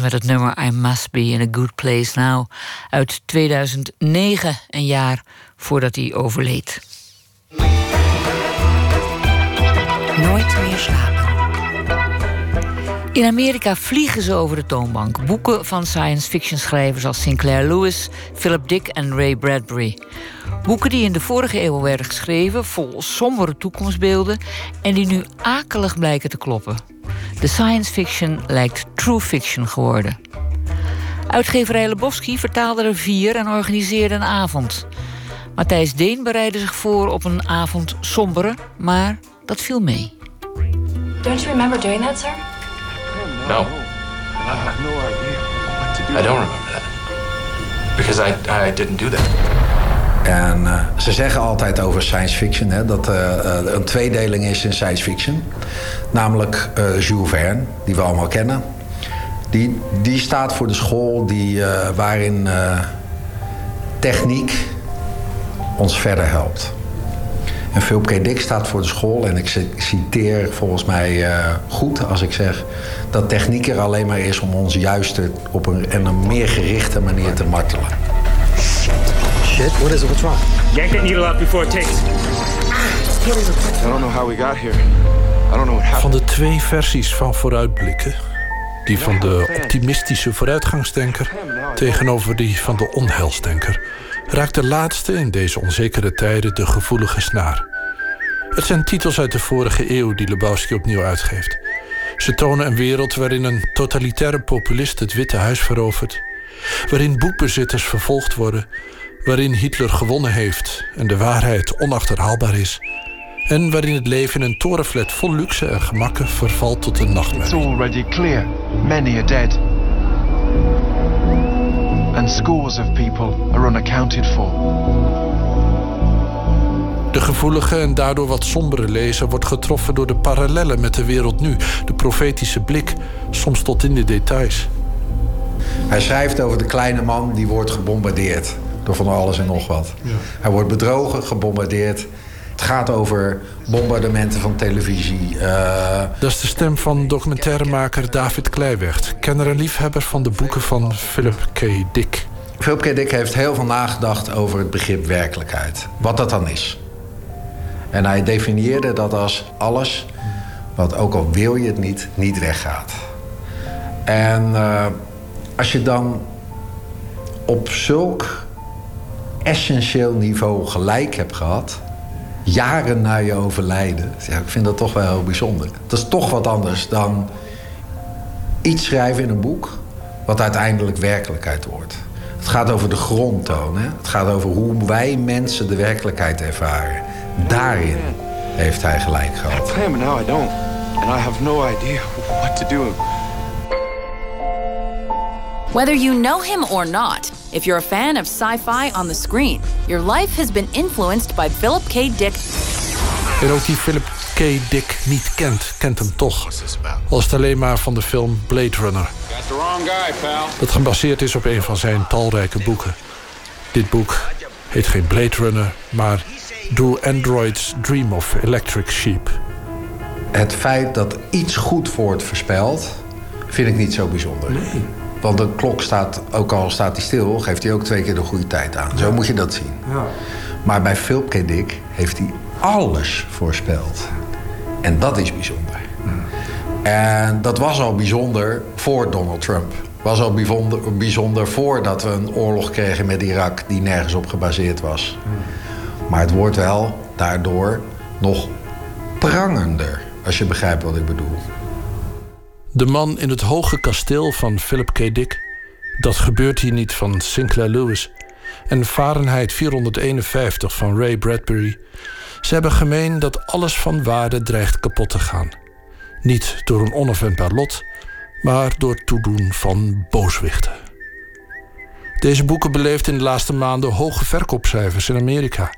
Met het nummer I Must Be in a Good Place Now uit 2009, een jaar voordat hij overleed. Nooit meer slapen. In Amerika vliegen ze over de toonbank. Boeken van science fiction schrijvers als Sinclair Lewis, Philip Dick en Ray Bradbury. Boeken die in de vorige eeuw werden geschreven, vol sombere toekomstbeelden en die nu akelig blijken te kloppen. De science fiction lijkt true fiction geworden. Uitgeverij Lebowski vertaalde er vier en organiseerde een avond. Matthijs Deen bereidde zich voor op een avond sombere, maar dat viel mee. Don't you remember doing that, sir? No. I have no idea what to do. I don't remember that. Because I, I didn't do that. En eh, ze zeggen altijd over science fiction hè, dat er uh, een tweedeling is in science fiction. Namelijk Jules Verne, die we allemaal kennen. Die, die staat voor de school die, waarin techniek ons verder helpt. En Philip K. Dick staat voor de school en ik citeer volgens mij goed als ik zeg dat techniek er alleen maar is om ons juister op een, en een meer gerichte manier te martelen. Shit, what is it? What's wrong? Yank that needle out before it takes. What is it? I don't know how we got here. I don't know what happened. Van de twee versies van vooruitblikken, die van de optimistische vooruitgangsdenker tegenover die van de onheilsdenker, raakt de laatste in deze onzekere tijden de gevoelige snaar. Het zijn titels uit de vorige eeuw die Lebowski opnieuw uitgeeft. Ze tonen een wereld waarin een totalitaire populist het Witte Huis verovert, waarin boekbezitters vervolgd worden waarin Hitler gewonnen heeft en de waarheid onachterhaalbaar is. En waarin het leven in een torenflat vol luxe en gemakken vervalt tot een nachtmerrie. It's already clear. Many are dead. And scores of people are unaccounted for. De gevoelige en daardoor wat sombere lezer wordt getroffen door de parallellen met de wereld nu, de profetische blik, soms tot in de details. Hij schrijft over de kleine man die wordt gebombardeerd door van alles en nog wat. Ja. Hij wordt bedrogen, gebombardeerd. Het gaat over bombardementen van televisie. Uh... Dat is de stem van documentairemaker David Kleiweg, kenner en liefhebber van de boeken van Philip K. Dick. Philip K. Dick heeft heel veel nagedacht over het begrip werkelijkheid. Wat dat dan is. En hij definieerde dat als alles, wat ook al wil je het niet, niet weggaat. En uh, als je dan op zulk essentieel niveau gelijk hebt gehad. Jaren na je overlijden. Ja, ik vind dat toch wel heel bijzonder. Dat is toch wat anders dan iets schrijven in een boek. wat uiteindelijk werkelijkheid wordt. Het gaat over de grondtoon. Hè? Het gaat over hoe wij mensen de werkelijkheid ervaren. Daarin heeft hij gelijk gehad. I I don't. And I have no idea what to do. Whether you know him or not, if you're a fan of sci fi on the screen, your life has been influenced by Philip K. Dick. En ook die Philip K. Dick niet kent, kent hem toch. Als het alleen maar van de film Blade Runner. Dat gebaseerd is op een van zijn talrijke boeken. Dit boek heet geen Blade Runner, maar Do Androids Dream of Electric Sheep. Het feit dat iets goed wordt voorspeld, vind ik niet zo bijzonder. Nee. Want de klok staat, ook al staat hij stil, geeft hij ook twee keer de goede tijd aan. Zo moet je dat zien. Ja. Maar bij Philip K. Dick heeft hij alles voorspeld. En dat is bijzonder. En dat was al bijzonder voor Donald Trump. Was al bijzonder, bijzonder voordat we een oorlog kregen met Irak die nergens op gebaseerd was. Maar het wordt wel daardoor nog prangender, als je begrijpt wat ik bedoel. De man in het hoge kasteel van Philip K. Dick. Dat gebeurt hier niet van Sinclair Lewis. En Fahrenheit 451 van Ray Bradbury. Ze hebben gemeen dat alles van waarde dreigt kapot te gaan. Niet door een onafwendbaar lot, maar door toedoen van booswichten. Deze boeken beleefden in de laatste maanden hoge verkoopcijfers in Amerika,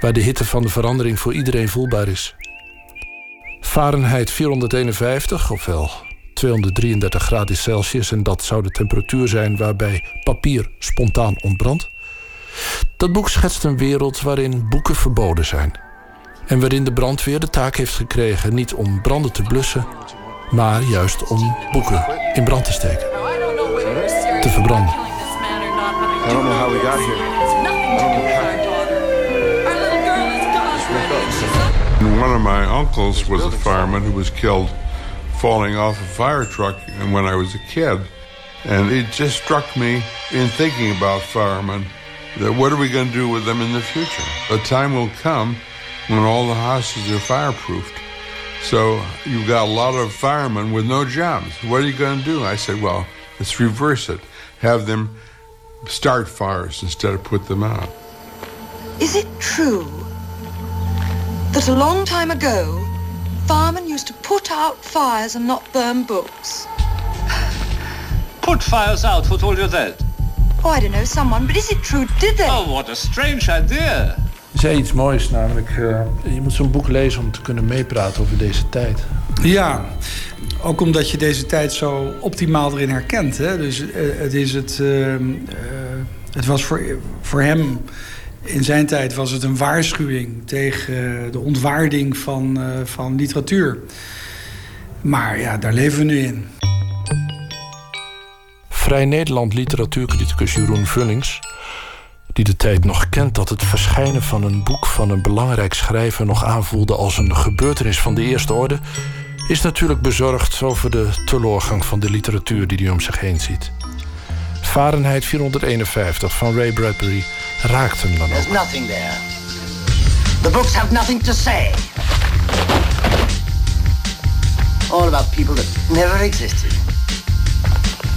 waar de hitte van de verandering voor iedereen voelbaar is. Fahrenheit 451, ofwel 233 graden Celsius, en dat zou de temperatuur zijn waarbij papier spontaan ontbrandt. Dat boek schetst een wereld waarin boeken verboden zijn. En waarin de brandweer de taak heeft gekregen niet om branden te blussen, maar juist om boeken in brand te steken. Te verbranden. I don't know how we got here. And one of my uncles was a fireman who was killed falling off a fire truck when I was a kid. And it just struck me in thinking about firemen that what are we going to do with them in the future? A time will come when all the houses are fireproofed. So you've got a lot of firemen with no jobs. What are you going to do? I said, well, let's reverse it. Have them start fires instead of put them out. Is it true that a long time ago, firemen used to put out fires and not burn books? Put fires out, who told you that? Oh, I don't know, someone, but is it true? Did they? Oh, what a strange idea. Zei iets moois, namelijk uh, je moet zo'n boek lezen om te kunnen meepraten over deze tijd. Ja, ook omdat je deze tijd zo optimaal erin herkent. Hè? Dus uh, het, is het, uh, het was voor, voor hem in zijn tijd was het een waarschuwing tegen de ontwaarding van, van literatuur. Maar ja, daar leven we nu in. Vrij Nederland literatuurcriticus Jeroen Vullings die de tijd nog kent dat het verschijnen van een boek van een belangrijk schrijver nog aanvoelde als een gebeurtenis van de eerste orde, is natuurlijk bezorgd over de teleurgang van de literatuur die hij om zich heen ziet. Fahrenheit 451 van Ray Bradbury raakt hem dan ook. There's nothing there. The books have nothing to say. All about people that never existed.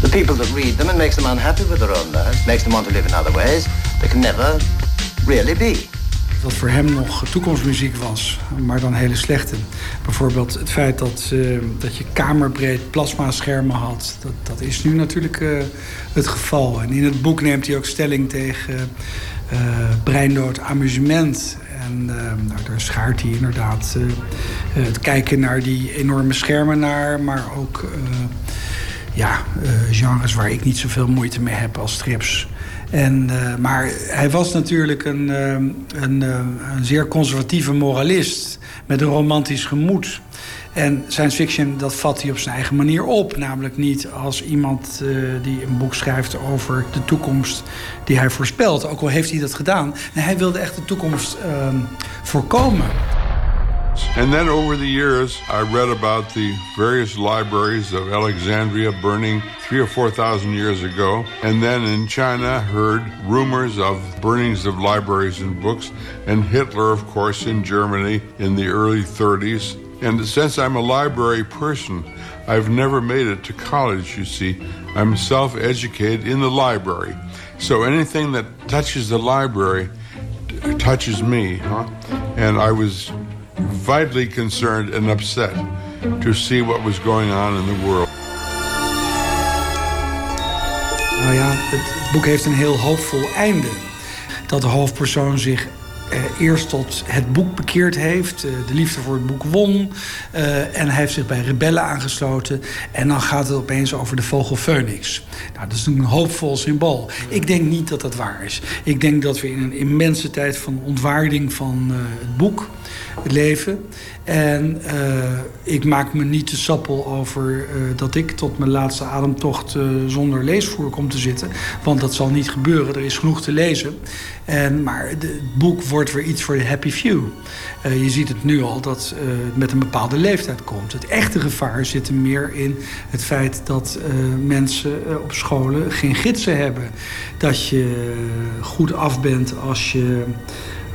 The people that read them and makes them unhappy with their own lives, makes them want to live in other ways. They can never really be. Wat voor hem nog toekomstmuziek was, maar dan hele slechte. Bijvoorbeeld het feit dat, uh, dat je kamerbreed plasmaschermen had. Dat, dat is nu natuurlijk uh, het geval. En in het boek neemt hij ook stelling tegen uh, breindood amusement. En nou, daar schaart hij inderdaad het kijken naar die enorme schermen naar, maar ook ja, genres waar ik niet zoveel moeite mee heb als strips. En, uh, maar hij was natuurlijk een, uh, een, uh, een, zeer conservatieve moralist met een romantisch gemoed. En science fiction, dat vat hij op zijn eigen manier op. Namelijk niet als iemand die een boek schrijft over de toekomst die hij voorspelt. Ook al heeft hij dat gedaan. Hij wilde echt de toekomst ehm, And then over the years, I read about the various libraries of Alexandria burning three or 4,000 years ago. And then in China, heard rumors of burnings of libraries and books. And Hitler, of course, in Germany in the early 30s. And since I'm a library person, I've never made it to college, you see. I'm self educated in the library. So anything that touches the library touches me, huh? And I was vitally concerned and upset to see what was going on in the world. Nou ja, het boek heeft een heel hoopvol einde. Dat de hoofdpersoon zich eh, eerst tot het boek bekeerd heeft. Eh, de liefde voor het boek won. Eh, en hij heeft zich bij rebellen aangesloten. En dan gaat het opeens over de vogel Phoenix. Nou, dat is een hoopvol symbool. Ik denk niet dat dat waar is. Ik denk dat we in een immense tijd van ontwaarding van het boek leven. En uh, ik maak me niet te sappel over uh, dat ik tot mijn laatste ademtocht uh, zonder leesvoer kom te zitten. Want dat zal niet gebeuren. Er is genoeg te lezen. En, maar het boek wordt weer iets voor de happy few. je ziet het nu al dat het met een bepaalde leeftijd komt. Het echte gevaar zit er meer in het feit dat mensen op scholen geen gidsen hebben. Dat je goed af bent als je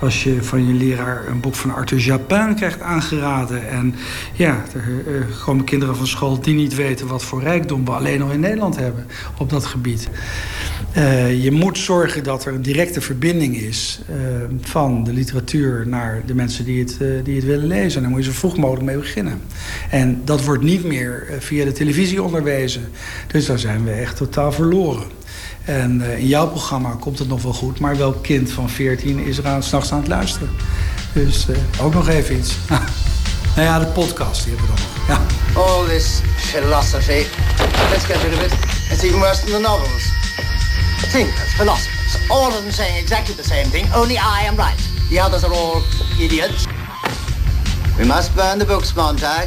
als je van je leraar een boek van Arthur Japin krijgt aangeraden. En ja, er, komen kinderen van school die niet weten wat voor rijkdom we alleen al in Nederland hebben op dat gebied. Uh, je moet zorgen dat er een directe verbinding is uh, van de literatuur naar de mensen die het, uh, die het willen lezen. En daar moet je zo vroeg mogelijk mee beginnen. En dat wordt niet meer via de televisie onderwezen. Dus daar zijn we echt totaal verloren. En eh, in jouw programma komt het nog wel goed. Maar welk kind van 14 is er aan, s'nachts aan het luisteren? Dus eh, ook nog even iets. nou ja, de podcast die hebben we dan nog. Ja. All this philosophy. Let's get rid of it. It's even worse than the novels. Thinkers, philosophers, all of them saying exactly the same thing, only I am right. The others are all idiots. We must burn the books, Montag.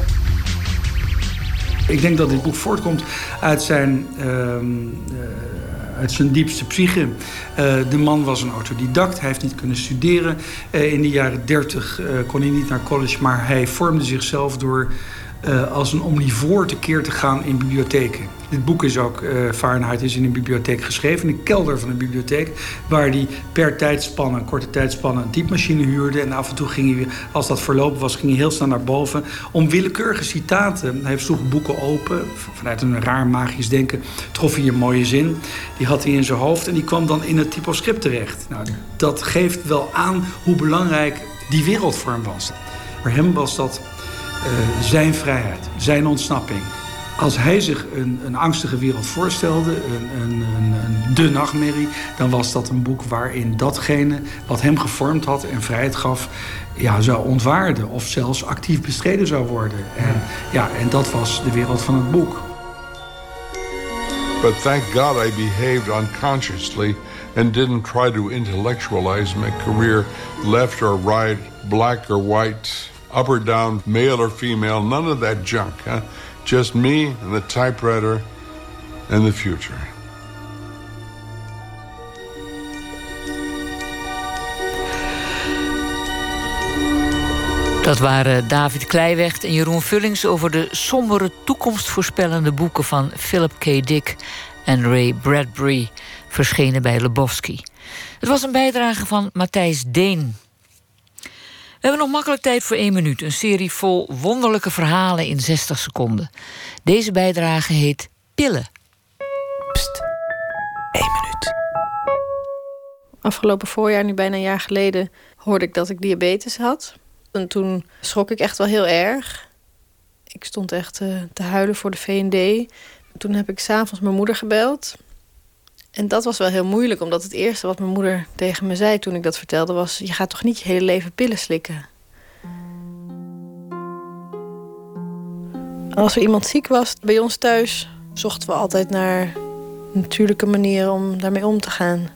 Ik denk dat dit boek voortkomt uit zijn, ehm, eh, uit zijn diepste psyche. Eh, de man was een autodidact, hij heeft niet kunnen studeren. Eh, in de jaren dertig kon hij niet naar college, maar hij vormde zichzelf door uh, als een omnivoor tekeer te gaan in bibliotheken. Dit boek is ook, uh, Fahrenheit is in een bibliotheek geschreven, in de kelder van een bibliotheek, waar hij per tijdspanne, een korte tijdspanne, een typemachine huurde. En af en toe ging hij, als dat verlopen was, ging hij heel snel naar boven om willekeurige citaten. Hij sloeg boeken open, vanuit een raar magisch denken trof hij een mooie zin. Die had hij in zijn hoofd en die kwam dan in het typoscript terecht. Nou, dat geeft wel aan hoe belangrijk die wereldvorm was. Voor hem was dat uh, zijn vrijheid, zijn ontsnapping. Als hij zich een, een angstige wereld voorstelde, een, een, een, de nachtmerrie... dan was dat een boek waarin datgene wat hem gevormd had en vrijheid gaf... Ja, zou ontwaarden of zelfs actief bestreden zou worden. En, ja, en dat was de wereld van het boek. But thank God I behaved unconsciously and didn't try to intellectualize my career left or right, black or white up or down, male or female, none of that junk. Huh? Just me and the typewriter and the future. Dat waren David Kleiweg en Jeroen Vullings over de sombere toekomstvoorspellende boeken van Philip K. Dick en Ray Bradbury, verschenen bij Lebowski. Het was een bijdrage van Matthijs Deen. We hebben nog makkelijk tijd voor één minuut. Een serie vol wonderlijke verhalen in 60 seconden. Deze bijdrage heet Pillen. Pst, één minuut. Afgelopen voorjaar, nu bijna een jaar geleden, hoorde ik dat ik diabetes had. En toen schrok ik echt wel heel erg. Ik stond echt uh, te huilen voor de V&D. Toen heb ik s'avonds mijn moeder gebeld. En dat was wel heel moeilijk, omdat het eerste wat mijn moeder tegen me zei toen ik dat vertelde was: Je gaat toch niet je hele leven pillen slikken? Als er iemand ziek was bij ons thuis, zochten we altijd naar natuurlijke manieren om daarmee om te gaan.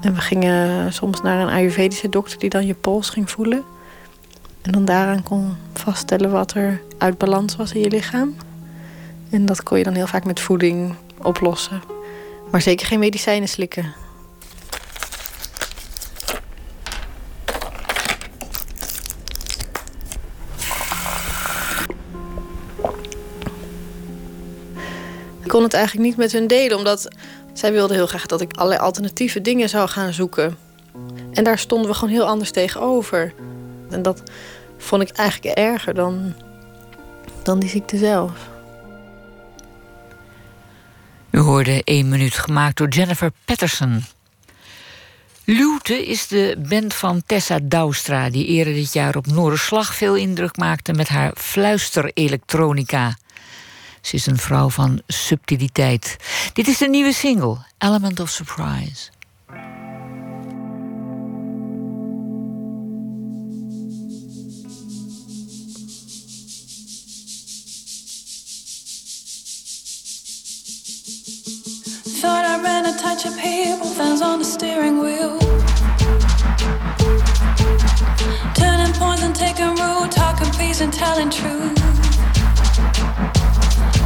En we gingen soms naar een Ayurvedische dokter die dan je pols ging voelen. En dan daaraan kon vaststellen wat er uit balans was in je lichaam. En dat kon je dan heel vaak met voeding oplossen. Maar zeker geen medicijnen slikken. Ik kon het eigenlijk niet met hun delen, omdat zij wilden heel graag dat ik allerlei alternatieve dingen zou gaan zoeken. En daar stonden we gewoon heel anders tegenover. En dat vond ik eigenlijk erger dan, dan die ziekte zelf. U hoorde één minuut gemaakt door Jennifer Patterson. Luwte is de band van Tessa Douwstra... die eerder dit jaar op Noorderslag veel indruk maakte... met haar fluisterelektronica. Ze is een vrouw van subtiliteit. Dit is de nieuwe single, Element of Surprise. A touch of people, hands on the steering wheel. Turning points and taking root, talking peace and telling truth.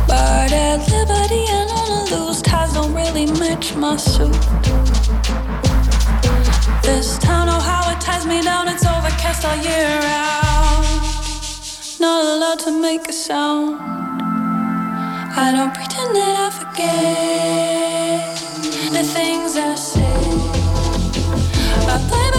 But at liberty and on a loose, ties don't really match my suit. This town, oh how it ties me down, it's overcast all year round. Not allowed to make a sound. I don't pretend that I forget the things I say. I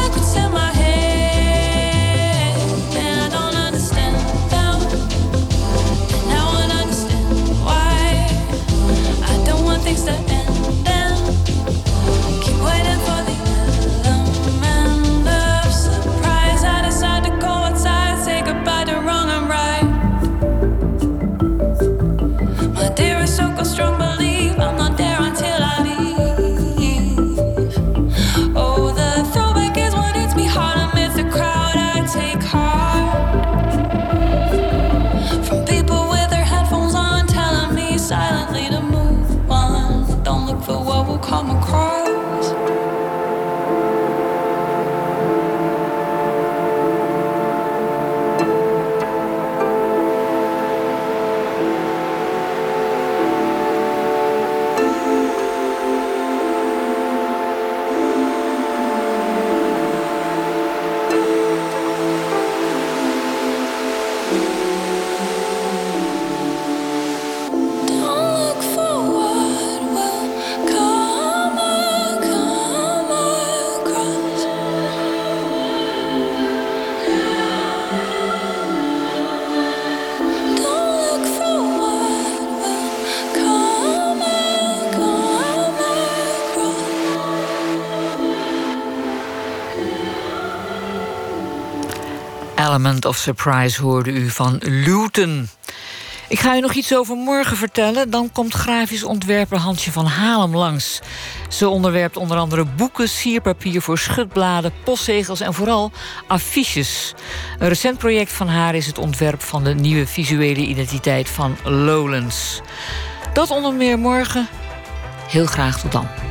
Element of Surprise hoorde u van Luton. Ik ga u nog iets over morgen vertellen. Dan komt grafisch ontwerper Hansje van Halem langs. Ze onderwerpt onder andere boeken, sierpapier voor schutbladen, postzegels en vooral affiches. Een recent project van haar is het ontwerp van de nieuwe visuele identiteit van Lowlands. Dat onder meer morgen. Heel graag tot dan.